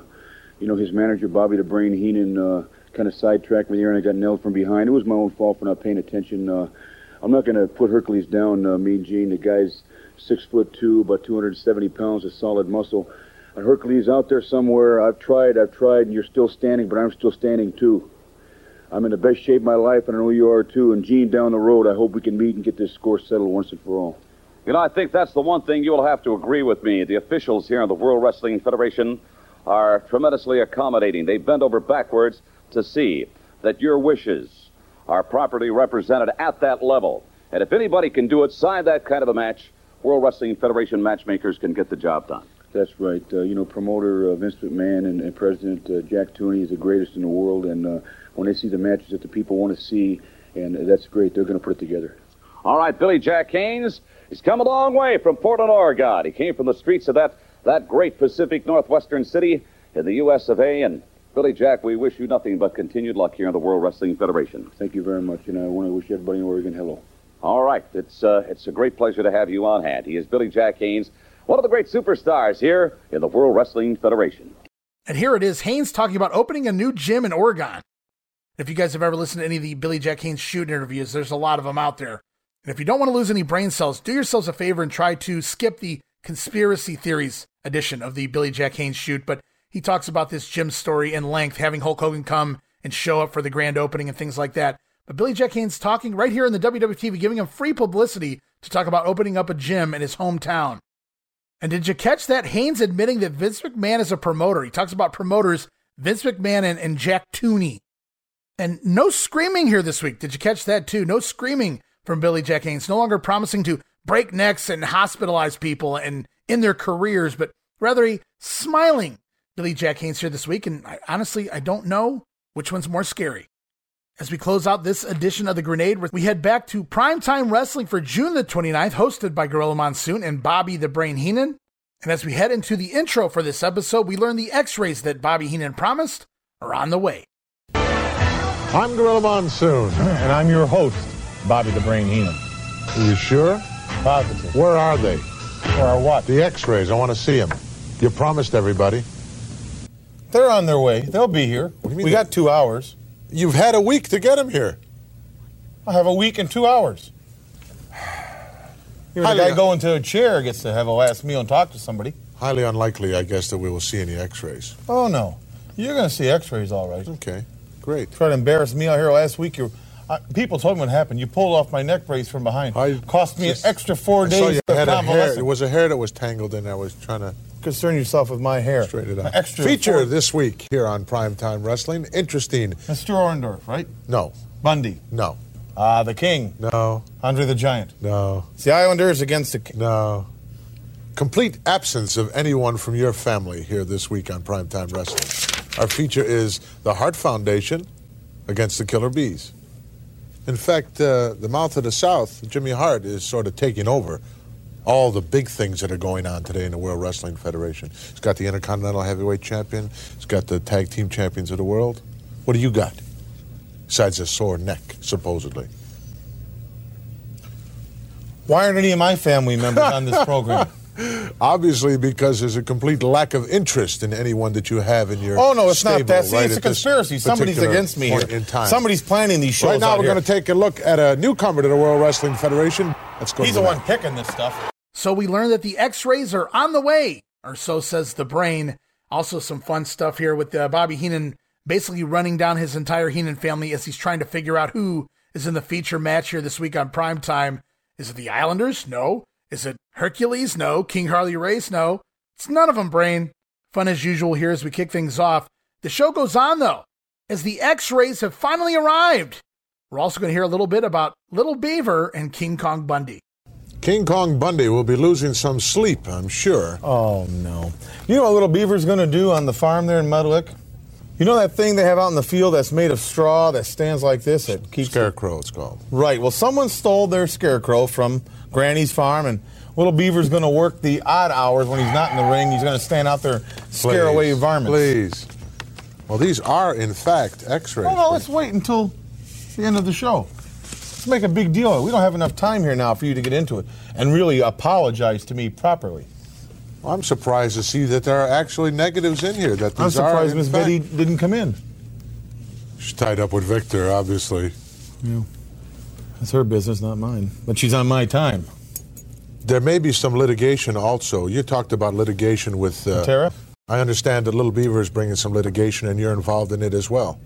S24: you know, his manager, Bobby the Brain Heenan, uh, kind of sidetracked me there, and I got nailed from behind. It was my own fault for not paying attention. Uh, I'm not going to put Hercules down, uh, Mean Gene. The guy's six foot two, about 270 pounds of solid muscle. And Hercules out there somewhere. I've tried, I've tried, and you're still standing, but I'm still standing too. I'm in the best shape of my life, and I know you are too. And Gene, down the road, I hope we can meet and get this score settled once and for all.
S2: You know, I think that's the one thing you'll have to agree with me. The officials here in the World Wrestling Federation are tremendously accommodating. They bend over backwards to see that your wishes are properly represented at that level. And if anybody can do it, sign that kind of a match, World Wrestling Federation matchmakers can get the job done.
S24: That's right. Uh, you know, promoter uh, Vince McMahon and, and President uh, Jack Tunney is the greatest in the world, and uh, when they see the matches that the people want to see, and that's great, they're going to put it together.
S2: All right, Billy Jack Haynes, he's come a long way from Portland, Oregon. He came from the streets of that, that great Pacific Northwestern city in the U.S. of A. And Billy Jack, we wish you nothing but continued luck here in the World Wrestling Federation.
S24: Thank you very much, and I want to wish everybody in Oregon hello.
S2: All right, it's uh, it's a great pleasure to have you on hand. He is Billy Jack Haynes, one of the great superstars here in the World Wrestling Federation.
S3: And here it is, Haynes talking about opening a new gym in Oregon. If you guys have ever listened to any of the Billy Jack Haynes shoot interviews, there's a lot of them out there. And if you don't want to lose any brain cells, do yourselves a favor and try to skip the conspiracy theories edition of the Billy Jack Haynes shoot. But he talks about this gym story in length, having Hulk Hogan come and show up for the grand opening and things like that. But Billy Jack Haynes talking right here in the WWTV, giving him free publicity to talk about opening up a gym in his hometown. And did you catch that? Haynes admitting that Vince McMahon is a promoter. He talks about promoters, Vince McMahon and, and Jack Tunney. And no screaming here this week. Did you catch that too? No screaming from Billy Jack Haynes. No longer promising to break necks and hospitalize people and in their careers, but rather a smiling Billy Jack Haynes here this week. And I, honestly, I don't know which one's more scary. As we close out this edition of The Grenade, we head back to Primetime Wrestling for June the 29th, hosted by Gorilla Monsoon and Bobby the Brain Heenan. And as we head into the intro for this episode, we learn the x rays that Bobby Heenan promised are on the way.
S16: I'm Gorilla Monsoon. [laughs]
S17: And I'm your host, Bobby the Brain Heenan.
S16: Are you sure?
S17: Positive.
S16: Where are they?
S17: Where are what?
S16: The x rays. I want to see them. You promised everybody.
S17: They're on their way. They'll be here. We got two hours.
S16: You've had a week to get them here.
S17: I have a week and two hours. Even the guy going to a chair gets to have a last meal and talk to somebody.
S16: Highly unlikely, I guess, that we will see any x rays.
S17: Oh, no. You're going to see x-rays all right.
S16: Okay, great.
S17: Try to embarrass me out here last week. You, uh, people told me what happened. You pulled off my neck brace from behind. Cost me
S16: just-
S17: an extra four
S16: I saw
S17: days
S16: you had a hair. There was a hair that was tangled in. I was trying to
S17: Concern yourself with my hair.
S16: straighten it out.
S17: Extra
S16: Feature
S17: four-
S16: this week here on Primetime Wrestling. Interesting.
S17: Mr. Orndorff, right?
S16: No.
S17: Bundy.
S16: No.
S17: Ah, the King.
S16: No.
S17: Andre the Giant.
S16: No.
S17: It's the Islanders against the King.
S16: No. Complete absence of anyone from your family here this week on Primetime Wrestling. Our feature is the Hart Foundation against the Killer Bees. In fact, uh, the Mouth of the South, Jimmy Hart, is sort of taking over all the big things that are going on today in the World Wrestling Federation. He's got the Intercontinental Heavyweight Champion. He's got the Tag Team Champions of the world. What do you got? Besides a sore neck, supposedly.
S17: Why aren't any of my family members on this [laughs] program?
S16: Obviously, because there's a complete lack of interest in anyone that you have in your.
S17: Oh no, it's
S16: stable
S17: not that. See,
S16: right
S17: it's a conspiracy. Somebody's against me here.
S16: In time.
S17: Somebody's planning these shows.
S16: Right now, we're going to take a look at a newcomer to the World Wrestling Federation. Let's go.
S17: He's the one picking this stuff.
S3: So we learn that the x-rays are on the way, or so says the brain. Also some fun stuff here with uh, Bobby Heenan basically running down his entire Heenan family as he's trying to figure out who is in the feature match here this week on prime time. Is it the Islanders? No. Is it Hercules? No. King Harley Race? No. It's none of them, brain. Fun as usual here as we kick things off. The show goes on though, as the x-rays have finally arrived. We're also going to hear a little bit about Little Beaver and King Kong Bundy.
S16: King Kong Bundy will be losing some sleep, I'm sure.
S17: Oh no! You know what Little Beaver's going to do on the farm there in Mudlick? You know that thing they have out in the field that's made of straw that stands like this? It keeps
S16: Scarecrow, it's called.
S17: Right. Well, someone stole their scarecrow from Granny's farm, and Little Beaver's going to work the odd hours when he's not in the ring. He's going to stand out there, scare
S16: Please,
S17: away varmints.
S16: Please. Well, these are, in fact, x rays.
S17: Oh no! Let's wait until the end of the show. Let's make a big deal. of it. We don't have enough time here now for you to get into it and really apologize to me properly.
S16: I'm surprised to see that there are actually negatives in here. That
S17: I'm surprised Miss Betty didn't come in.
S16: She's tied up with Victor, obviously.
S17: Yeah. That's her business, not mine. But she's on my time.
S16: There may be some litigation also. You talked about litigation with uh,
S17: Tara?
S16: I understand that Little Beaver is bringing some litigation, and you're involved in it as well.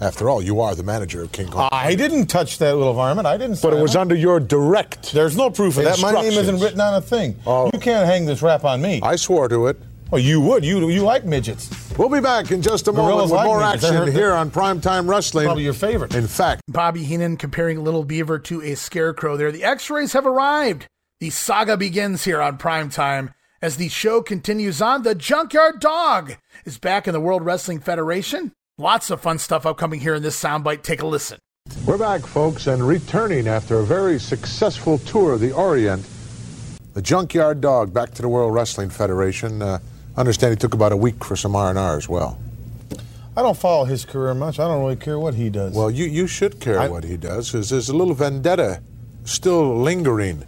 S16: After all, you are the manager of King Kong.
S17: I didn't touch that little varmint. I didn't.
S16: But it was under your direct.
S17: There's no proof of that. My name isn't written on a thing. You can't hang this rap on me.
S16: I swore to it.
S17: Oh, you would. You you like midgets.
S16: We'll be back in just a
S17: Gorillas
S16: moment with
S17: like
S16: more
S17: midgets.
S16: Action
S17: heard that-
S16: here on Primetime Wrestling.
S17: Probably your favorite.
S16: In fact,
S3: Bobby Heenan comparing Little Beaver to a scarecrow there. The x rays have arrived. The saga begins here on primetime. As the show continues on, the Junkyard Dog is back in the World Wrestling Federation. Lots of fun stuff upcoming here in this soundbite. Take a listen.
S16: We're back, folks, and returning after a very successful tour of the Orient. The Junkyard Dog back to the World Wrestling Federation. Uh, understand he took about a week for some R&R as well.
S17: I don't follow his career much. I don't really care what he does.
S16: Well, you, you should care what he does, because there's a little vendetta still lingering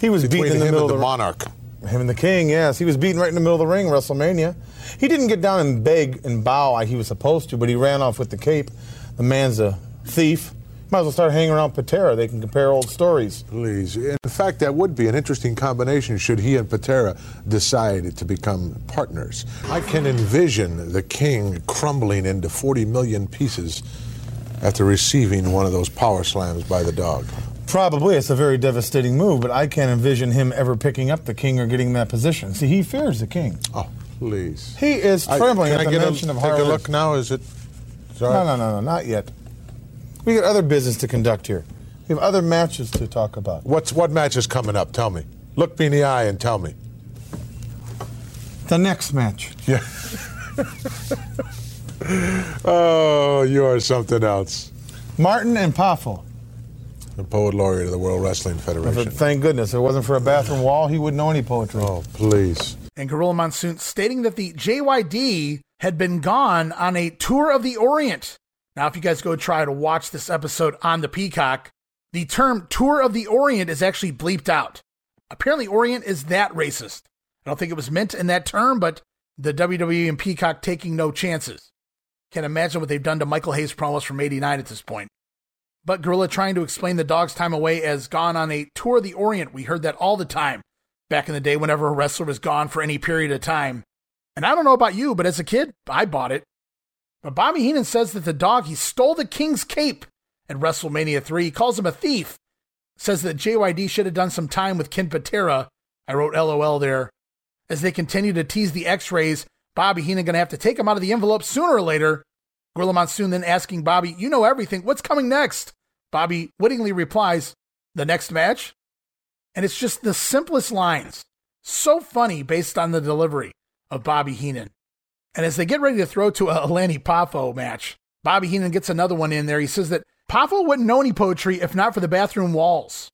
S17: He was beaten in the
S16: him
S17: middle
S16: and
S17: of
S16: the
S17: the
S16: Monarch.
S17: Him and the King, yes. He was beaten right in the middle of the ring, WrestleMania. He didn't get down and beg and bow like he was supposed to, but he ran off with the cape. The man's a thief. Might as well start hanging around Patera. They can compare old stories.
S16: Please. In fact, that would be an interesting combination should he and Patera decide to become partners. I can envision the king crumbling into 40 million pieces after receiving one of those power slams by the dog.
S17: Probably it's a very devastating move, but I can't envision him ever picking up the king or getting in that position. See, he fears the king.
S16: Oh, please.
S17: He is
S16: I-
S17: trembling
S16: can
S17: at
S16: I
S17: the
S16: get
S17: mention
S16: a,
S17: of
S16: take a look now? Is it?
S17: No, no, no, no, not yet. We got other business to conduct here. We have other matches to talk about.
S16: What's what match is coming up? Tell me. Look me in the eye and tell me.
S17: The next match.
S16: Yeah. oh, you are something else.
S17: Martin and Poffo.
S16: The poet laureate of the World Wrestling Federation.
S17: Thank goodness. If it wasn't for a bathroom wall, he wouldn't know any poetry.
S16: Oh, please.
S3: And Gorilla Monsoon stating that the JYD had been gone on a tour of the Orient. Now, if you guys go try to watch this episode on the Peacock, the term tour of the Orient is actually bleeped out. Apparently, Orient is that racist. I don't think it was meant in that term, but the WWE and Peacock taking no chances. Can't imagine what they've done to Michael Hayes promos from 89 at this point. But Gorilla trying to explain the dog's time away as gone on a tour of the Orient. We heard that all the time back in the day whenever a wrestler was gone for any period of time. And I don't know about you, but as a kid, I bought it. But Bobby Heenan says that the dog, he stole the King's cape at WrestleMania 3. He calls him a thief. Says that JYD should have done some time with Ken Patera. I wrote LOL there. As they continue to tease the x rays, Bobby Heenan going to have to take him out of the envelope sooner or later. Gorilla Monsoon then asking Bobby, You know everything. What's coming next? Bobby wittingly replies, The next match? And it's just the simplest lines. So funny based on the delivery of Bobby Heenan. And as they get ready to throw to a Lanny Poffo match, Bobby Heenan gets another one in there. He says that Poffo wouldn't know any poetry if not for the bathroom walls.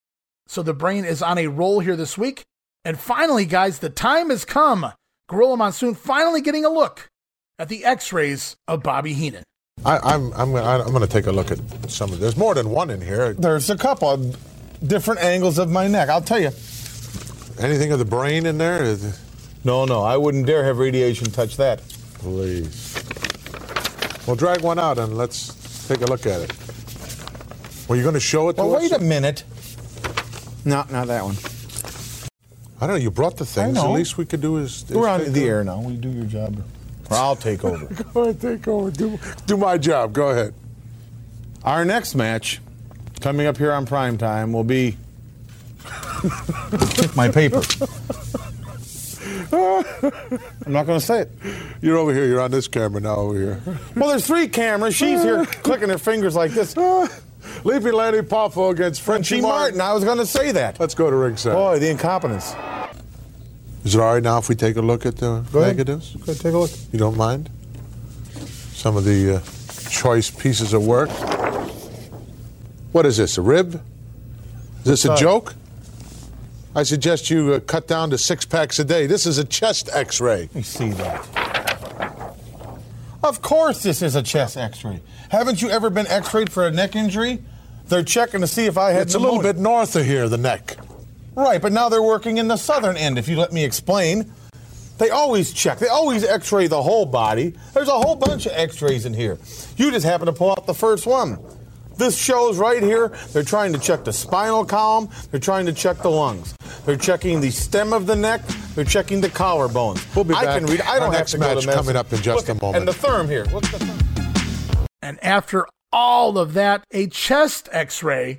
S3: So the brain is on a roll here this week. And finally, guys, the time has come. Gorilla Monsoon finally getting a look at the x rays of Bobby Heenan.
S16: I, I'm I'm I'm going to take a look at some of. There's more than one in here.
S17: There's a couple of different angles of my neck. I'll tell you.
S16: Anything of the brain in there?
S17: No, no, I wouldn't dare have radiation touch that.
S16: Please. Well, drag one out and let's take a look at it. Were you going to show it to
S17: Well,
S16: us?
S17: wait a minute. No, not that one.
S16: I don't know. You brought the things.
S17: know.
S16: The least we could do is. is
S17: We're on
S16: take
S17: the
S16: a-
S17: air now. We do your job. Or I'll take over. [laughs]
S16: Go ahead, take over. Do, do my job. Go ahead.
S17: Our next match, coming up here on prime time, will be my paper. [laughs] [laughs] I'm not going to say it.
S16: You're over here. You're on this camera now. Over here. [laughs]
S17: Well, there's three cameras. She's here [laughs] clicking her fingers like this.
S16: Leaping Lanny Poffo against Frenchie
S17: Frenchie Martin. I was going to say that.
S16: Let's go to ringside.
S17: Boy, the incompetence.
S16: Is it all right now if we take a look at the
S17: Go ahead.
S16: negatives?
S17: Go ahead, take a look.
S16: You don't mind? Some of the uh, choice pieces of work. What is this? A rib? Is this a joke? I suggest you uh, cut down to six packs a day. This is a chest X-ray.
S17: Let me see that. Of course, this is a chest X-ray. Haven't you ever been X-rayed for a neck injury? They're checking to see if I had.
S16: It's a little bit north of here, the neck.
S17: Right, but now they're working in the southern end. If you let me explain, they always check. They always X-ray the whole body. There's a whole bunch of X-rays in here. You just happen to pull out the first one. This shows right here. They're trying to check the spinal column. They're trying to check the lungs. They're checking the stem of the neck. They're checking the collarbones.
S16: We'll be
S17: I
S16: back.
S17: can read. I don't have
S16: next
S17: to go to
S16: match
S17: medicine.
S16: coming up in just
S17: Look,
S16: a moment.
S17: And the therm here. What's the therm?
S3: And after all of that, a chest x ray.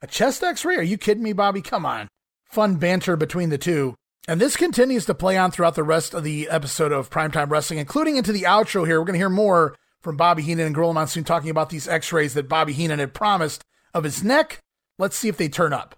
S3: A chest x ray? Are you kidding me, Bobby? Come on. Fun banter between the two. And this continues to play on throughout the rest of the episode of Primetime Wrestling, including into the outro here. We're going to hear more from Bobby Heenan and Gorilla Monsoon talking about these x rays that Bobby Heenan had promised of his neck. Let's see if they turn up.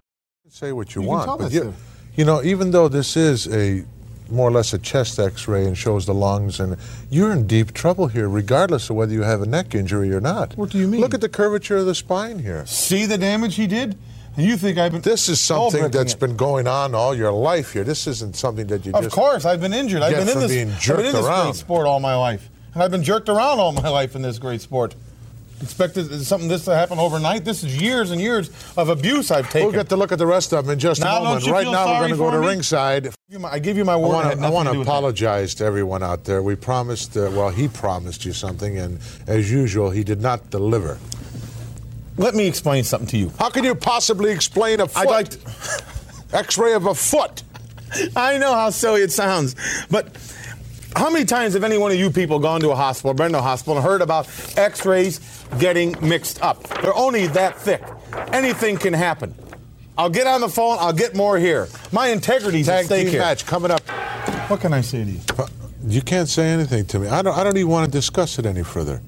S16: Say what you,
S3: You
S16: want, but you, you know, even though this is a more or less a chest X-ray and shows the lungs, and you're in deep trouble here, regardless of whether you have a neck injury or not. What
S17: do you mean?
S16: Look at the curvature of the spine here.
S17: See the damage he did? And you think I've been?
S16: This is something
S17: Overlooking
S16: that's
S17: it.
S16: been going on all your life here. This isn't something that you
S17: Of course, I've been injured. I've been in
S16: from
S17: this.
S16: being
S17: I've been in this
S16: around.
S17: great sport all my life, and I've been jerked around all my [laughs] life in this great sport. Expected something this to happen overnight. This is years and years of abuse I've taken.
S16: We'll get to look at the rest of them in just
S17: Now,
S16: a moment. Right now, we're going to go to
S17: me?
S16: ringside.
S17: I give you my word.
S16: I want to
S17: nothing to
S16: to
S17: do with that.
S16: apologize to everyone out there. We promised, uh, well, he promised you something, and as usual, he did not deliver.
S17: Let me explain something to you.
S16: How can you possibly explain a foot?
S17: Like
S16: X-ray of a foot. [laughs]
S17: I know how silly it sounds, but how many times have any one of you people gone to a hospital, been to a hospital, and heard about X-rays getting mixed up? They're only that thick. Anything can happen. I'll get on the phone. I'll get more here. My integrity's at
S16: Tag
S17: stake
S16: team
S17: here.
S16: match coming up.
S17: What can I say to you?
S16: Uh, you can't say anything to me. I don't. I don't even want to discuss it any further.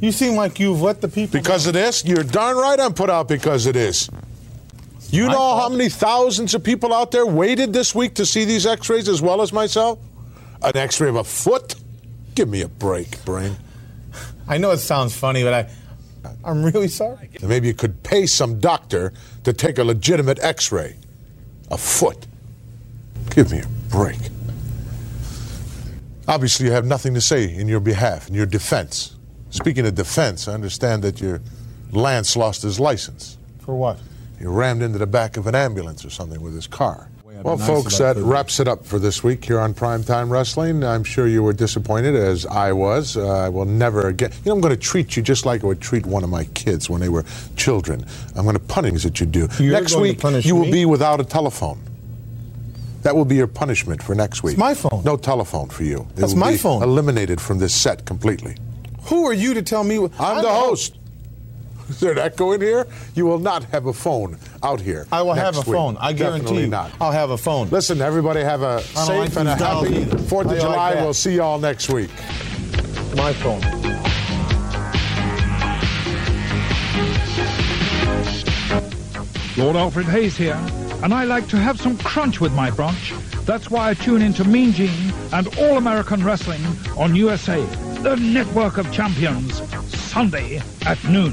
S17: You seem like you've let the people.
S16: Because of this, you're darn right I'm put out because of this. You know how many thousands of people out there waited this week to see these X-rays as well as myself? An X-ray of a foot? Give me a break, brain.
S17: I know it sounds funny, but I, I'm really sorry.
S16: Maybe you could pay some doctor to take a legitimate X-ray. A foot. Give me a break. Obviously, you have nothing to say in your behalf, in your defense. Speaking of defense, I understand that your Lance lost his license.
S17: For what?
S16: He rammed into the back of an ambulance or something with his car. Well,
S17: nice
S16: folks, that wraps it up for this week here on Primetime Wrestling. I'm sure you were disappointed, as I was. Uh, I will never again. You know, I'm going to treat you just like I would treat one of my kids when they were children. I'm going to punish that you do.
S17: You're
S16: next week,
S17: punish
S16: you will
S17: me?
S16: be without a telephone. That will be your punishment for next week.
S17: my phone.
S16: No telephone for you. It
S17: That's
S16: will
S17: my
S16: be
S17: phone.
S16: Eliminated from this set completely.
S17: Who are you to tell me? what-
S16: I'm the host. [laughs] Is there an echo in here? You will not have a phone out here.
S17: I will have a
S16: week.
S17: phone. I guarantee
S16: Definitely
S17: you.
S16: not.
S17: I'll have a phone.
S16: Listen, everybody have a safe
S17: like
S16: and a happy 4th of
S17: you like
S16: July. we'll see you all next week.
S17: My phone.
S26: Lord Alfred Hayes here, and I like to have some crunch with my brunch. That's why I tune into Mean Gene and All American Wrestling on USA, the network of champions, Sunday at noon.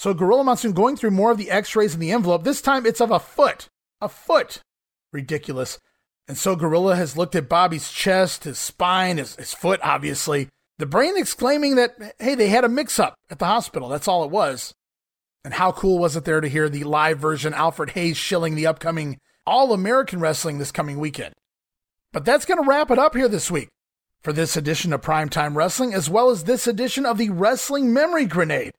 S3: So Gorilla Monsoon going through more of the x-rays in the envelope. This time it's of a foot. A foot. Ridiculous. And so Gorilla has looked at Bobby's chest, his spine, his, his foot, obviously. The brain exclaiming that, hey, they had a mix up at the hospital. That's all it was. And how cool was it there to hear the live version, Alfred Hayes shilling the upcoming All American Wrestling this coming weekend? But that's going to wrap it up here this week for this edition of Primetime Wrestling, as well as this edition of the Rasslin' Memory Grenade.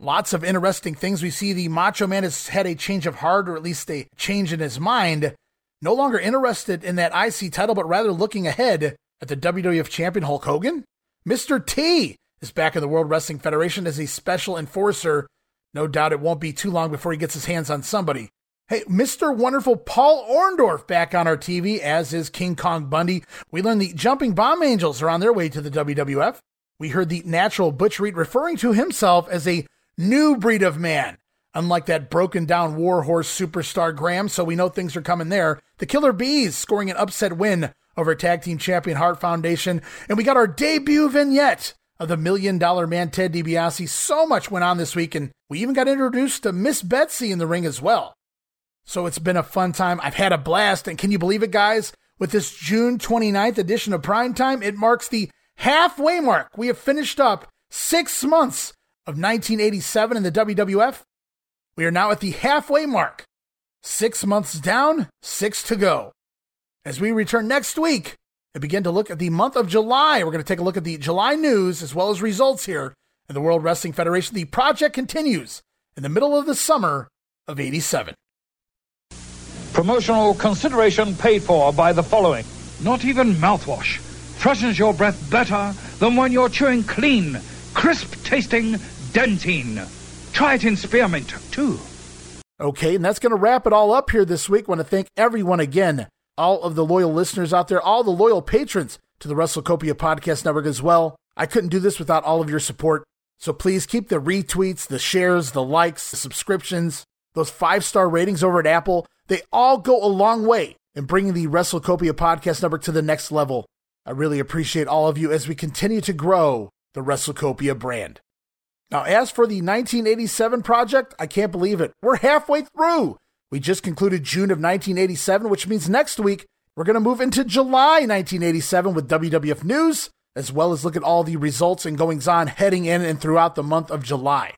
S3: Lots of interesting things. We see the Macho Man has had a change of heart, or at least a change in his mind. No longer interested in that IC title, but rather looking ahead at the WWF champion Hulk Hogan. Mr. T is back in the World Wrestling Federation as a special enforcer. No doubt it won't be too long before he gets his hands on somebody. Hey, Mr. Wonderful Paul Orndorff back on our TV, as is King Kong Bundy. We learned the Jumping Bomb Angels are on their way to the WWF. we heard the natural Butch Reed referring to himself as a new breed of man. Unlike that broken down warhorse superstar Graham, so we know things are coming there. The Killer Bees scoring an upset win over tag team champion Hart Foundation. And we got our debut vignette of the Million Dollar Man Ted DiBiase. So much went on this week, and we even got introduced to Miss Betsy in the ring as well. So it's been a fun time. I've had a blast, and can you believe it, guys? With this June 29th edition of Prime Time, it marks the halfway mark. We have finished up six months of 1987 in the WWF. We are now at the halfway mark. Six months down, six to go. As we return next week and begin to look at the month of July, we're going to take a look at the July news as well as results here in the World Wrestling Federation. The project continues in the middle of the summer of 87.
S26: Promotional consideration paid for by the following. Not even mouthwash. Freshens your breath better than when you're chewing clean, crisp tasting Dentyne. Try it in spearmint, too.
S3: Okay, and that's going to wrap it all up here this week. I want to thank everyone again, all of the loyal listeners out there, all the loyal patrons to the WrestleCopia Podcast Network as well. I couldn't do this without all of your support. So please keep the retweets, the shares, the likes, the subscriptions, those five star ratings over at Apple. They all go a long way in bringing the WrestleCopia Podcast Network to the next level. I really appreciate all of you as we continue to grow the WrestleCopia brand. Now, as for the 1987 project, I can't believe it. We're halfway through. We just concluded June of 1987, which means next week we're going to move into July 1987 with WWF News, as well as look at all the results and goings on heading in and throughout the month of July.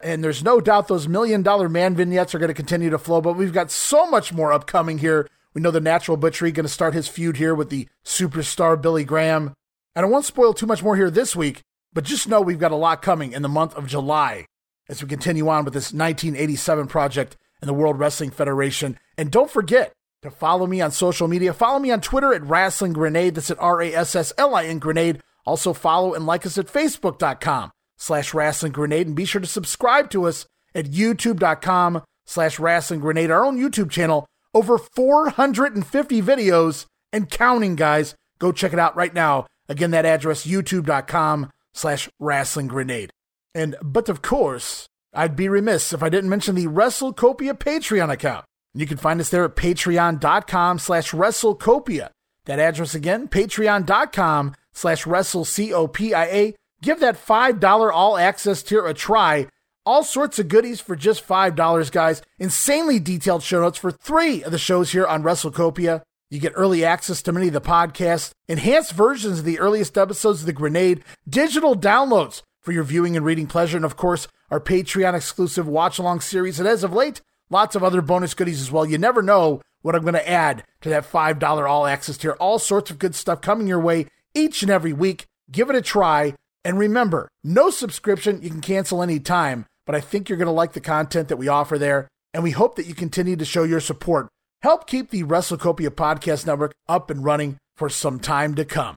S3: And there's no doubt those million dollar man vignettes are going to continue to flow, but we've got so much more upcoming here. We know the Natural Butch Reed going to start his feud here with the superstar Billy Graham. And I won't spoil too much more here this week, but just know we've got a lot coming in the month of July as we continue on with this 1987 project in the World Wrestling Federation. And don't forget to follow me on social media. Follow me on Twitter at Rasslin Grenade. That's at R A S S L I N Grenade. Also follow and like us at Facebook.com slash Rasslin Grenade. And be sure to subscribe to us at YouTube.com slash Rasslin Grenade, our own YouTube channel. Over 450 videos and counting, guys. Go check it out right now. Again, that address, youtube.com slash rasslin grenade. And, but of course, I'd be remiss if I didn't mention the WrestleCopia Patreon account. You can find us there at patreon.com slash WrestleCopia. That address again, patreon.com slash WrestleCopia. Give that $5 all access tier a try. All sorts of goodies for just $5, guys. Insanely detailed show notes for three of the shows here on WrestleCopia. You get early access to many of the podcasts, enhanced versions of the earliest episodes of The Grenade, digital downloads for your viewing and reading pleasure, and of course, our Patreon exclusive watch along series. And as of late, lots of other bonus goodies as well. You never know what I'm going to add to that $5 all access tier. All sorts of good stuff coming your way each and every week. Give it a try. And remember, no subscription. You can cancel anytime, but I think you're going to like the content that we offer there. And we hope that you continue to show your support help keep the WrestleCopia Podcast Network up and running for some time to come.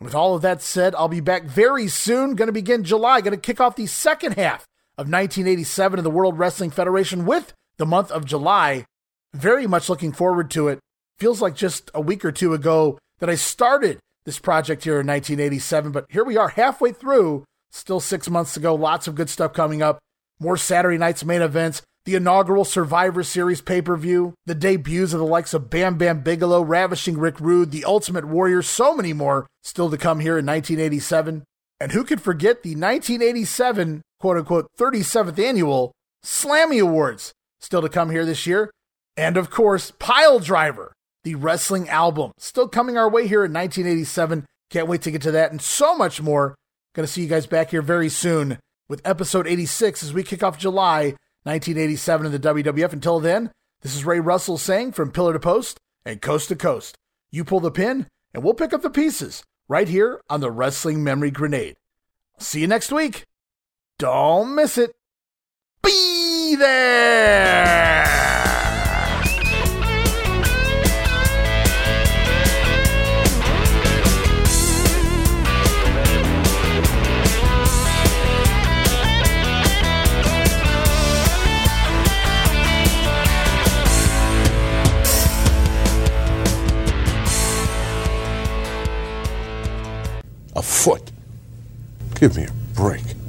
S3: with all of that said, I'll be back very soon. Going to begin July, going to kick off the second half of 1987 in the World Wrestling Federation with the month of July. Very much looking forward to it. Feels like just a week or two ago that I started this project here in 1987, but here we are halfway through, still six months to go. Lots of good stuff coming up. More Saturday night's main events, the inaugural Survivor Series pay per view, the debuts of the likes of Bam Bam Bigelow, Ravishing Rick Rude, The Ultimate Warrior, so many more still to come here in 1987. And who could forget the 1987 quote unquote 37th annual Slammy Awards still to come here this year? And of course, Piledriver, the wrestling album, still coming our way here in 1987. Can't wait to get to that and so much more. Gonna see you guys back here very soon with episode 86 as we kick off July 1987 in the WWF. Until then, this is Ray Russell saying from pillar to post and coast to coast. You pull the pin, and we'll pick up the pieces right here on the Rasslin' Memory Grenade. See you next week. Don't miss it. Be there.
S16: A foot. Give me a break.